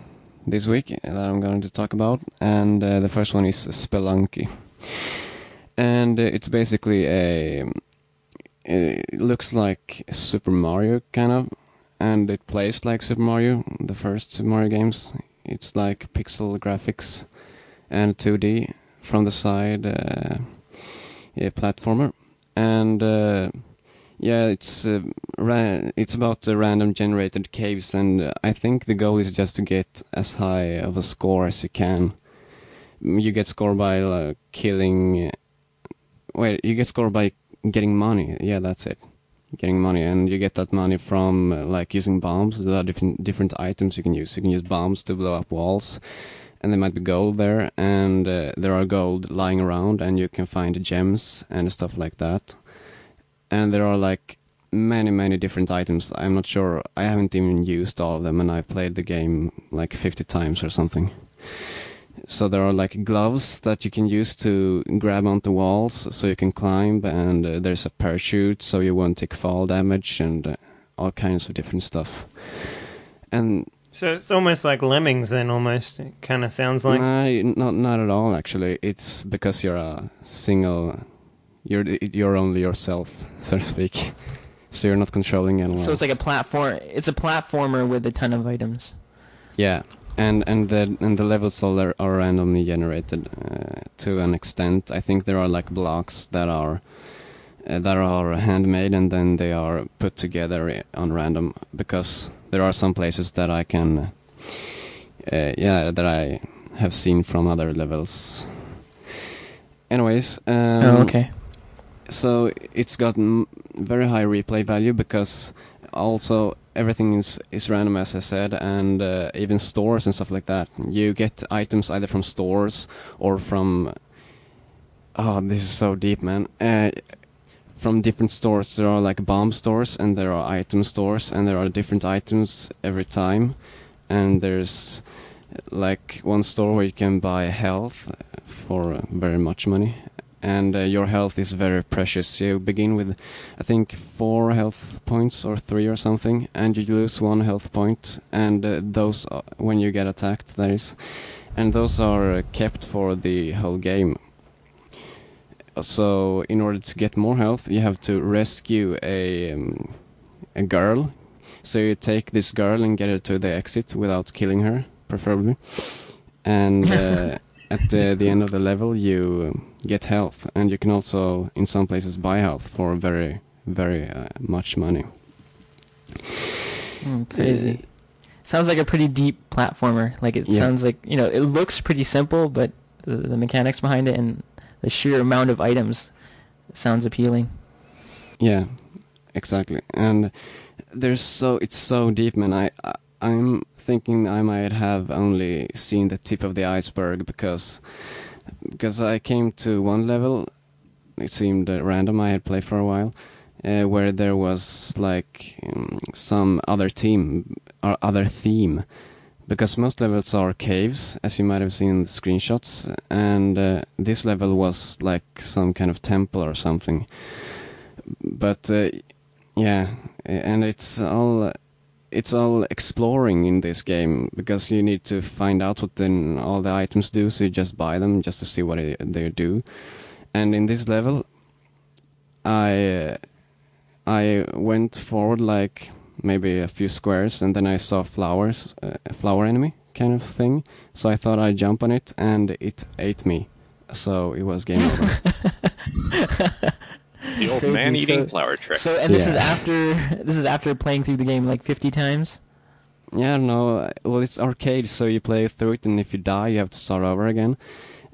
[SPEAKER 3] this week that I'm going to talk about, and uh, the first one is Spelunky, and uh, it's basically a. It looks like Super Mario kind of, and it plays like Super Mario, the first Super Mario games. It's like pixel graphics and 2D from the side, uh, yeah, platformer, and uh, Yeah, it's uh, it's about the random generated caves, and I think the goal is just to get as high of a score as you can. Mm, You get score by uh, killing. Wait, you get score by getting money. Yeah, that's it. Getting money, and you get that money from uh, like using bombs. There are different different items you can use. You can use bombs to blow up walls, and there might be gold there, and uh, there are gold lying around, and you can find gems and stuff like that. And there are like many many different items. I'm not sure. I haven't even used all of them, and I've played the game like 50 times or something. So there are like gloves that you can use to grab onto walls, so you can climb, and uh, there's a parachute, so you won't take fall damage, and uh, all kinds of different stuff. And
[SPEAKER 1] So it's almost like lemmings, then. Almost, it kind of sounds like.
[SPEAKER 3] no, not not at all. Actually, it's because you're a single. You're you're only yourself, so to speak. So you're not controlling anyone.
[SPEAKER 2] So it's like a platform. It's a platformer with a ton of items.
[SPEAKER 3] yeah, and and the and the levels all are, are randomly generated uh, to an extent. I think there are like blocks that are uh, that are handmade and then they are put together on random because there are some places that I can, uh, yeah, that I have seen from other levels. Anyways, um,
[SPEAKER 2] oh, okay.
[SPEAKER 3] So it's got very high replay value because also everything is is random as I said, and uh, even stores and stuff like that. You get items either from stores or from. Oh, this is so deep, man. Uh, from different stores, there are like bomb stores and there are item stores, and there are different items every time. And there's like one store where you can buy health for uh, very much money, and uh, your health is very precious. You begin with, I think, four health points or three or something, and you lose one health point, and uh, those are, when you get attacked, that is, and those are uh, kept for the whole game. So, in order to get more health, you have to rescue a um, a girl. So you take this girl and get her to the exit without killing her, preferably, and. (laughs) Uh, at the, the end of the level you um, get health and you can also in some places buy health for very very uh, much money
[SPEAKER 2] Mm, crazy. Sounds like a pretty deep platformer. Like it
[SPEAKER 3] Yeah.
[SPEAKER 2] sounds like you know it looks pretty simple, but the, the mechanics behind it and the sheer amount of items sounds appealing.
[SPEAKER 3] yeah exactly and there's so it's so deep man i, I i'm thinking i might have only seen the tip of the iceberg because because i came to one level it seemed uh, random i had played for a while uh, where there was like um, some other team or other theme because most levels are caves as you might have seen in the screenshots and uh, this level was like some kind of temple or something. But uh, yeah and it's all it's all exploring in this game because you need to find out what then all the items do so you just buy them just to see what it, they do. And in this level i uh, i went forward like maybe a few squares and then i saw flowers uh, a flower enemy kind of thing. So i thought i'd jump on it and it ate me. So it was game over (laughs)
[SPEAKER 4] The old
[SPEAKER 2] Crazy,
[SPEAKER 4] man eating
[SPEAKER 2] so-
[SPEAKER 4] flower trick.
[SPEAKER 2] So and this is after (laughs) this is after playing through the game like 50 times.
[SPEAKER 3] Yeah, no. Well, it's arcade, so you play through it, and if you die, you have to start over again.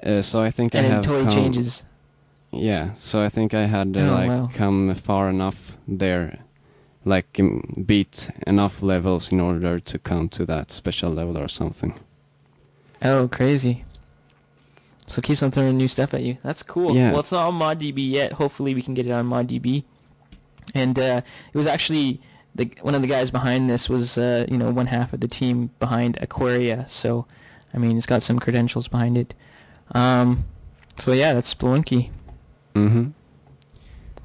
[SPEAKER 3] Uh, so I think
[SPEAKER 2] And
[SPEAKER 3] I
[SPEAKER 2] it
[SPEAKER 3] have
[SPEAKER 2] totally
[SPEAKER 3] come,
[SPEAKER 2] changes.
[SPEAKER 3] Yeah, so I think I had uh,
[SPEAKER 2] Oh,
[SPEAKER 3] like
[SPEAKER 2] wow.
[SPEAKER 3] come far enough there, like um, beat enough levels in order to come to that special level or something.
[SPEAKER 2] Oh, crazy. So keeps on throwing new stuff at you. That's cool.
[SPEAKER 3] Yeah.
[SPEAKER 2] Well, it's not on ModDB yet. Hopefully, we can get it on ModDB. And uh, it was actually the one of the guys behind this was uh, you know one half of the team behind Aquaria. So, I mean, it's got some credentials behind it. Um, so yeah, that's Spelunky.
[SPEAKER 3] Mm-hmm.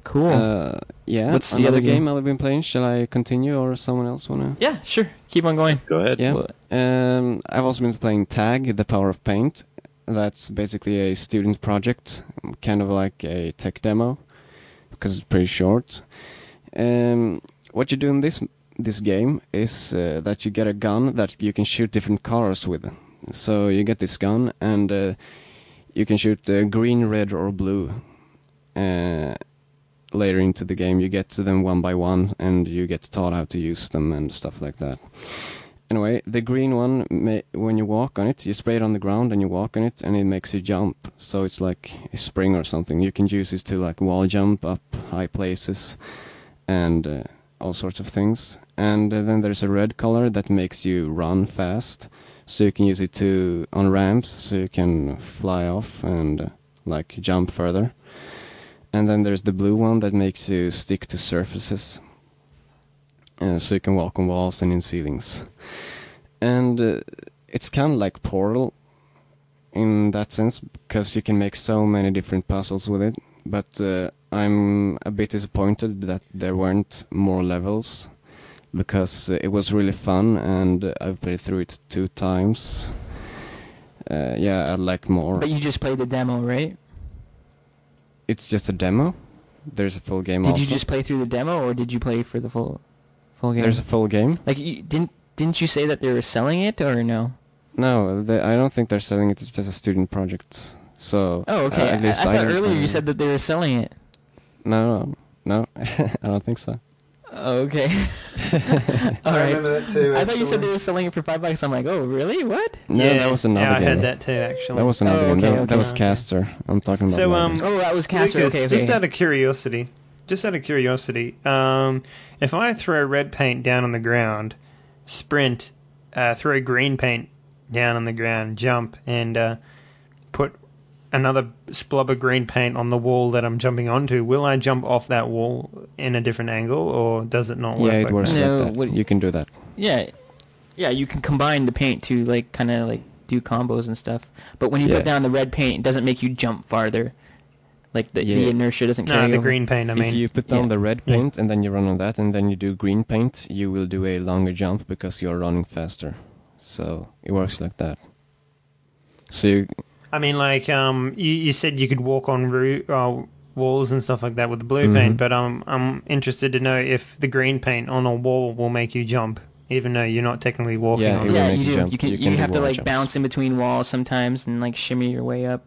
[SPEAKER 2] Cool.
[SPEAKER 3] Uh, yeah.
[SPEAKER 2] What's the other game?
[SPEAKER 3] game I've been playing? Shall I continue, or someone else wanna?
[SPEAKER 2] yeah, sure. Keep on going.
[SPEAKER 4] Go ahead.
[SPEAKER 3] Yeah. Um, I've also been playing Tag: The Power of Paint. That's basically a student project, kind of like a tech demo, because it's pretty short. Um, what you do in this this game is uh, that you get a gun that you can shoot different colors with. So you get this gun, and uh, you can shoot uh, green, red, or blue. Uh, later into the game, you get to them one by one, and you get taught how to use them and stuff like that. Anyway, the green one, when you walk on it, you spray it on the ground and you walk on it, and it makes you jump. So it's like a spring or something. You can use it to like wall jump up high places, and uh, all sorts of things. And uh, then there's a red color that makes you run fast. So you can use it to on ramps, so you can fly off and uh, like jump further. And then there's the blue one that makes you stick to surfaces, uh, so you can walk on walls and in ceilings. And uh, it's kind of like Portal in that sense because you can make so many different puzzles with it. But uh, I'm a bit disappointed that there weren't more levels because uh, it was really fun and I've played through it two times. Uh, yeah, I'd like more.
[SPEAKER 2] But you just played the demo, right?
[SPEAKER 3] It's just a demo. There's a full game
[SPEAKER 2] Did
[SPEAKER 3] also.
[SPEAKER 2] you just play through the demo, or did you play for the full full game?
[SPEAKER 3] There's a full game.
[SPEAKER 2] like you, didn't didn't you say that they were selling it or no?
[SPEAKER 3] No, they, I don't think they're selling it. It's just a student project. So.
[SPEAKER 2] Oh, okay.
[SPEAKER 3] uh, at least
[SPEAKER 2] I, I thought
[SPEAKER 3] don't-
[SPEAKER 2] earlier you
[SPEAKER 3] uh,
[SPEAKER 2] said that they were selling it.
[SPEAKER 3] No, no, (laughs) I don't think so.
[SPEAKER 2] Oh, okay. (laughs) (laughs) All
[SPEAKER 1] I remember that too.
[SPEAKER 2] I thought you said they were selling it for five bucks. I'm like, oh, really? What?
[SPEAKER 3] No,
[SPEAKER 1] yeah,
[SPEAKER 3] that was another
[SPEAKER 1] yeah, I
[SPEAKER 3] game.
[SPEAKER 1] heard that too. Actually,
[SPEAKER 3] That was another
[SPEAKER 2] Oh,
[SPEAKER 3] game.
[SPEAKER 2] okay,
[SPEAKER 3] That, that
[SPEAKER 2] okay.
[SPEAKER 3] was Caster. I'm talking about.
[SPEAKER 1] So,
[SPEAKER 3] that
[SPEAKER 1] um.
[SPEAKER 2] Oh, that was Caster.
[SPEAKER 1] Lucas,
[SPEAKER 2] okay, okay.
[SPEAKER 1] just out of curiosity, just out of curiosity, um, if I throw red paint down on the ground, sprint, uh, throw green paint down on the ground, jump, and uh, put another splub of green paint on the wall that I'm jumping onto, will I jump off that wall in a different angle, or does it not work?
[SPEAKER 3] yeah, it
[SPEAKER 1] like
[SPEAKER 3] works
[SPEAKER 1] that?
[SPEAKER 2] No,
[SPEAKER 3] like that.
[SPEAKER 2] what-
[SPEAKER 3] You can do that.
[SPEAKER 2] yeah, yeah. You can combine the paint to like kind of like do combos and stuff. But when you
[SPEAKER 3] Yeah.
[SPEAKER 2] put down the red paint, it doesn't make you jump farther. Like the, the inertia doesn't
[SPEAKER 1] No,
[SPEAKER 2] carry
[SPEAKER 1] the
[SPEAKER 2] over.
[SPEAKER 1] green paint. I mean,
[SPEAKER 3] if you put down
[SPEAKER 2] yeah.
[SPEAKER 3] the red
[SPEAKER 1] Yeah.
[SPEAKER 3] paint and then you run on that, and then you do green paint, you will do a longer jump because you're running faster. So it works like that. So you,
[SPEAKER 1] I mean, like, um, you, you said you could walk on roo- uh, walls and stuff like that with the blue
[SPEAKER 3] Mhm.
[SPEAKER 1] paint, but um, I'm interested to know if the green paint on a wall will make you jump, even though you're not technically walking
[SPEAKER 3] Yeah,
[SPEAKER 1] on
[SPEAKER 3] it
[SPEAKER 1] it.
[SPEAKER 2] Yeah, you
[SPEAKER 3] you
[SPEAKER 2] do.
[SPEAKER 3] jump.
[SPEAKER 2] You can.
[SPEAKER 3] You
[SPEAKER 2] You,
[SPEAKER 3] can
[SPEAKER 2] have to like
[SPEAKER 3] jumps.
[SPEAKER 2] bounce in between walls sometimes and like shimmy your way up.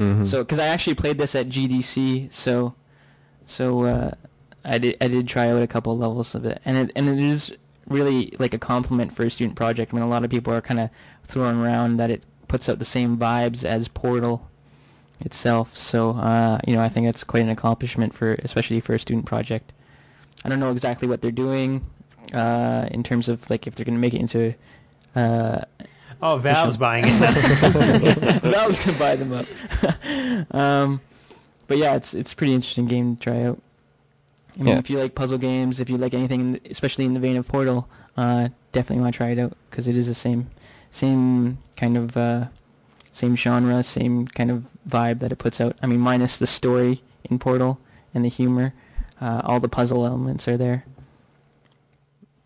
[SPEAKER 3] Mhm.
[SPEAKER 2] So, because I actually played this at GDC, so so uh, I did I did try out a couple levels of it, and it and it is really like a compliment for a student project. I mean, a lot of people are kind of throwing around that it puts out the same vibes as Portal itself. So, uh, you know, I think that's quite an accomplishment for especially for a student project. I don't know exactly what they're doing uh, in terms of like if they're going to make it into. Uh,
[SPEAKER 1] Oh, Valve's buying it. (laughs)
[SPEAKER 2] Valve's gonna buy them up. (laughs) um, but yeah, it's it's a pretty interesting game to try out. I mean,
[SPEAKER 3] Yeah.
[SPEAKER 2] if you like puzzle games, if you like anything, in the- especially in the vein of Portal, uh, definitely want to try it out because it is the same, same kind of, uh, same genre, same kind of vibe that it puts out. I mean, minus the story in Portal and the humor, uh, all the puzzle elements are there.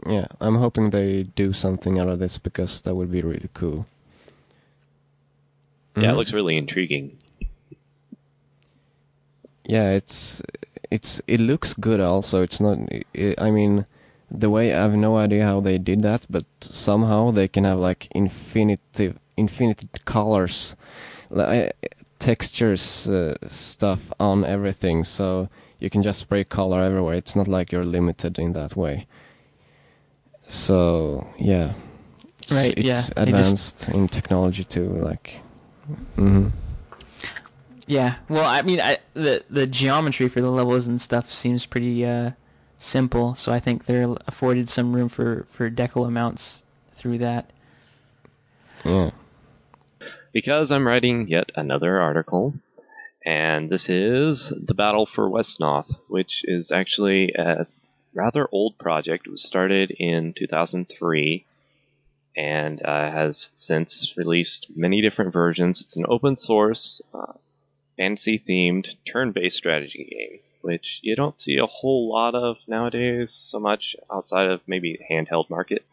[SPEAKER 3] Yeah, I'm hoping they do something out of this because that would be really cool.
[SPEAKER 4] Yeah, it
[SPEAKER 3] Mhm.
[SPEAKER 4] looks really intriguing.
[SPEAKER 3] yeah it's it's it looks good also it's not i i mean the way i have no idea how they did that but somehow they can have like infinite infinite colors like textures uh, stuff on everything so you can just spray color everywhere it's not like you're limited in that way so yeah. It's,
[SPEAKER 2] Right,
[SPEAKER 3] it's
[SPEAKER 2] yeah, they just-
[SPEAKER 3] advanced in technology too like hmm
[SPEAKER 2] Yeah, well, I mean, I, the the geometry for the levels and stuff seems pretty uh, simple, so I think they're afforded some room for for decal amounts through that.
[SPEAKER 3] yeah.
[SPEAKER 4] Because I'm writing yet another article, and this is The Battle for Wesnoth, which is actually a rather old project. It was started in 2003 and uh, has since released many different versions. It's an open source, uh, fantasy themed turn based strategy game, which you don't see a whole lot of nowadays, so much outside of maybe the handheld market.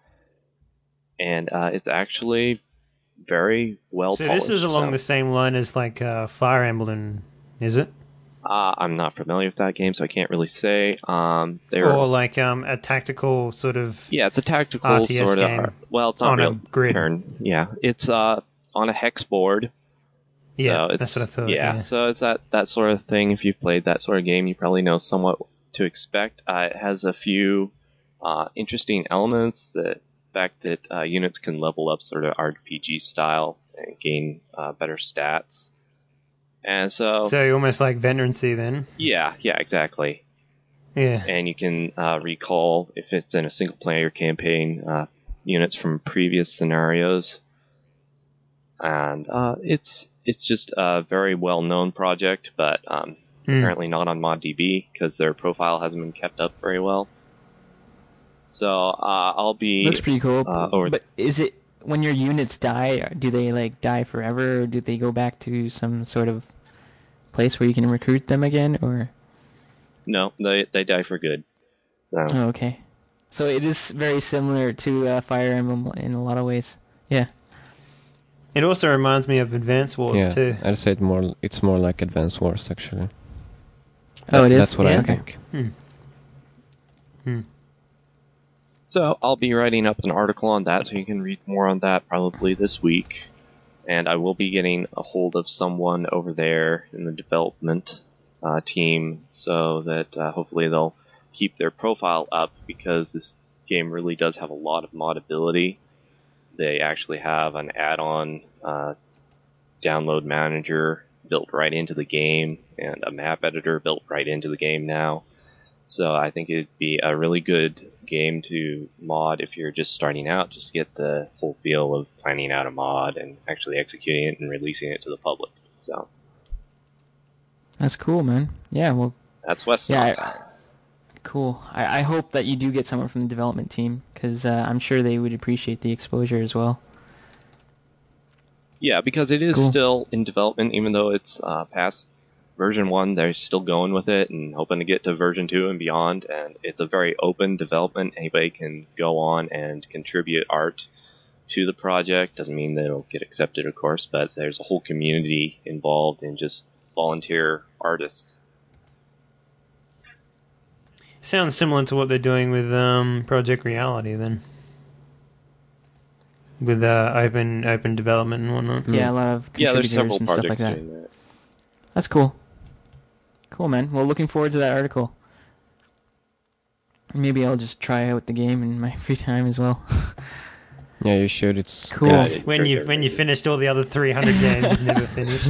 [SPEAKER 4] And uh, it's actually very well
[SPEAKER 1] so this is along
[SPEAKER 4] so-
[SPEAKER 1] the same line as like uh, Fire Emblem, is it?
[SPEAKER 4] Uh, I'm not familiar with that game, so I can't really say. Um, they're
[SPEAKER 1] Or like um, a tactical sort of
[SPEAKER 4] yeah, it's a tactical
[SPEAKER 1] RTS
[SPEAKER 4] sort
[SPEAKER 1] game
[SPEAKER 4] of. Well, it's not
[SPEAKER 1] on a grid.
[SPEAKER 4] turn. Yeah, it's uh on a hex board,
[SPEAKER 1] Yeah, that's what I thought,
[SPEAKER 4] Yeah,
[SPEAKER 1] yeah.
[SPEAKER 4] so it's that that sort of thing. If you've played that sort of game, you probably know somewhat to expect. Uh, it has a few uh, interesting elements. The fact that uh, units can level up sort of RPG style and gain uh, better stats. And so,
[SPEAKER 1] So you're almost like veterancy then.
[SPEAKER 4] yeah, yeah, exactly.
[SPEAKER 1] Yeah.
[SPEAKER 4] And you can uh, recall if it's in a single player campaign uh, units from previous scenarios. And uh, it's it's just a very well known project, but um,
[SPEAKER 1] Hmm.
[SPEAKER 4] apparently not on ModDB because their profile hasn't been kept up very well. So uh, I'll be
[SPEAKER 2] Looks pretty cool.
[SPEAKER 4] uh, over-
[SPEAKER 2] but is it when your units die? Do they like die forever, or do they go back to some sort of place where you can recruit them again? Or
[SPEAKER 4] no, they they die for good. So
[SPEAKER 2] oh, okay. So it is very similar to uh, Fire Emblem in a lot of ways. Yeah.
[SPEAKER 1] It also reminds me of Advance Wars
[SPEAKER 3] yeah,
[SPEAKER 1] too.
[SPEAKER 3] I'd say it more. It's more like Advance Wars actually.
[SPEAKER 2] Oh, it is?
[SPEAKER 3] That's what
[SPEAKER 1] Yeah.
[SPEAKER 3] I
[SPEAKER 1] Okay.
[SPEAKER 3] think.
[SPEAKER 1] Hmm. Hmm.
[SPEAKER 4] So I'll be writing up an article on that, so you can read more on that probably this week. And I will be getting a hold of someone over there in the development uh, team, so that uh, hopefully they'll keep their profile up because this game really does have a lot of modability. They actually have an add-on uh, download manager built right into the game, and a map editor built right into the game now. So I think it'd be a really good game to mod if you're just starting out, just to get the full feel of planning out a mod and actually executing it and releasing it to the public. So
[SPEAKER 2] That's cool, man. Yeah. Well.
[SPEAKER 4] that's West.
[SPEAKER 2] Yeah. I, cool. I, I hope that you do get someone from the development team because uh, I'm sure they would appreciate the exposure as well.
[SPEAKER 4] Yeah, because it is
[SPEAKER 2] Cool.
[SPEAKER 4] still in development, even though it's uh, past version one. They're still going with it and hoping to get to version two and beyond. And it's a very open development. Anybody can go on and contribute art to the project. Doesn't mean that it'll get accepted, of course, but there's a whole community involved in just volunteer artists.
[SPEAKER 1] Sounds similar to what they're doing with um, Project Reality then. With uh, open open development and whatnot.
[SPEAKER 2] Yeah, a lot of
[SPEAKER 4] Yeah, there's several
[SPEAKER 2] and stuff
[SPEAKER 4] projects
[SPEAKER 2] like that.
[SPEAKER 4] doing that.
[SPEAKER 2] That's cool. Cool, man. Well, looking forward to that article. Maybe I'll just try out the game in my (laughs) free time as well. (laughs)
[SPEAKER 3] Yeah, you should. It's
[SPEAKER 2] Cool.
[SPEAKER 4] Yeah,
[SPEAKER 1] When you when you finished all the other 300 games you've never (laughs) finished.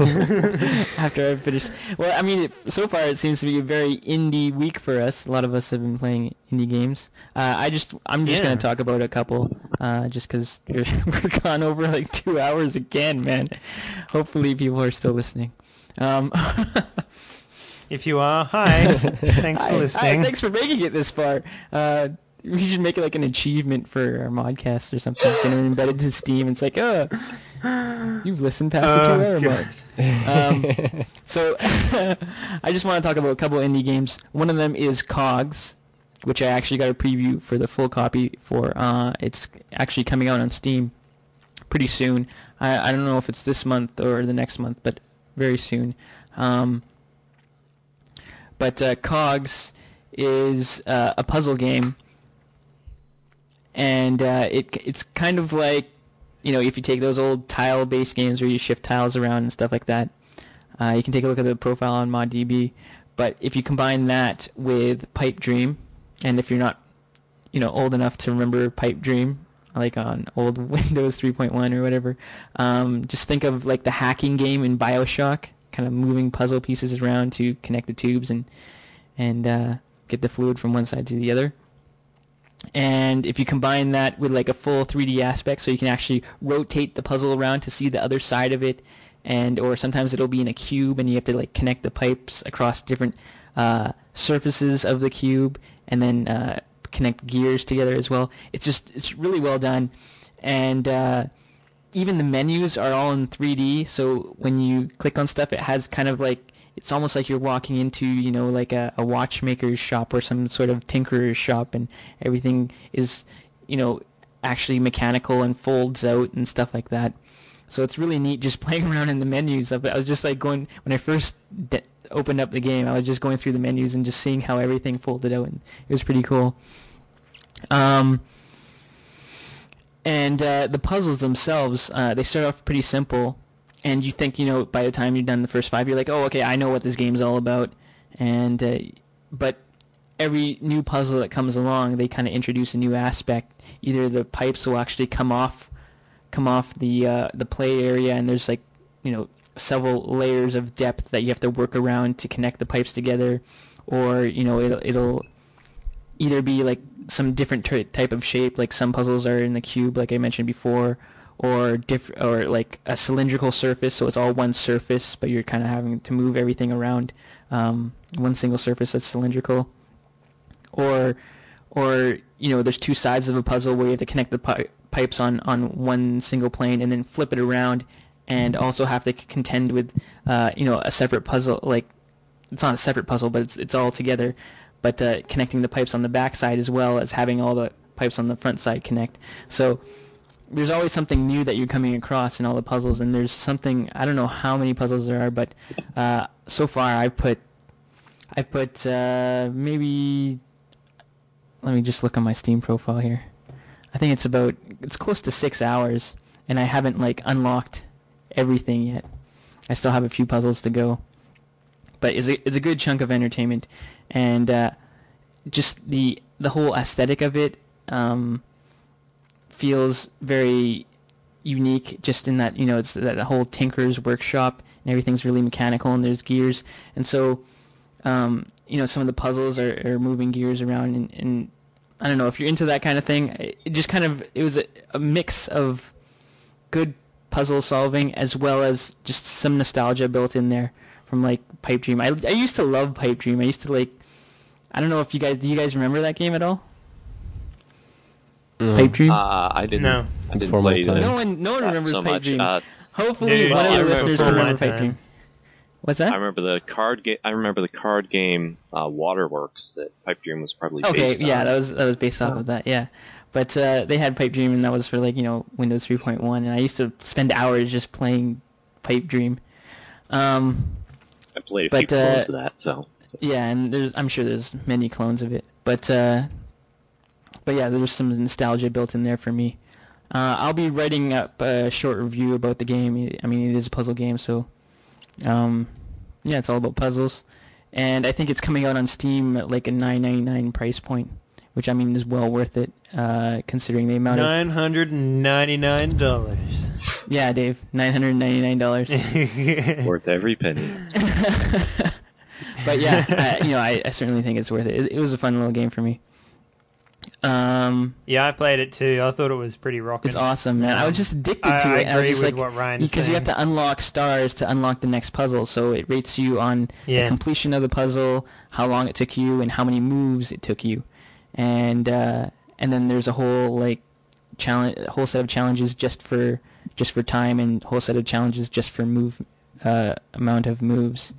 [SPEAKER 2] After I've finished. Well, I mean, it, so far it seems to be a very indie week for us. A lot of us have been playing indie games. Uh, I just, I'm just
[SPEAKER 1] Yeah.
[SPEAKER 2] gonna talk about a couple, uh, just because we're gone over like two hours again, man. Hopefully, people are still listening. Um,
[SPEAKER 1] if you are, hi. (laughs) Thanks for
[SPEAKER 2] Hi,
[SPEAKER 1] listening.
[SPEAKER 2] Hi, thanks for making it this far. Uh, we should make it like an achievement for our modcast or something. Get it embedded to Steam. It's like, oh, you've listened past the
[SPEAKER 1] Oh,
[SPEAKER 2] two-hour mark. Um, so, (laughs) I just want to talk about a couple indie games. One of them is Cogs, which I actually got a preview for the full copy for. Uh, it's actually coming out on Steam pretty soon. I, I don't know if it's this month or the next month, but very soon. Um, but uh, Cogs is uh, a puzzle game, and uh, it it's kind of like you know if you take those old tile-based games where you shift tiles around and stuff like that. Uh, you can take a look at the profile on ModDB, but if you combine that with Pipe Dream, and if you're not you know old enough to remember Pipe Dream, like on old (laughs) Windows 3.1 or whatever, um, just think of like the hacking game in Bioshock, kind of moving puzzle pieces around to connect the tubes and and uh, get the fluid from one side to the other. And if you combine that with like a full 3D aspect, so you can actually rotate the puzzle around to see the other side of it, and or sometimes it'll be in a cube and you have to like connect the pipes across different uh, surfaces of the cube, and then uh, connect gears together as well. It's just it's really well done, and uh, even the menus are all in 3D. So when you click on stuff, it has kind of like it's almost like you're walking into you know like a, a watchmaker's shop or some sort of tinkerer's shop, and everything is you know actually mechanical and folds out and stuff like that. So it's really neat just (laughs) playing around in the menus. I was just like going when I first de- opened up the game. I was just going through the menus and just seeing how everything folded out, and it was pretty cool. Um, and uh, the puzzles themselves, uh, they start off pretty simple, and you think you know by the time you've done the first five, you're like, oh, okay, I know what this game's all about, and uh, but every new puzzle that comes along, they kind of introduce a new aspect. Either the pipes will actually come off, come off the uh, the play area, and there's like you know several layers of depth that you have to work around to connect the pipes together, or you know it'll it'll either be like some different t- type of shape, like some puzzles are in the cube, like I mentioned before, or diff- or like a cylindrical surface, so it's all one surface, but you're kind of having to move everything around um, one single surface that's cylindrical, or or you know there's two sides of a puzzle where you have to connect the pi- pipes on on one single plane and then flip it around, and also have to c- contend with uh, you know a separate puzzle like it's not a separate puzzle, but it's it's all together. But uh, connecting the pipes on the back side as well as having all the pipes on the front side connect. So there's always something new that you're coming across in all the puzzles, and there's something I don't know how many puzzles there are, but uh, so far I've put I put uh, maybe let me just look on my Steam profile here. I think it's about it's close to six hours, and I haven't like unlocked everything yet. I still have a few puzzles to go, but it's a it's a good chunk of entertainment, and uh, just the the whole aesthetic of it um, feels very unique. Just in that you know it's that the whole Tinker's workshop and everything's really mechanical and there's gears, and so um, you know some of the puzzles are, are moving gears around and, and I don't know if you're into that kind of thing. It just kind of it was a, a mix of good puzzle solving as well as just some nostalgia built in there from like Pipe Dream. I, I used to love Pipe Dream. I used to like I don't know if you guys do you guys remember that game at all?
[SPEAKER 3] No.
[SPEAKER 2] Pipe Dream?
[SPEAKER 4] Uh, I didn't.
[SPEAKER 1] No.
[SPEAKER 4] I didn't
[SPEAKER 3] Before my
[SPEAKER 4] play
[SPEAKER 3] time.
[SPEAKER 2] no one no one remembers
[SPEAKER 4] so
[SPEAKER 2] Pipe
[SPEAKER 4] much.
[SPEAKER 2] Dream.
[SPEAKER 4] Uh,
[SPEAKER 2] Hopefully
[SPEAKER 1] Dude,
[SPEAKER 2] one of
[SPEAKER 4] well,
[SPEAKER 2] the listeners
[SPEAKER 4] remember
[SPEAKER 2] can remember Pipe. Dream. What's that?
[SPEAKER 4] I remember the card game. I remember the card game uh, Waterworks that Pipe Dream was probably
[SPEAKER 2] Okay,
[SPEAKER 4] based
[SPEAKER 2] yeah,
[SPEAKER 4] on.
[SPEAKER 2] that was that was based off of that, yeah. But uh, they had Pipe Dream, and that was for like you know Windows 3.1, and I used to spend hours just playing Pipe Dream. Um,
[SPEAKER 4] I played a few
[SPEAKER 2] but, uh,
[SPEAKER 4] clones of that, so
[SPEAKER 2] yeah, and there's I'm sure there's many clones of it, but uh, but yeah, there's some nostalgia built in there for me. Uh, I'll be writing up a short review about the game. I mean, it is a puzzle game, so um, yeah, it's all about puzzles, and I think it's coming out on Steam at like a 9.99 price point, which I mean is well worth it uh, considering the amount of
[SPEAKER 1] Nine hundred and ninety nine dollars.
[SPEAKER 2] yeah, Dave, nine hundred ninety nine dollars. (laughs)
[SPEAKER 4] worth every penny. (laughs)
[SPEAKER 2] but yeah, I, you know, I, I certainly think it's worth it. it. It was a fun little game for me. Um,
[SPEAKER 1] yeah, I played it too. I thought it was pretty rocking.
[SPEAKER 2] it's awesome, man. I was just addicted
[SPEAKER 1] I,
[SPEAKER 2] to
[SPEAKER 1] I
[SPEAKER 2] it. I was
[SPEAKER 1] agree
[SPEAKER 2] just
[SPEAKER 1] with
[SPEAKER 2] like,
[SPEAKER 1] what Ryan is
[SPEAKER 2] because you have
[SPEAKER 1] saying.
[SPEAKER 2] to unlock stars to unlock the next puzzle. So it rates you on
[SPEAKER 1] Yeah.
[SPEAKER 2] the completion of the puzzle, how long it took you, and how many moves it took you, and uh, and then there's a whole like challenge, whole set of challenges just for just for time, and a whole set of challenges just for move uh, amount of moves.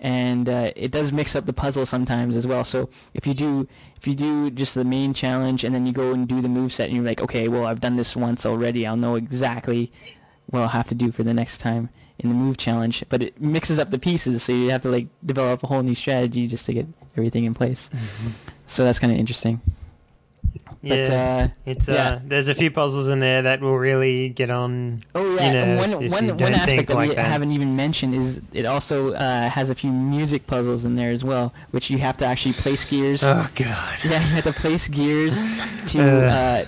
[SPEAKER 2] And uh, it does mix up the puzzle sometimes as well. So if you do if you do just the main challenge and then you go and do the move set and you're like, okay, well I've done this once already, I'll know exactly what I'll have to do for the next time in the move challenge. But it mixes up the pieces, so you have to like develop a whole new strategy just to get everything in place. So that's kind of interesting.
[SPEAKER 1] Yeah,
[SPEAKER 2] But uh,
[SPEAKER 1] it's uh,
[SPEAKER 2] yeah.
[SPEAKER 1] there's a few puzzles in there that will really get on.
[SPEAKER 2] oh yeah,
[SPEAKER 1] you know,
[SPEAKER 2] and one
[SPEAKER 1] if
[SPEAKER 2] one
[SPEAKER 1] you
[SPEAKER 2] one
[SPEAKER 1] don't
[SPEAKER 2] aspect that
[SPEAKER 1] like
[SPEAKER 2] we
[SPEAKER 1] that.
[SPEAKER 2] haven't even mentioned is it also uh, has a few music puzzles in there as well, which you have to actually place gears.
[SPEAKER 1] Oh god. (laughs)
[SPEAKER 2] Yeah, you have to place gears to
[SPEAKER 1] Uh.
[SPEAKER 2] uh,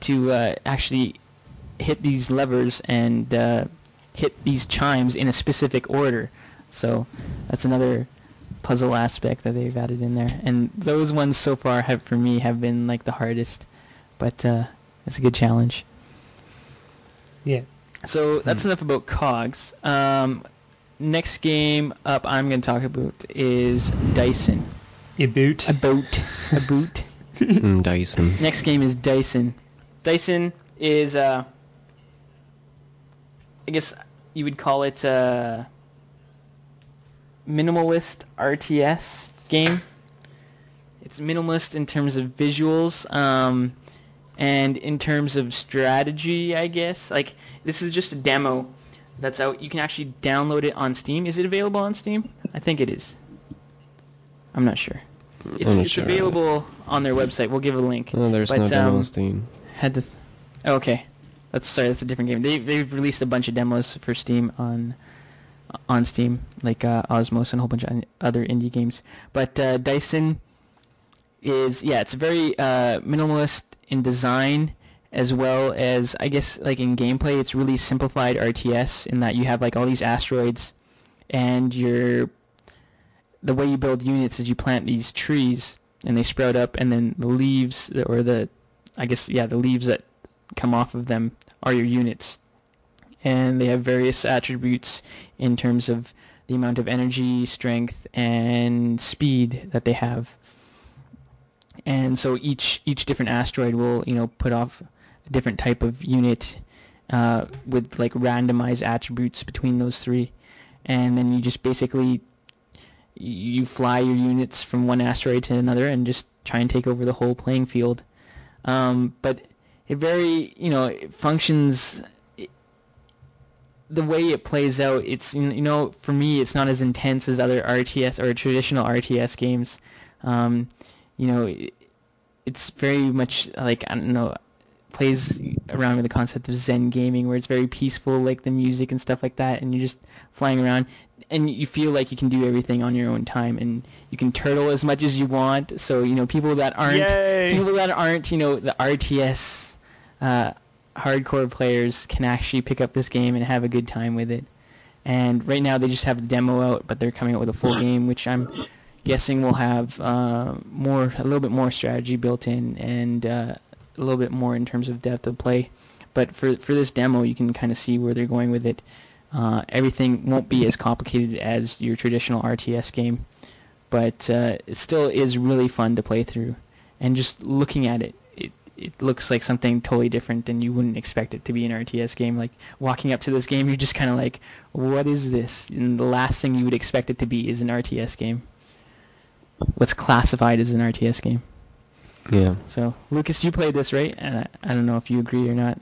[SPEAKER 2] to uh, actually hit these levers and uh, hit these chimes in a specific order. So that's another puzzle aspect that they've added in there. And those ones so far have for me have been like the hardest, but uh, it's a good challenge.
[SPEAKER 1] Yeah.
[SPEAKER 2] So that's enough about cogs. Um, next game up I'm going to talk about is Dyson.
[SPEAKER 1] A boot.
[SPEAKER 2] A boot. A boot. (laughs)
[SPEAKER 3] Mm, Dyson.
[SPEAKER 2] Next game is Dyson. Dyson is, uh, I guess you would call it a minimalist RTS game. It's minimalist in terms of visuals, um, and in terms of strategy, I guess. Like this is just a demo that's out. You can actually download it on Steam. Is it available on Steam? I think it is. I'm not sure. It's,
[SPEAKER 3] not
[SPEAKER 2] it's
[SPEAKER 3] sure.
[SPEAKER 2] available on their website. We'll give a link.
[SPEAKER 3] No, there's
[SPEAKER 2] But,
[SPEAKER 3] no demo
[SPEAKER 2] um,
[SPEAKER 3] on Steam.
[SPEAKER 2] Had to. Th- oh, okay. That's sorry, that's a different game. They they've released a bunch of demos for Steam on on Steam, like uh, Osmos and a whole bunch of other indie games. But uh, Dyson is yeah, it's very uh, minimalist in design as well as I guess like in gameplay. It's really simplified RTS in that you have like all these asteroids, and your the way you build units is you plant these trees and they sprout up, and then the leaves or the I guess yeah the leaves that come off of them are your units and they have various attributes in terms of the amount of energy, strength, and speed that they have. And so each each different asteroid will you know put off a different type of unit uh, with like randomized attributes between those three, and then you just basically you fly your units from one asteroid to another and just try and take over the whole playing field. Um, but it very you know it functions the way it plays out, it's you know for me it's not as intense as other RTS or traditional RTS games. Um, you know, it's very much like I don't know, plays around with the concept of Zen gaming, where it's very peaceful, like the music and stuff like that, and you're just flying around, and you feel like you can do everything on your own time, and you can turtle as much as you want. So you know, people that aren't
[SPEAKER 1] Yay!
[SPEAKER 2] people that aren't you know the RTS. Uh, hardcore players can actually pick up this game and have a good time with it. And right now they just have the demo out, but they're coming out with a full game, which I'm guessing will have uh, more, a little bit more strategy built in and uh, a little bit more in terms of depth of play. But for for this demo, you can kind of see where they're going with it. Uh, everything won't be as complicated as your traditional RTS game, but uh, it still is really fun to play through. And just looking at it, it looks like something totally different than you wouldn't expect it to be an RTS game. Like walking up to this game, you're just kind of like, what is this? And the last thing you would expect it to be is an RTS game. What's classified as an RTS game.
[SPEAKER 3] Yeah.
[SPEAKER 2] So, Lucas, you played this, right? And I, I don't know if you agree or not.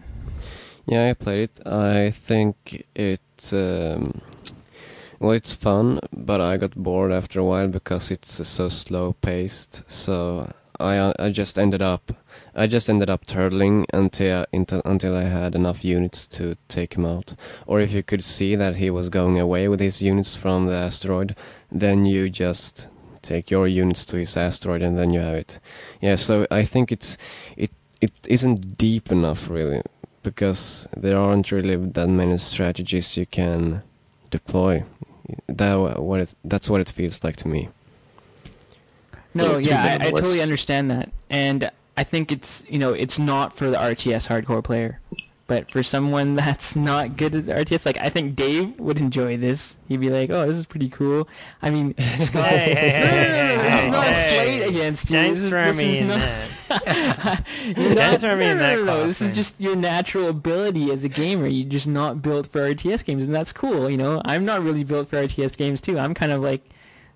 [SPEAKER 3] Yeah, I played it. I think it. Um, well, it's fun, but I got bored after a while because it's uh, so slow paced. So I uh, I just ended up I just ended up turtling until until until I had enough units to take him out. Or if you could see that he was going away with his units from the asteroid, then you just take your units to his asteroid and then you have it. Yeah, so I think it's it it isn't deep enough really because there aren't really that many strategies you can deploy. That what it, that's what it feels like to me.
[SPEAKER 2] No, yeah, I, I totally understand that, and I think it's you know it's not for the RTS hardcore player, but for someone (laughs) that's not good at RTS, like I think Dave would enjoy this. He'd be like, "Oh, this is pretty cool." I mean, (laughs) Scott,
[SPEAKER 1] Hey, hey, hey, (laughs)
[SPEAKER 2] no, no,
[SPEAKER 1] hey,
[SPEAKER 2] it's not a slate against you. This is-
[SPEAKER 1] throw
[SPEAKER 2] this
[SPEAKER 1] me
[SPEAKER 2] is
[SPEAKER 1] in
[SPEAKER 2] not-
[SPEAKER 1] that. Don't
[SPEAKER 2] not-
[SPEAKER 1] throw me
[SPEAKER 2] no,
[SPEAKER 1] in that
[SPEAKER 2] no, no, This is just your natural ability as a gamer. You're just not built for RTS games, and that's cool. You know, I'm not really built for RTS games too. I'm kind of like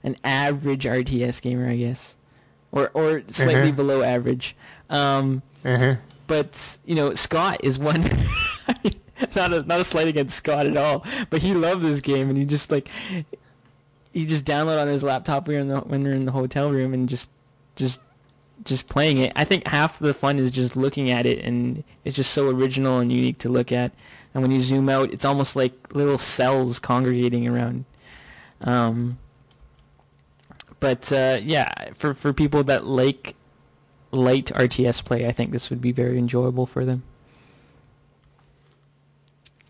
[SPEAKER 2] an average RTS gamer, I guess, or or slightly
[SPEAKER 1] Uh-huh.
[SPEAKER 2] below average. Um,
[SPEAKER 1] Uh-huh.
[SPEAKER 2] but you know, Scott is one. (laughs) not a not a slight against Scott at all, but he loved this game, and he just like he just downloaded on his laptop when we were in the when we were in the hotel room and just just just playing it. I think half the fun is just looking at it, and it's just so original and unique to look at. And when you zoom out, it's almost like little cells congregating around. Um, but uh, yeah, for for people that like light RTS play, I think this would be very enjoyable for them.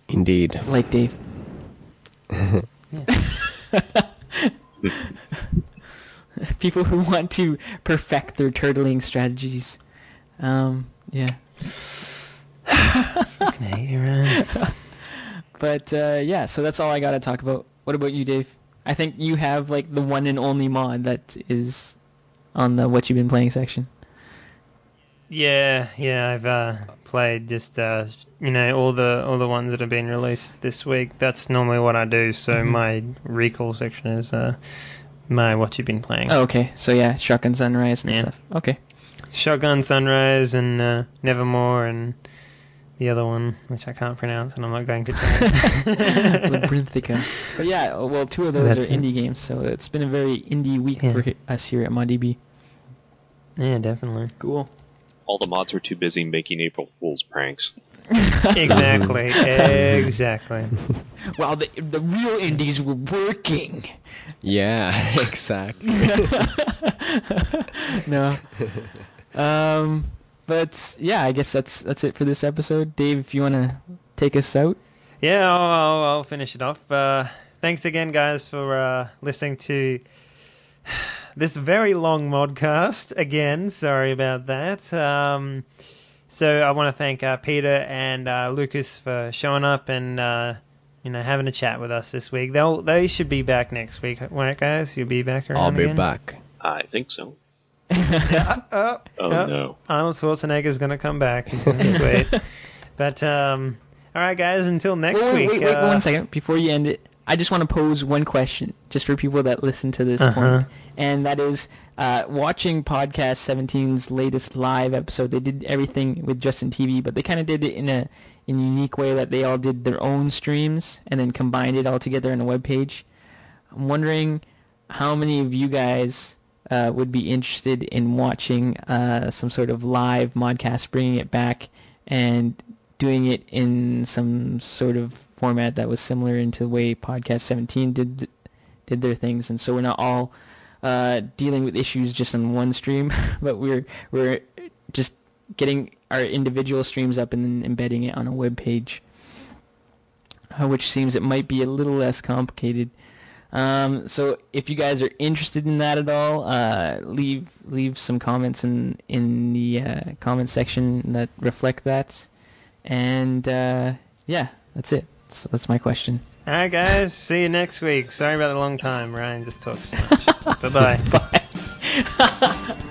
[SPEAKER 3] Indeed.
[SPEAKER 2] Like Dave. (laughs) (laughs) People who want to perfect their turtling strategies. Um, yeah.
[SPEAKER 1] Fucking hate you, man.
[SPEAKER 2] But uh, yeah, so that's all I got to talk about. What about you, Dave? I think you have like the one and only mod that is on the what you've been playing section.
[SPEAKER 1] Yeah, yeah, I've uh, played just uh, you know all the all the ones that have been released this week. That's normally what I do. So
[SPEAKER 2] Mhm.
[SPEAKER 1] my recall section is uh, my what you've been playing.
[SPEAKER 2] Oh, okay. So yeah, Shotgun Sunrise and
[SPEAKER 1] Yeah.
[SPEAKER 2] stuff. Okay.
[SPEAKER 1] Shotgun Sunrise and uh, Nevermore and the other one, which I can't pronounce, and I'm not going to. (laughs) try.
[SPEAKER 2] Labyrinthica. (laughs) But yeah, well, two of those
[SPEAKER 1] That's
[SPEAKER 2] are
[SPEAKER 1] it.
[SPEAKER 2] indie games, so it's been a very indie week
[SPEAKER 1] Yeah.
[SPEAKER 2] for hi- us here at ModDB.
[SPEAKER 1] yeah, definitely.
[SPEAKER 2] Cool.
[SPEAKER 4] All the mods were too busy making April Fool's pranks. (laughs)
[SPEAKER 1] exactly, exactly.
[SPEAKER 2] Well, the the real indies were working.
[SPEAKER 3] Yeah, exactly.
[SPEAKER 2] no. Um, but yeah, I guess that's that's it for this episode. Dave, if you want to take us out.
[SPEAKER 1] Yeah, I'll, I'll, I'll finish it off. Uh, thanks again, guys, for uh, listening to (sighs) this very long modcast. Again, sorry about that. Um, so I want to thank uh, Peter and uh, Lucas for showing up and uh, you know having a chat with us this week. They'll they should be back next week, right, guys? You'll be back around.
[SPEAKER 3] I'll be
[SPEAKER 1] again?
[SPEAKER 3] back.
[SPEAKER 4] I think so.
[SPEAKER 1] Uh, (laughs) oh,
[SPEAKER 4] Oh
[SPEAKER 1] oh.
[SPEAKER 4] no.
[SPEAKER 1] Arnold Schwarzenegger is going to come back. He's going to be. But um, all right, guys. Until next
[SPEAKER 2] wait, wait,
[SPEAKER 1] week.
[SPEAKER 2] wait, wait,
[SPEAKER 1] uh,
[SPEAKER 2] one second before you end it. I just want to pose one question, just for people that listen to this
[SPEAKER 1] Uh-huh.
[SPEAKER 2] point, and that is, uh, watching podcast 17's latest live episode. They did everything with Justin TV, but they kind of did it in a in a unique way that they all did their own streams and then combined it all together in a web page. I'm wondering how many of you guys uh, would be interested in watching uh, some sort of live modcast, bringing it back and doing it in some sort of format that was similar into the way Podcast 17 did th- did their things, and so we're not all uh, dealing with issues just on one stream, (laughs) but we're we're just getting our individual streams up and then embedding it on a web page, uh, which seems it might be a little less complicated. Um, so if you guys are interested in that at all, uh, leave leave some comments in in the uh, comment section that reflect that. And uh, yeah, that's it. So that's my question.
[SPEAKER 1] All right, guys. See you next week. Sorry about the long time. Ryan just talks too much. (laughs) bye bye. (laughs)
[SPEAKER 2] Bye.